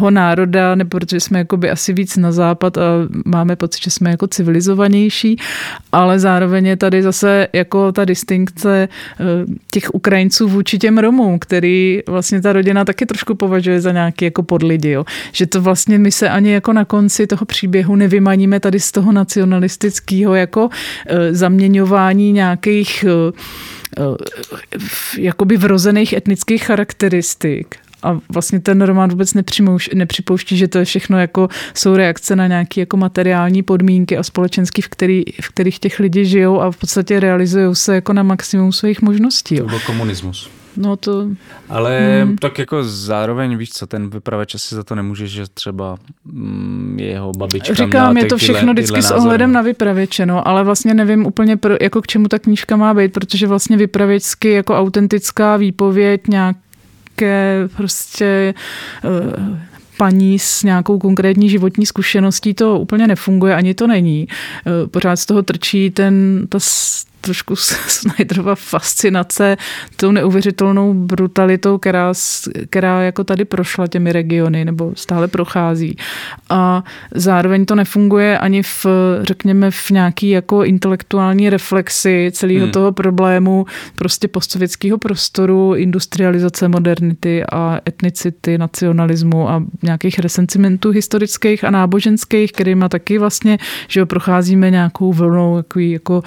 eh, národa, nebo protože jsme jakoby asi víc na západ a máme pocit, že jsme jako civilizovanější, ale zároveň je tady zase jako ta distinkce eh, těch Ukrajinců vůči těm Romům, který vlastně ta rodina taky trošku považuje za nějaký jako podlidi, jo. že to vlastně my se ani jako na konci toho příběhu nevymaníme tady z toho nacionalistického jako Eh, zaměňování nějakých jakoby vrozených etnických charakteristik. A vlastně ten román vůbec nepřipouští, že to je všechno jako jsou reakce na nějaké jako materiální podmínky a společenský, v, který, v kterých těch lidi žijou a v podstatě realizují se jako na maximum svých možností. To byl komunismus. No to... Ale hmm. tak jako zároveň víš co, ten vypravěč asi za to nemůže, že třeba mm, jeho babička Říkám, je to všechno tyhle, vždycky tyhle s ohledem na vypravěče, no, ale vlastně nevím úplně, pro, jako k čemu ta knížka má být, protože vlastně vypravěčsky jako autentická výpověď nějaké prostě uh, paní s nějakou konkrétní životní zkušeností to úplně nefunguje, ani to není. Uh, pořád z toho trčí ten, ta trošku Snyderova fascinace tou neuvěřitelnou brutalitou, která, která jako tady prošla těmi regiony nebo stále prochází. A zároveň to nefunguje ani v, řekněme, v nějaký jako intelektuální reflexi celého hmm. toho problému prostě postsovětského prostoru, industrializace, modernity a etnicity, nacionalismu a nějakých resentimentů historických a náboženských, kterýma taky vlastně, že jo, procházíme nějakou vlnou takový jako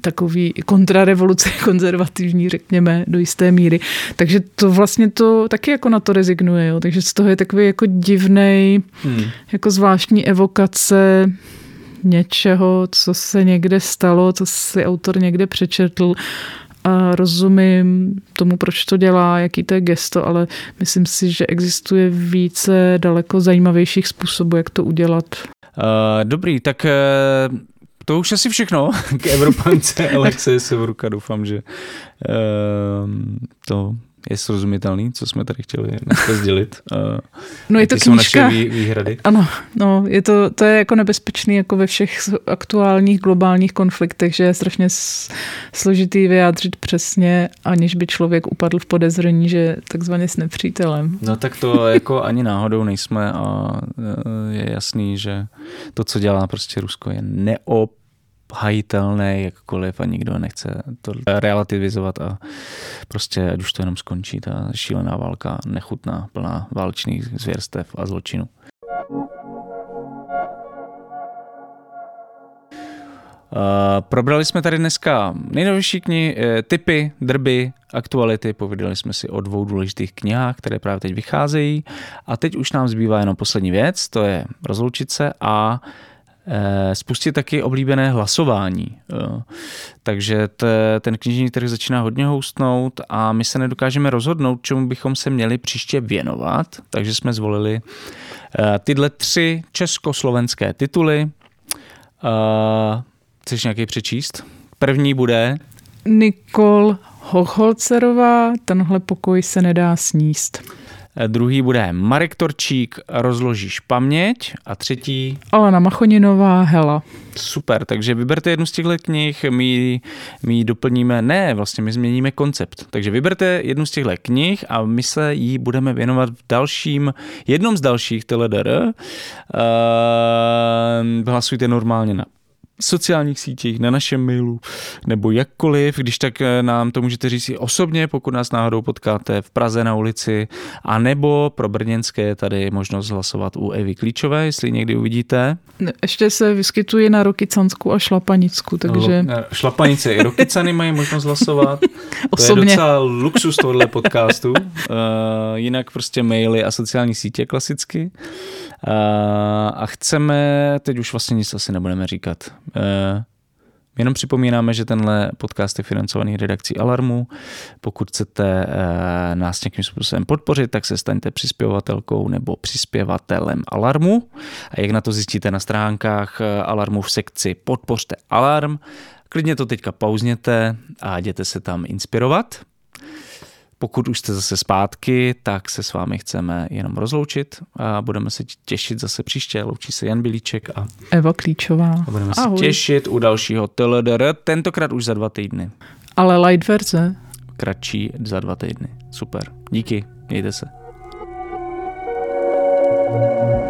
takový kontrarevoluce konzervativní, řekněme, do jisté míry. Takže to vlastně to taky jako na to rezignuje. Jo? Takže z toho je takový jako divný, hmm. jako zvláštní evokace něčeho, co se někde stalo, co si autor někde přečetl a rozumím tomu, proč to dělá, jaký to je gesto, ale myslím si, že existuje více daleko zajímavějších způsobů, jak to udělat. Uh, dobrý, tak uh, to už asi všechno k Evropance Alexe Severuka. Doufám, že uh, to je srozumitelný, co jsme tady chtěli dneska sdělit. Uh, no je to knížka. naše vý, výhrady? Ano, no, je to, to je jako nebezpečný jako ve všech aktuálních globálních konfliktech, že je strašně složitý vyjádřit přesně, aniž by člověk upadl v podezření, že takzvaně s nepřítelem. No tak to jako ani náhodou nejsme a eh, je jasný, že to, co dělá prostě Rusko, je neop hajitelné jakkoliv a nikdo nechce to relativizovat a prostě ať už to jenom skončí, ta šílená válka, nechutná, plná válečných zvěrstev a zločinu. Uh, probrali jsme tady dneska nejnovější knihy, eh, typy, drby, aktuality, povídali jsme si o dvou důležitých knihách, které právě teď vycházejí a teď už nám zbývá jenom poslední věc, to je rozloučit se a spustit taky oblíbené hlasování. Eh, takže ten knižní trh začíná hodně houstnout a my se nedokážeme rozhodnout, čemu bychom se měli příště věnovat, takže jsme zvolili eh, tyhle tři československé tituly. Chceš nějaký přečíst? První bude... Nikol Hochholcerová, tenhle pokoj se nedá sníst. Druhý bude Marek Torčík, Rozložíš paměť. A třetí... Alena Machoninová, Hela. Super, takže vyberte jednu z těchto knih, my, my ji doplníme, ne, vlastně my změníme koncept. Takže vyberte jednu z těchto knih a my se jí budeme věnovat v dalším, jednom z dalších TLDR. Uh, hlasujte normálně na sociálních sítích, na našem mailu, nebo jakkoliv, když tak eh, nám to můžete říct i osobně, pokud nás náhodou potkáte v Praze na ulici, a nebo pro Brněnské je tady možnost hlasovat u Evy Klíčové, jestli někdy uvidíte. Ještě se vyskytuje na Rokycansku a Šlapanicku, takže... No, šlapanice i Rokycany mají možnost hlasovat. Osobně. To je docela luxus tohle podcastu. Uh, jinak prostě maily a sociální sítě klasicky. Uh, a chceme, teď už vlastně nic asi nebudeme říkat. Uh, Jenom připomínáme, že tenhle podcast je financovaný redakcí Alarmu. Pokud chcete nás nějakým způsobem podpořit, tak se staňte přispěvatelkou nebo přispěvatelem Alarmu. A jak na to zjistíte na stránkách Alarmu v sekci Podpořte Alarm, klidně to teďka pauzněte a jděte se tam inspirovat. Pokud už jste zase zpátky, tak se s vámi chceme jenom rozloučit a budeme se těšit zase příště. Loučí se Jan Bilíček a Eva Klíčová. A budeme Ahoj. se těšit u dalšího TLDR, tentokrát už za dva týdny. Ale light verze. Kratší za dva týdny. Super. Díky. Mějte se. thank you